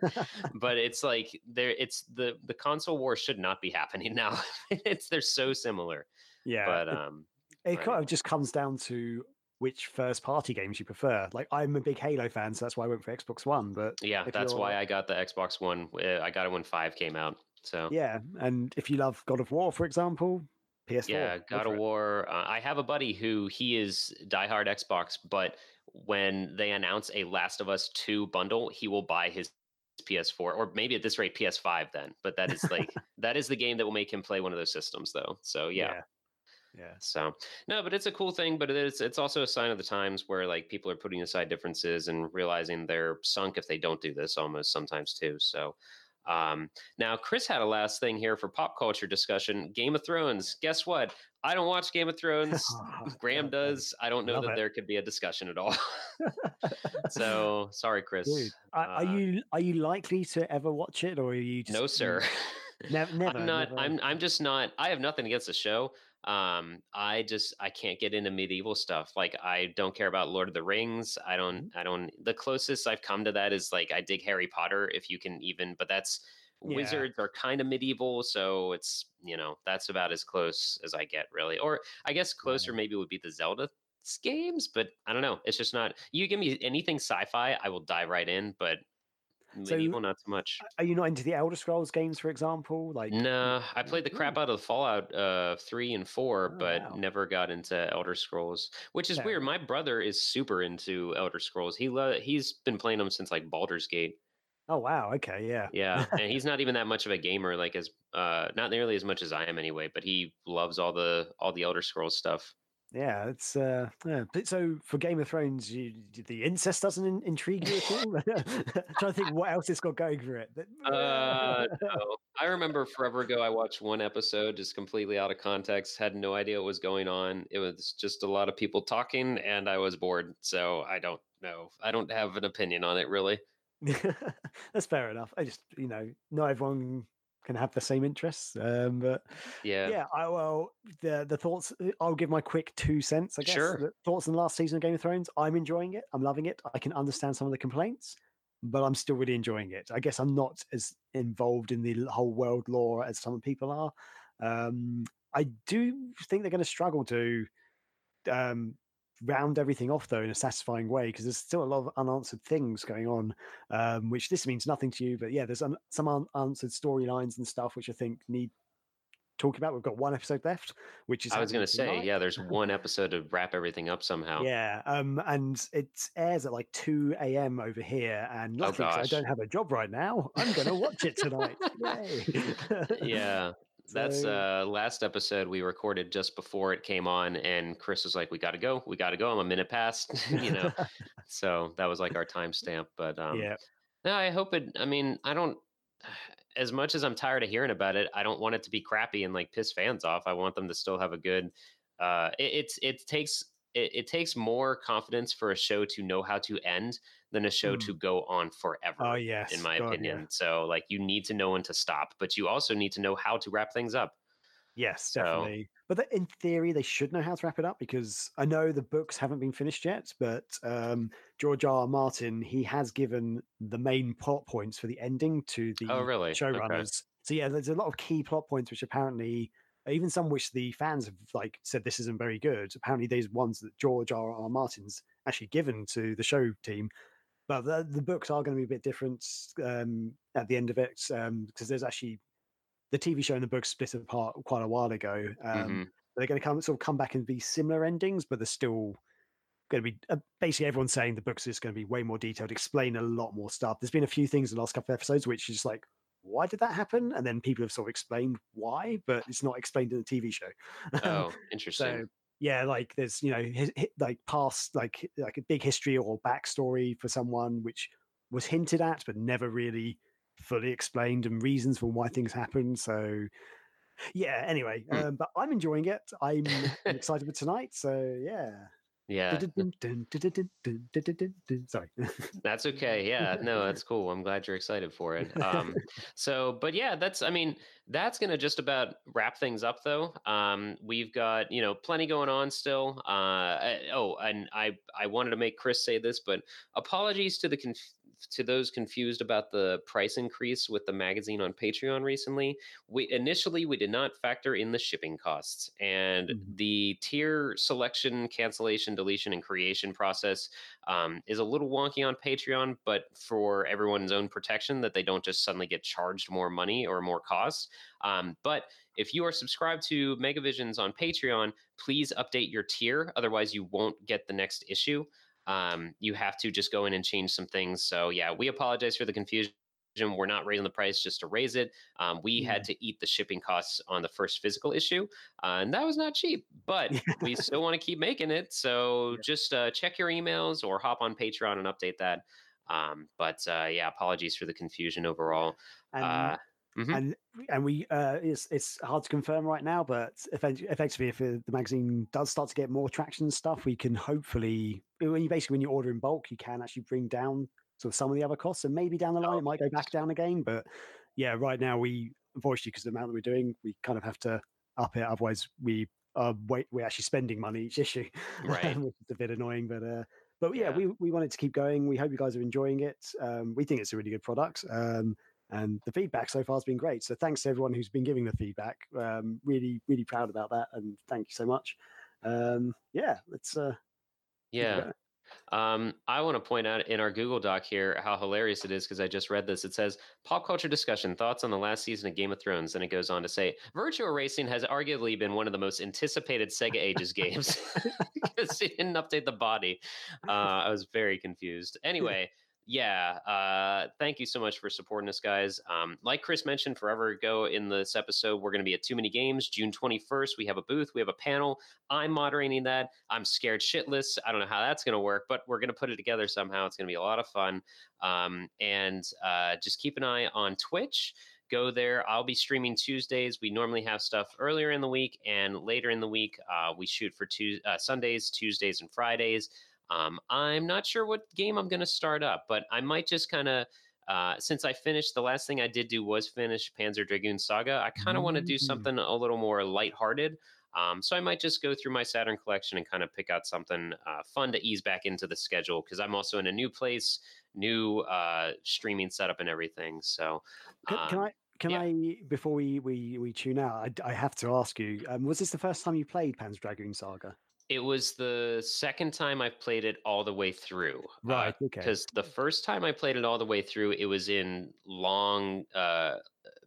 <laughs> but <laughs> it's like there, it's the the console war should not be happening now. <laughs> it's they're so similar. yeah. But um, It Right. kind of just comes down to which first party games you prefer. Like I'm a big Halo fan, so that's why I went for Xbox One. But yeah, that's why I got the Xbox One. uh, I got it when Five came out. So yeah, and if you love God of War, for example, PS4. Yeah, go God of. War. Uh, I have a buddy who he is diehard Xbox, but when they announce a Last of Us 2 bundle, he will buy his PS4 or maybe at this rate PS5 then. But that is like <laughs> that is the game that will make him play one of those systems though. So yeah. yeah, yeah. So no, but it's a cool thing, but it's it's also a sign of the times where like people are putting aside differences and realizing they're sunk if they don't do this almost sometimes too. So um now Chris had a last thing here for pop culture discussion. Game of Thrones. Guess what? I don't watch Game of <laughs> Thrones. <laughs> Graham does. I don't know Love that it. there could be a discussion at all. <laughs> so sorry, Chris. Dude, are, are Uh, you are you likely to ever watch it, or are you just no, sir. Never, never. I'm not. never- I'm. I'm just not. I have nothing against the show. Um, I just I can't get into medieval stuff. Like I don't care about Lord of the Rings. I don't. Mm-hmm. I don't. The closest I've come to that is like I dig Harry Potter, if you can even. But that's Yeah. Wizards are kind of medieval, so it's you know that's about as close as I get really. Or I guess closer maybe would be the Zelda games, but I don't know. It's just not. You give me anything sci-fi, I will dive right in, but So- medieval not so much. Are you not into the Elder Scrolls games, for example? Like, No, I played the crap out of Fallout uh, three and four, Oh, but wow. never got into Elder Scrolls, which is Fair weird. My brother is super into Elder Scrolls. He lo- he's been playing them since like Baldur's Gate. oh wow, okay, yeah, Yeah, and he's not even that much of a gamer, like as uh, not nearly as much as I am anyway. But he loves all the all the Elder Scrolls stuff. Yeah. It's uh, yeah. But so for Game of Thrones, you, the incest doesn't in, intrigue you at all. <laughs> trying to think what else it's got going for it. Uh, <laughs> no. I remember forever ago, I watched one episode just completely out of context, had no idea what was going on. It was just a lot of people talking, and I was bored. So I don't know. I don't have an opinion on it really. <laughs> That's fair enough. I just, you know, not everyone can have the same interests. Um, but Yeah. yeah, I well, the the thoughts. uh, I'll give my quick two cents. I guess. Sure. The thoughts on the last season of Game of Thrones. I'm enjoying it. I'm loving it. I can understand some of the complaints, but I'm still really enjoying it. I guess I'm not as involved in the whole world lore as some people are. Um, I do think they're going to struggle to um, round everything off though in a satisfying way because there's still a lot of unanswered things going on um, which this means nothing to you but yeah there's un- some unanswered storylines and stuff which i think need talking about. We've got one episode left which is I was going to say, yeah, there's <laughs> one episode to wrap everything up somehow. yeah um and it airs at like 2 a.m over here and Oh, i don't have a job right now i'm gonna watch it tonight. <laughs> <laughs> Yeah. That's uh last episode we recorded just before it came on and Chris was like, We gotta go, we gotta go. I'm a minute past, <laughs> you know. <laughs> so that was like our timestamp. But um yeah no, I hope it I mean, I don't <sighs> as much as I'm tired of hearing about it, I don't want it to be crappy and like piss fans off. I want them to still have a good uh it, it's it takes it, it takes more confidence for a show to know how to end than a show Mm. to go on forever oh yes in my God, yeah. opinion. So like you need to know when to stop, but you also need to know how to wrap things up. Yes, So- definitely. But th- in theory, they should know how to wrap it up because I know the books haven't been finished yet. But um, George R. R. Martin, he has given the main plot points for the ending to the Oh, really? Okay. So yeah, there's a lot of key plot points which apparently, even some which the fans have like said this isn't very good. Apparently, these ones that George R. R. Martin's actually given to the show team. But the, the books are going to be a bit different um, at the end of it because there's actually the TV show and the book split apart quite a while ago. Um, Mhm. They're going to come sort of come back and be similar endings, but they're still going to be uh, basically everyone's saying the book's just going to be way more detailed, explain a lot more stuff. There's been a few things in the last couple of episodes which is like, why did that happen? And then people have sort of explained why, but it's not explained in the TV show. <laughs> Oh, interesting. So yeah, like there's you know hi- hi- like past like like a big history or backstory for someone which was hinted at but never really fully explained and reasons for why things happen. So yeah, anyway, Hmm. um, but I'm enjoying it. I'm <laughs> excited for tonight. So yeah. Yeah. Sorry. <laughs> that's okay. Yeah. No, that's cool. I'm glad you're excited for it. Um, so, but yeah, that's, I mean, that's going to just about wrap things up, though. Um, we've got, you know, plenty going on still. Uh, I, oh, and I, I wanted to make Chris say this, but apologies to the conf- to those confused about the price increase with the magazine on Patreon recently. We initially we did not factor in the shipping costs and Mhm. the tier selection, cancellation, deletion, and creation process um, is a little wonky on Patreon, but for everyone's own protection, that they don't just suddenly get charged more money or more cost. Um, but if you are subscribed to Megavisions on Patreon, please update your tier. Otherwise, you won't get the next issue. Um, you have to just go in and change some things. So, yeah, we apologize for the confusion. We're not raising the price just to raise it. Um, we had to eat the shipping costs on the first physical issue, uh, and that was not cheap. But <laughs> we still want to keep making it. So just uh, check your emails or hop on Patreon and update that. Um, but uh, yeah, apologies for the confusion overall. Uh, mhm. and and we uh it's it's hard to confirm right now but effect- effectively if uh, the magazine does start to get more traction and stuff we can hopefully when you basically when you order in bulk you can actually bring down sort of some of the other costs and maybe down the line it might go back down again but yeah right now we unfortunately because the amount that we're doing we kind of have to up it otherwise we are wait we're actually spending money each issue Right. <laughs> which is a bit annoying but uh but yeah, Yeah. we we wanted to keep going we hope you guys are enjoying it um we think it's a really good product um and the feedback so far has been great. So thanks to everyone who's been giving the feedback. Um, really, really proud about that, and thank you so much. Um, yeah, let's. Uh, yeah. Um, I want to point out in our Google Doc here how hilarious it is because I just read this. It says pop culture discussion thoughts on the last season of Game of Thrones. And it goes on to say Virtua Racing has arguably been one of the most anticipated Sega Ages games <laughs> because it didn't update the body. Uh, I was very confused. <laughs> Anyway, yeah, uh, thank you so much for supporting us, guys. Um, like Chris mentioned forever ago in this episode, we're going to be at Too Many Games June 21st. We have a booth, we have a panel. I'm moderating that. I'm scared shitless. I don't know how that's going to work, but we're going to put it together somehow. It's going to be a lot of fun. Um, and uh, just keep an eye on Twitch go there. I'll be streaming Tuesdays. We normally have stuff earlier in the week and later in the week. Uh, we shoot for two, uh, Sundays, Tuesdays, and Fridays. Um, I'm not sure what game I'm going to start up, but I might just kind of. Uh, since I finished, the last thing I did do was finish Panzer Dragoon Saga. I kind of want to do Mm. something a little more lighthearted. Um, so I might just go through my Saturn collection and kind of pick out something uh, fun to ease back into the schedule because I'm also in a new place, new uh, streaming setup and everything. So Can, can um, I? Can yeah. I? Before we we we tune out, I, I have to ask you: um, Was this the first time you played Panzer Dragoon Saga? It was the second time I've played it all the way through. Right, okay. Because the first time I played it all the way through, it was in long uh,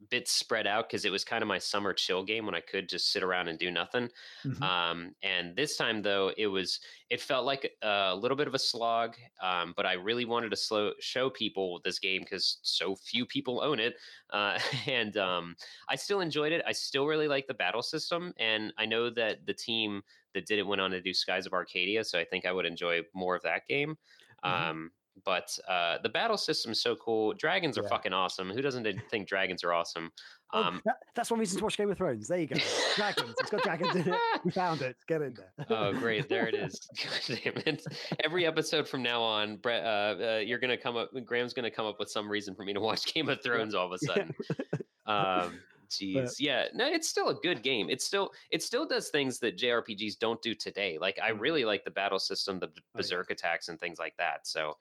bits spread out because it was kind of my summer chill game when I could just sit around and do nothing. Mhm. Um, and this time, though, it was it felt like a little bit of a slog, um, but I really wanted to slow, show people this game because so few people own it. Uh, <laughs> and um, I still enjoyed it. I still really like the battle system, and I know that the team that did it went on to do Skies of Arcadia, so I think I would enjoy more of that game. Mhm. Um, but uh, the battle system is so cool. Dragons are Yeah. fucking awesome. Who doesn't think dragons are awesome? Oh, Um, that, that's one reason to watch Game of Thrones. There you go. Dragons. It's got dragons in it. We <laughs> found it. Get in there. oh, great! There it <laughs> is. <laughs> God damn it! Every episode from now on, Brett, uh, uh, you're gonna come up. Graham's gonna come up with some reason for me to watch Game of Thrones all of a sudden. Um, Jeez, yeah, no, it's still a good game. It still it still does things that JRPGs don't do today. Like I Mm. really like the battle system, the yeah. berserk attacks, and things like that. So,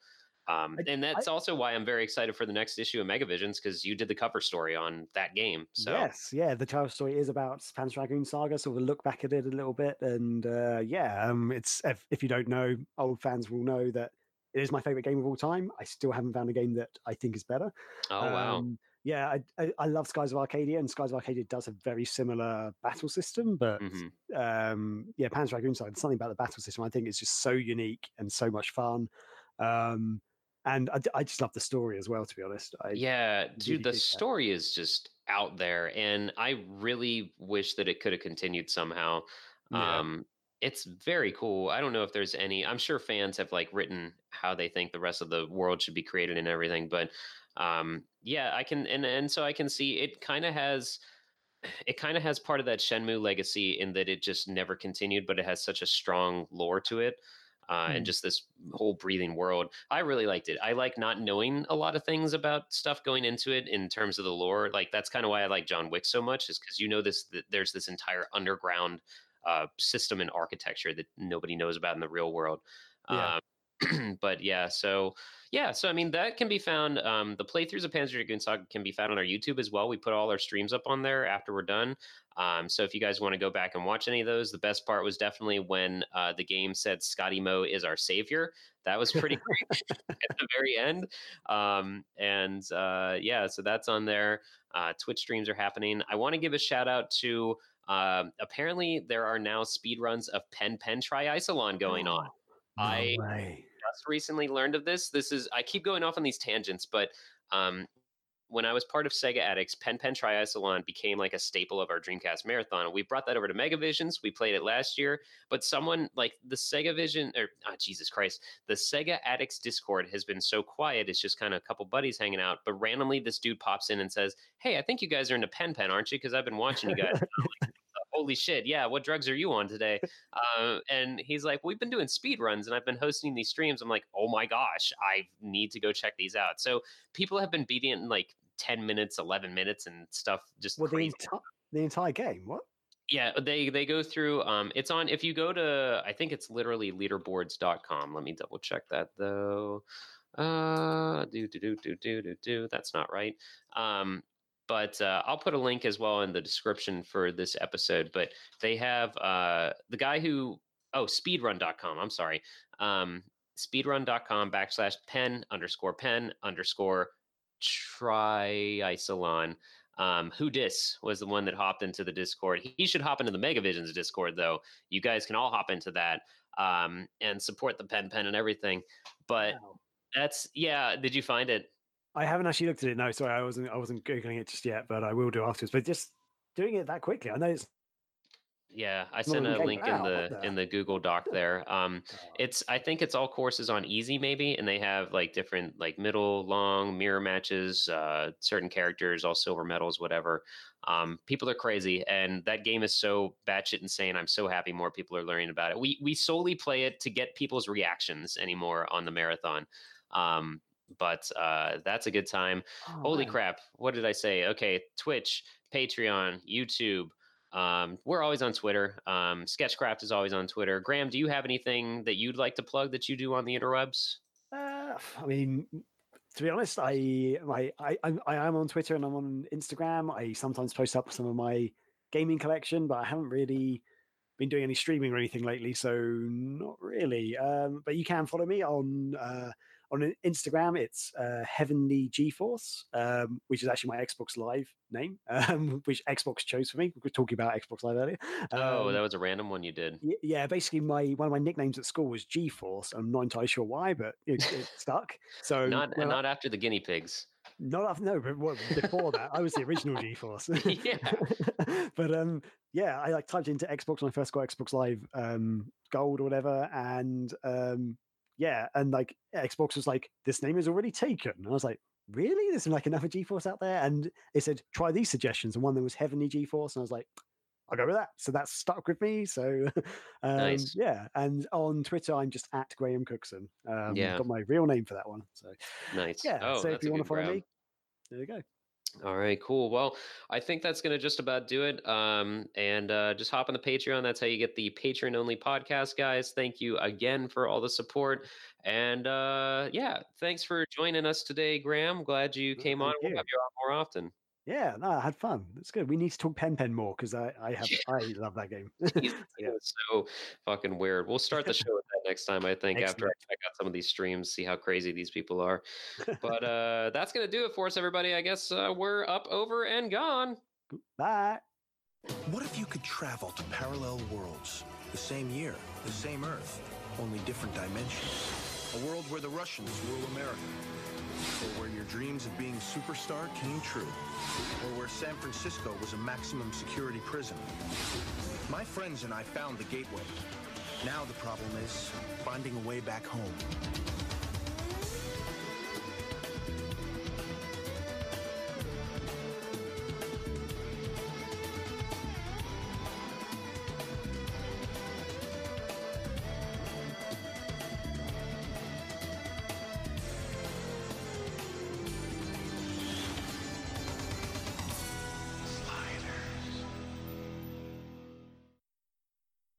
um, I- and that's also why I'm very excited for the next issue of Megavisions because you did the cover story on that game. So Yes, yeah, the cover story is about Panzer Dragoon Saga, so we'll look back at it a little bit. And uh, yeah, um, it's if, if you don't know, old fans will know that it is my favorite game of all time. I still haven't found a game that I think is better. oh wow, Um, yeah, I, I, I love Skies of Arcadia, and Skies of Arcadia does a very similar battle system, but Mhm. um, yeah, Panzer Dragoon Saga, something about the battle system I think is just so unique and so much fun. Um, and I just love the story as well, to be honest. I, yeah, really dude, the story is just out there, and I really wish that it could have continued somehow. Yeah. Um, it's very cool. I don't know if there's any. I'm sure fans have like written how they think the rest of the world should be created and everything, but um, yeah, I can and and so I can see it kind of has. <sighs> It kind of has part of that Shenmue legacy in that it just never continued, but it has such a strong lore to it. Uh, and Hmm. just this whole breathing world. I really liked it. I like not knowing a lot of things about stuff going into it in terms of the lore. Like that's kind of why I like John Wick so much, is because you know this. Th- there's this entire underground uh, system and architecture that nobody knows about in the real world. Yeah. Um, <clears throat> but yeah, so yeah, so I mean that can be found. Um, the playthroughs of Panzer Dragoon Saga can be found on our YouTube as well. We put all our streams up on there after we're done. Um, so if you guys want to go back and watch any of those, the best part was definitely when uh, the game said Scotty Mo is our savior. That was pretty <laughs> great at the very end. Um, and uh, yeah, so that's on there. Uh, Twitch streams are happening. I want to give a shout out to. Um, apparently, there are now speed runs of Pen Pen Triicelon going on. No I- way. just recently learned of this. This is I keep going off on these tangents, but um, when I was part of Sega Addicts, Pen Pen Triicelon became like a staple of our Dreamcast marathon. We brought that over to Megavisions. We played it last year, but someone like the Sega Vision or oh, Jesus Christ, the Sega Addicts Discord has been so quiet. It's just kind of a couple buddies hanging out, but randomly this dude pops in and says, "Hey, I think you guys are into Pen Pen, aren't you? Because I've been watching you guys." <laughs> Holy shit! Yeah, what drugs are you on today? <laughs> Uh, and he's like, "We've been doing speed runs, and I've been hosting these streams." I'm like, "Oh my gosh, I need to go check these out." So people have been beating it in like 10 minutes, 11 minutes, and stuff. Just Well, the, enti- the entire game. What? Yeah, they they go through. Um, it's on. If you go to, I think it's literally leaderboards.com. Let me double check that though. Uh, do do do do do do do. That's not right. Um, but uh, I'll put a link as well in the description for this episode. But they have uh, the guy who oh speedrun.com. I'm sorry. Um, speedrun.com backslash pen underscore pen underscore triisolon. Um, who dis was the one that hopped into the Discord. He should hop into the Megavisions Discord though. You guys can all hop into that um, and support the pen pen and everything. But Wow. that's yeah. Did you find it? I haven't actually looked at it. No, sorry, I wasn't. I wasn't googling it just yet, but I will do afterwards. But just doing it that quickly, I know it's. Yeah, I sent a link in out, the in the- the Google Doc there. Um, it's I think it's all courses on easy maybe, and they have like different like middle, long mirror matches, uh, certain characters, all silver medals, whatever. Um, people are crazy, and that game is so batshit insane. I'm so happy more people are learning about it. We we solely play it to get people's reactions anymore on the marathon. Um, but uh, that's a good time. oh, Holy man. crap! What did I say? Okay, Twitch, Patreon, YouTube. Um, we're always on Twitter. Um, Sketchcraft is always on Twitter. Graham, do you have anything that you'd like to plug that you do on the interwebs? Uh, I mean, to be honest, I my I I'm, I am on Twitter and I'm on Instagram. I sometimes post up some of my gaming collection, but I haven't really been doing any streaming or anything lately, so not really. Um, but you can follow me on uh, on Instagram. It's uh, Heavenly GeForce, um, which is actually my Xbox Live name, <laughs> um, which Xbox chose for me. We were talking about Xbox Live earlier. oh, Um, that was a random one you did. Yeah, basically, my one of my nicknames at school was G Force. I'm not entirely sure why, but it, it <laughs> stuck. So Not I- not after the guinea pigs. not af- no, but before that, I was the original G Force. <laughs> Yeah. but um, yeah, I like typed into Xbox when I first got Xbox Live um Gold or whatever, and um, yeah, and like Xbox was like, this name is already taken. And I was like, really? There's like another G Force out there, and it said try these suggestions, and one that was Heavenly G Force, and I was like. I'll go with that. So that's stuck with me. So, <laughs> um, Nice. yeah. And on Twitter, I'm just at Graham Cookson. Um, Yeah. Got my real name for that one. So, Nice. yeah. Oh, so if you want to follow me, there you go. All right, cool. Well, I think that's going to just about do it. Um, and uh, just hop on the Patreon. That's how you get the Patreon only podcast, guys. Thank you again for all the support. And uh, yeah, thanks for joining us today, Graham. Glad you came on. thank We'll have you on more often. Yeah, no, I had fun. It's good. We need to talk Pen Pen more because I, I have <laughs> I love that game. <laughs> Yeah. So fucking weird. We'll start the show next time, I think, after I Excellent. check out some of these streams, see how crazy these people are. But <laughs> uh, that's going to do it for us, everybody. I guess uh, we're up, over, and gone. Bye. What if you could travel to parallel worlds? The same year, the same Earth, only different dimensions. A world where the Russians rule America. Or where your dreams of being superstar came true. Or where San Francisco was a maximum security prison. My friends and I found the gateway. Now the problem is finding a way back home.